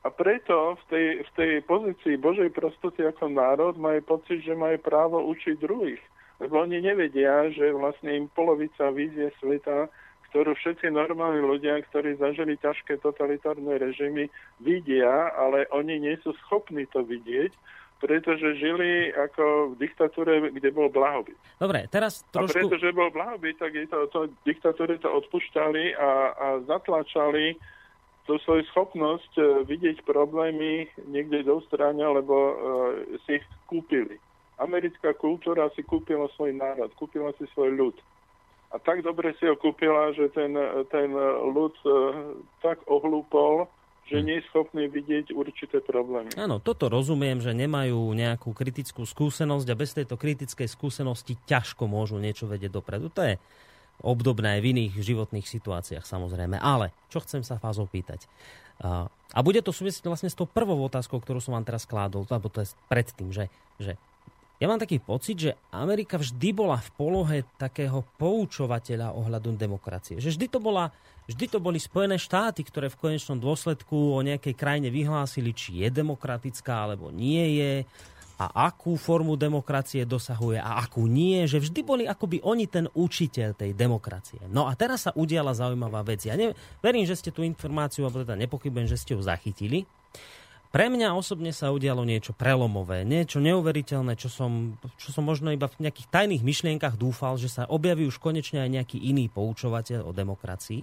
C: a preto v tej, v tej pozícii božej prostoty ako národ majú pocit, že majú právo učiť druhých. Lebo oni nevedia, že vlastne im polovica vízie sveta, ktorú všetci normálni ľudia, ktorí zažili ťažké totalitárne režimy, vidia, ale oni nie sú schopní to vidieť, pretože žili ako v diktatúre, kde bol blahobyt.
A: Dobre, teraz
C: A
A: trošku...
C: pretože bol blahobyt, tak je to, to diktatúry to odpúšťali a, a zatlačali tú svoju schopnosť e, vidieť problémy niekde do strany, lebo e, si ich kúpili. Americká kultúra si kúpila svoj národ, kúpila si svoj ľud. A tak dobre si ho kúpila, že ten, ten ľud e, tak ohlúpol, že nie je schopný vidieť určité problémy.
A: Áno, toto rozumiem, že nemajú nejakú kritickú skúsenosť a bez tejto kritickej skúsenosti ťažko môžu niečo vedieť dopredu. To je obdobné aj v iných životných situáciách samozrejme. Ale čo chcem sa vás opýtať? A, bude to súvisieť vlastne s tou prvou otázkou, ktorú som vám teraz kládol, lebo to je predtým, že, že ja mám taký pocit, že Amerika vždy bola v polohe takého poučovateľa ohľadom demokracie. Že vždy to, bola, vždy to boli Spojené štáty, ktoré v konečnom dôsledku o nejakej krajine vyhlásili, či je demokratická alebo nie je a akú formu demokracie dosahuje a akú nie, že vždy boli akoby oni ten učiteľ tej demokracie. No a teraz sa udiala zaujímavá vec. Ja ne, verím, že ste tú informáciu, alebo teda nepochybujem, že ste ju zachytili. Pre mňa osobne sa udialo niečo prelomové, niečo neuveriteľné, čo som, čo som možno iba v nejakých tajných myšlienkach dúfal, že sa objaví už konečne aj nejaký iný poučovateľ o demokracii.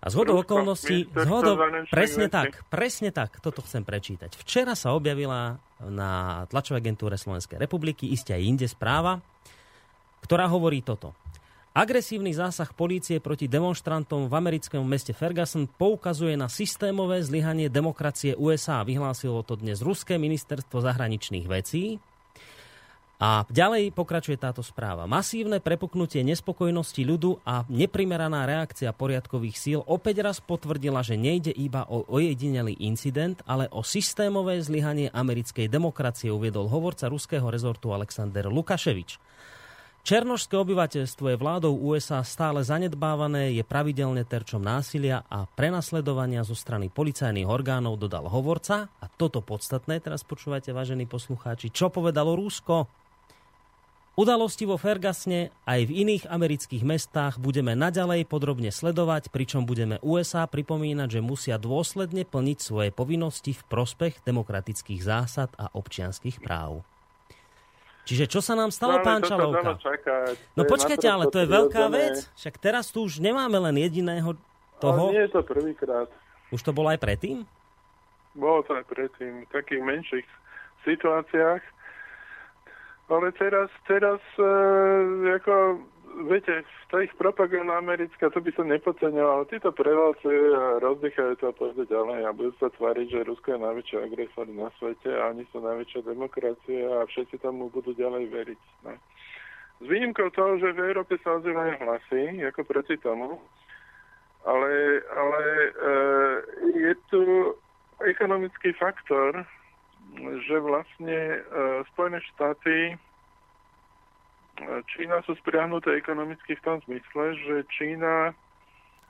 A: A zhodou okolností, zhodou, presne tak, presne tak, toto chcem prečítať. Včera sa objavila na tlačovej agentúre Slovenskej republiky, iste aj inde správa, ktorá hovorí toto. Agresívny zásah polície proti demonstrantom v americkom meste Ferguson poukazuje na systémové zlyhanie demokracie USA. Vyhlásilo to dnes Ruské ministerstvo zahraničných vecí. A ďalej pokračuje táto správa. Masívne prepuknutie nespokojnosti ľudu a neprimeraná reakcia poriadkových síl opäť raz potvrdila, že nejde iba o ojedinelý incident, ale o systémové zlyhanie americkej demokracie, uviedol hovorca ruského rezortu Alexander Lukaševič. Černožské obyvateľstvo je vládou USA stále zanedbávané, je pravidelne terčom násilia a prenasledovania zo strany policajných orgánov, dodal hovorca. A toto podstatné, teraz počúvate, vážení poslucháči, čo povedalo Rusko? Udalosti vo Fergasne aj v iných amerických mestách budeme naďalej podrobne sledovať, pričom budeme USA pripomínať, že musia dôsledne plniť svoje povinnosti v prospech demokratických zásad a občianských práv. Čiže čo sa nám stalo,
C: No, ale
A: pán Čalovka? No počkajte, ale to je veľká vec. Však teraz tu už nemáme len jediného
C: Ale
A: toho.
C: nie je to prvýkrát.
A: Už to bolo aj predtým?
C: Bolo to aj predtým. V takých menších situáciách. Ale teraz, teraz e, ako, viete, tá ich propaganda americká, to by som nepodceňoval. Títo prevalcujú a rozdýchajú to a pôjdu ďalej a budú sa tváriť, že Rusko je najväčší agresor na svete a oni sú najväčšia demokracia a všetci tomu budú ďalej veriť. No. S výnimkou toho, že v Európe sa ozývajú hlasy, ako proti tomu, ale, ale e, je tu ekonomický faktor, že vlastne e, Spojené štáty Čína sú spriahnuté ekonomicky v tom zmysle, že Čína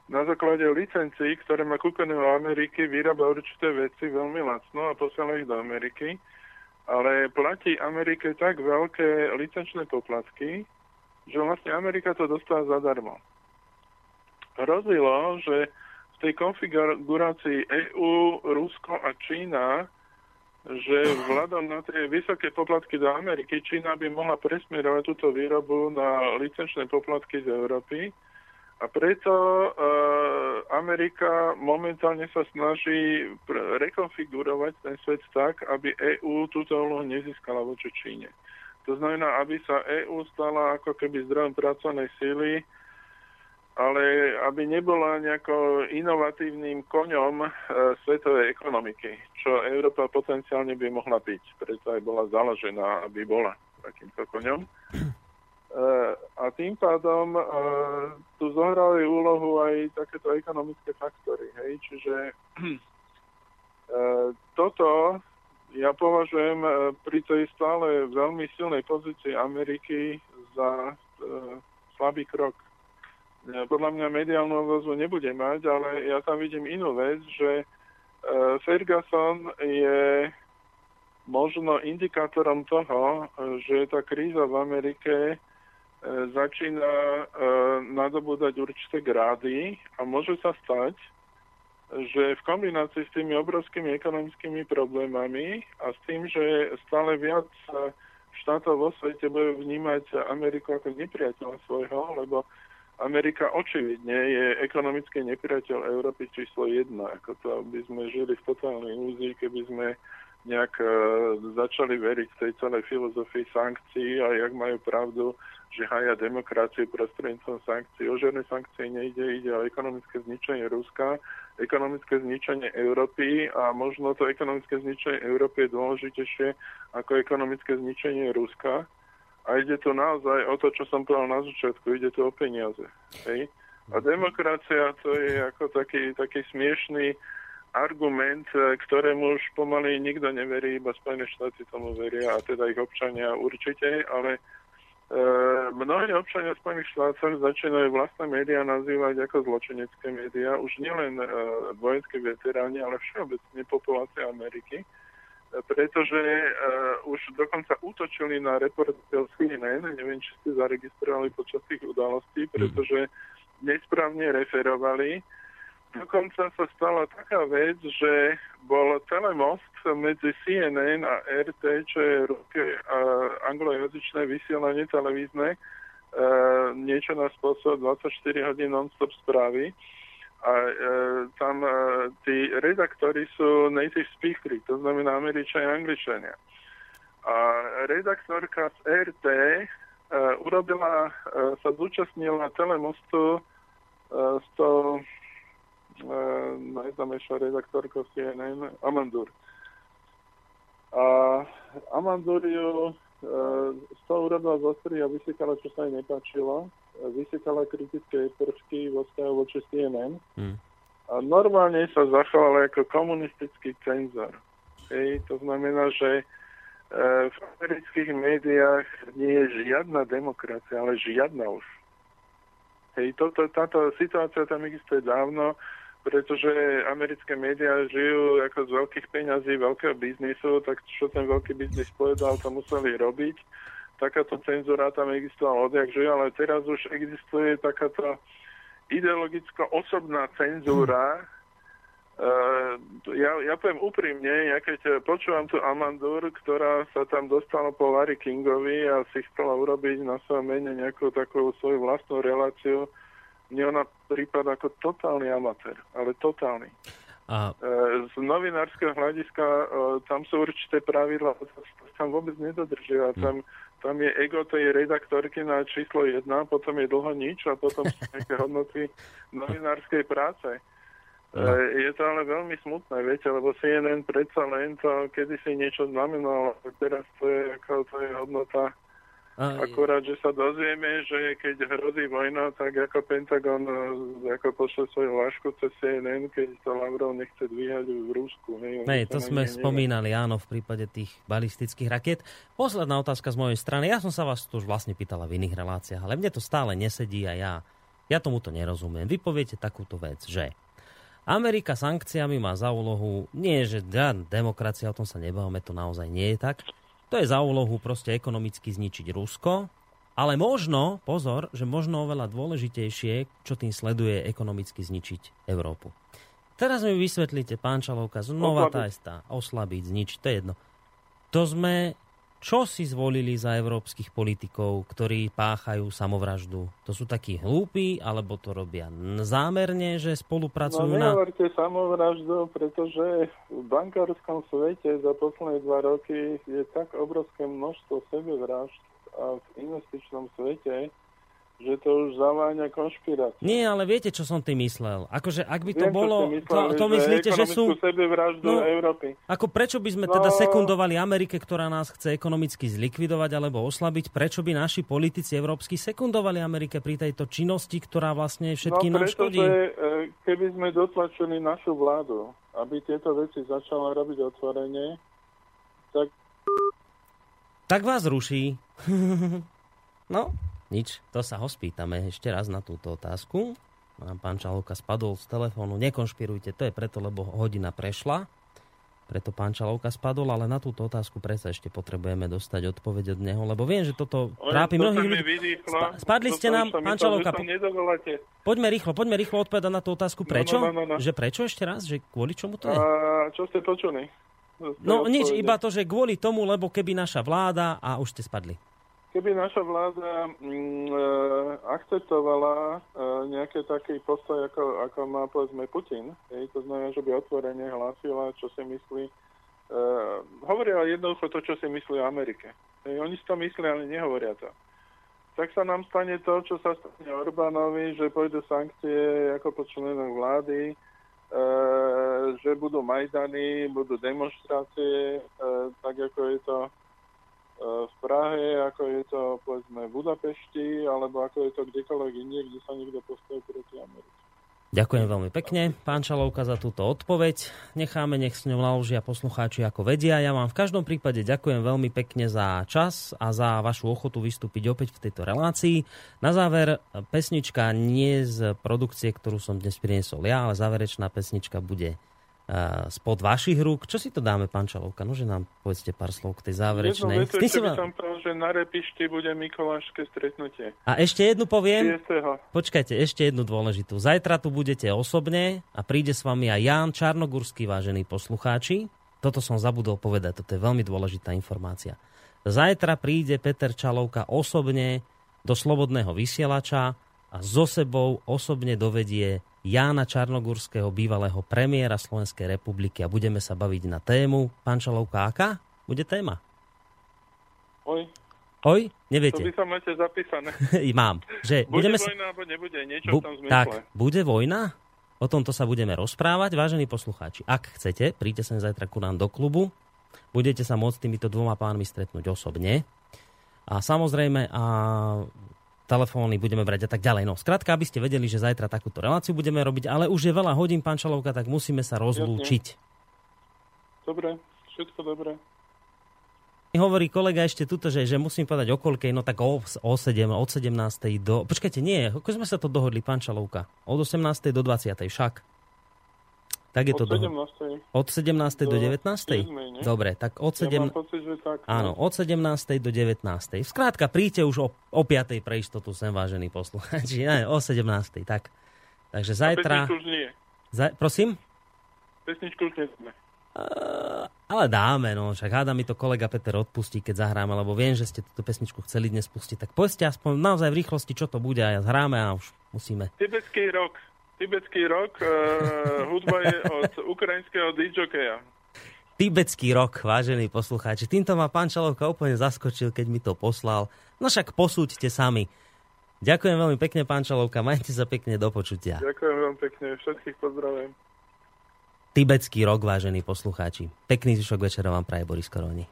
C: na základe licencií, ktoré má kúpené v Ameriky, vyrába určité veci veľmi lacno a posiela ich do Ameriky, ale platí Amerike tak veľké licenčné poplatky, že vlastne Amerika to dostáva zadarmo. Hrozilo, že v tej konfigurácii EU, Rusko a Čína že vzhľadom na tie vysoké poplatky do Ameriky, Čína by mohla presmerovať túto výrobu na licenčné poplatky z Európy. A preto e, Amerika momentálne sa snaží pr- rekonfigurovať ten svet tak, aby EÚ túto úlohu nezískala voči Číne. To znamená, aby sa EÚ stala ako keby zdrojom pracovnej síly ale aby nebola nejako inovatívnym koňom e, svetovej ekonomiky, čo Európa potenciálne by mohla byť. Preto aj bola založená, aby bola takýmto koňom. E, a tým pádom e, tu zohrali úlohu aj takéto ekonomické faktory. Hej? Čiže [clears throat] e, toto ja považujem e, pri tej stále veľmi silnej pozícii Ameriky za e, slabý krok podľa mňa mediálnu odozvu nebude mať, ale ja tam vidím inú vec, že uh, Ferguson je možno indikátorom toho, že tá kríza v Amerike uh, začína nadobúdať určité grády a môže sa stať, že v kombinácii s tými obrovskými ekonomickými problémami a s tým, že stále viac štátov vo svete budú vnímať Ameriku ako nepriateľa svojho, lebo Amerika očividne je ekonomický nepriateľ Európy číslo jedna. Ako to by sme žili v totálnej ilúzii, keby sme nejak uh, začali veriť tej celej filozofii sankcií a jak majú pravdu, že haja demokraciu prostredníctvom sankcií. O žiadne sankcie nejde, ide o ekonomické zničenie Ruska, ekonomické zničenie Európy a možno to ekonomické zničenie Európy je dôležitejšie ako ekonomické zničenie Ruska a ide tu naozaj o to, čo som povedal na začiatku, ide tu o peniaze. Hej? A demokracia to je ako taký, taký smiešný argument, e, ktorému už pomaly nikto neverí, iba Spojené štáty tomu veria a teda ich občania určite, ale e, mnohí občania Spojených štátov začínajú vlastné médiá nazývať ako zločinecké médiá, už nielen e, vojenské veteráni, ale všeobecne populácia Ameriky pretože uh, už dokonca útočili na reportérov CNN, neviem, či ste zaregistrovali počas tých udalostí, mhm. pretože nesprávne referovali. Dokonca sa stala taká vec, že bol telemost medzi CNN a RT, čo je ruské uh, anglojazyčné vysielanie televízne, uh, niečo na spôsob 24 hodín non-stop správy a e, tam e, tí redaktori sú native speakery, to znamená Američania a Angličania. A redaktorka z RT e, urobila, e, sa zúčastnila telemostu e, s tou e, najznámejšou redaktorkou CNN, Amandur. A Amandur ju e, z toho urobila zostri a vysikala, čo sa jej nepáčilo vysekala kritické prvky vo vzťahu voči CNN hmm. a normálne sa zachovala ako komunistický cenzor. Hej, to znamená, že e, v amerických médiách nie je žiadna demokracia, ale žiadna už. Hej, toto, táto situácia tam existuje dávno, pretože americké médiá žijú ako z veľkých peňazí, veľkého biznisu, tak čo ten veľký biznis povedal, to museli robiť takáto cenzúra tam existovala odjak že, ale teraz už existuje takáto ideologická osobná cenzúra. Uh, ja, ja poviem úprimne, ja keď počúvam tu Amandur, ktorá sa tam dostala po Larry Kingovi a si chcela urobiť na svojom mene nejakú takú svoju vlastnú reláciu, mne ona prípada ako totálny amatér, ale totálny.
A: A
C: E, Z novinárskeho hľadiska e, tam sú určité pravidla, tam vôbec nedodržiava. Tam, tam je ego tej redaktorky na číslo 1, potom je dlho nič a potom sú [laughs] nejaké hodnoty novinárskej práce. E, Je to ale veľmi smutné, viete, lebo CNN predsa len to kedysi niečo znamenalo, teraz to je, ako, to je hodnota Akurát, že sa dozvieme, že keď hrozí vojna, tak ako Pentagon e, ako pošle svoju vášku cez CNN, keď to Lavrov nechce dvíhať v Rusku. Hej,
A: to sme
C: ani nevie.
A: spomínali, áno, v prípade tých balistických raket. Posledná otázka z mojej strany. Ja som sa vás tu už vlastne pýtala v iných reláciách, ale mne to stále nesedí a ja, ja tomuto nerozumiem. Vy poviete takúto vec, že Amerika sankciami má za úlohu, nie že demokracia, o tom sa nebavíme, to naozaj nie je tak. To je za úlohu proste ekonomicky zničiť Rusko, ale možno, pozor, že možno oveľa dôležitejšie, čo tým sleduje, ekonomicky zničiť Európu. Teraz mi vysvetlíte, pán Čalovka, znova tá
C: Oslabiť.
A: istá, oslabiť, zničiť, to je jedno. To sme, čo si zvolili za európskych politikov, ktorí páchajú samovraždu? To sú takí hlúpi, alebo to robia zámerne, že
C: No
A: spolupracujú na...
C: nehovorte samovraždu, pretože v bankárskom svete za posledné dva roky je tak obrovské množstvo sebevražd a v investičnom svete, že to už zaváňa konšpiráciu.
A: Nie, ale viete, čo som tým myslel? Akože, ak by to
C: Viem,
A: bolo...
C: mysleli,
A: to, to myslíte, že sú...
C: sebevraždu
A: No,
C: Európy.
A: Ako prečo by sme
C: No.
A: teda sekundovali Amerike, ktorá nás chce ekonomicky zlikvidovať alebo oslabiť? Prečo by naši politici európsky sekundovali Amerike pri tejto činnosti, ktorá vlastne všetkým
C: no,
A: nám škodí?
C: pretože e, keby sme dotlačili našu vládu, aby tieto veci začala robiť otvorene, tak
A: Tak vás ruší. [laughs] no, nič. To sa ho spýtame ešte raz na túto otázku. Nám pán Čalovka spadol z telefónu. Nekonšpirujte, to je preto, lebo hodina prešla. Preto pán Čalovka spadol, ale na túto otázku predsa ešte potrebujeme dostať odpoveď od neho, lebo viem, že toto trápi mnohých ľudí. Spa- spadli ste nám, pán Čalovka, po-. Poďme rýchlo, poďme rýchlo odpovedať na tú otázku. Prečo?
C: no, no, no.
A: Že prečo ešte raz? Že kvôli čomu to je?
C: A čo ste počuli?
A: No nič, iba to, že kvôli tomu, lebo keby naša vláda a už ste spadli.
C: Keby naša vláda mm, e, akceptovala e, nejaké taký postoj, ako, ako má povedzme Putin, hej, to znamená, že by otvorene hlásila, čo si myslí, e, hovoria jednoducho to, čo si myslí o Amerike. Hej, oni si to myslia, ale nehovoria to. Tak sa nám stane to, čo sa stane Orbánovi, že pôjdu sankcie ako po členoch vlády, e, že budú majdany, budú demonstrácie, e, tak ako je to v Prahe, ako je to povedzme v Budapešti, alebo ako je to kdekoľvek inde, kde sa niekto postaví proti Amerike.
A: Ďakujem veľmi pekne, pán Čalovka, za túto odpoveď. Necháme, nech s ňou naložia poslucháči ako vedia. Ja vám v každom prípade ďakujem veľmi pekne za čas a za vašu ochotu vystúpiť opäť v tejto relácii. Na záver pesnička nie z produkcie, ktorú som dnes priniesol ja, ale záverečná pesnička bude spod vašich rúk. Čo si to dáme, pán Čalovka? No, že nám povedzte pár slov k tej
C: Jednu
A: záverečnej.
C: vetu
A: Ty si
C: ešte by som povedal, že na Repišti bude Mikolášske stretnutie.
A: A ešte jednu poviem.
C: 6.
A: Počkajte, ešte jednu dôležitú. Zajtra tu budete osobne a príde s vami aj Ján Čarnogurský, vážení poslucháči. Toto som zabudol povedať, toto je veľmi dôležitá informácia. Zajtra príde Peter Čalovka osobne do Slobodného vysielača a so sebou osobne dovedie Jána Čarnogurského, bývalého premiéra Slovenskej republiky a budeme sa baviť na tému. Pán Čalovka, aká bude téma?
C: Oj,
A: Oj,
C: to
A: neviete.
C: vy sa máte zapísané. [laughs]
A: Mám. Že
C: Bude
A: budeme sa...
C: vojna, alebo nebude, niečo
A: Bu-
C: v tom zmysle.
A: tak, bude vojna? O tomto sa budeme rozprávať, vážení poslucháči. Ak chcete, príďte sem zajtra ku nám do klubu. Budete sa môcť týmito dvoma pánmi stretnúť osobne. A samozrejme, a telefóny budeme brať a tak ďalej. No, skrátka, aby ste vedeli, že zajtra takúto reláciu budeme robiť, ale už je veľa hodín, pán Čalovka, tak musíme sa rozlúčiť.
C: Dobre, všetko dobre.
A: Hovorí kolega ešte tuto, že, že musím povedať o koľkej, no tak o, o 7, od 17. do... Počkajte, nie, ako sme sa to dohodli, pán Čalovka? Od 18. do 20. však. Tak je to
C: Od
A: dohodli.
C: 17.
A: Od 17. do
C: do
A: 19.
C: 7., nie?
A: Dobre, tak od
C: Ja
A: 7...
C: mám pocit, že tak.
A: Áno, od 17. do 19. Skrátka, príďte už o, o 5. pre istotu sem, vážení poslucháči. [laughs] Ne, o 17. Tak. Takže zajtra...
C: Už nie.
A: Za, prosím?
C: Pesničku už nesme.
A: Ale dáme, no. Však háda mi to kolega Peter odpustí, keď zahráme, lebo viem, že ste túto pesničku chceli dnes pustiť. Tak povedzte aspoň naozaj v rýchlosti, čo to bude a ja zhráme a už musíme.
C: Tibetský rok. Tibetský rok, uh, hudba je od ukrajinského DJokeja.
A: Tibetský rok, vážení poslucháči. Týmto ma pán Čalovka úplne zaskočil, keď mi to poslal. No však posúďte sami. Ďakujem veľmi pekne, pán Čalovka. Majte sa pekne do počutia.
C: Ďakujem veľmi pekne. Všetkých pozdravujem.
A: Tibetský rok, vážení poslucháči. Pekný zvyšok večera vám praje Boris Koroni.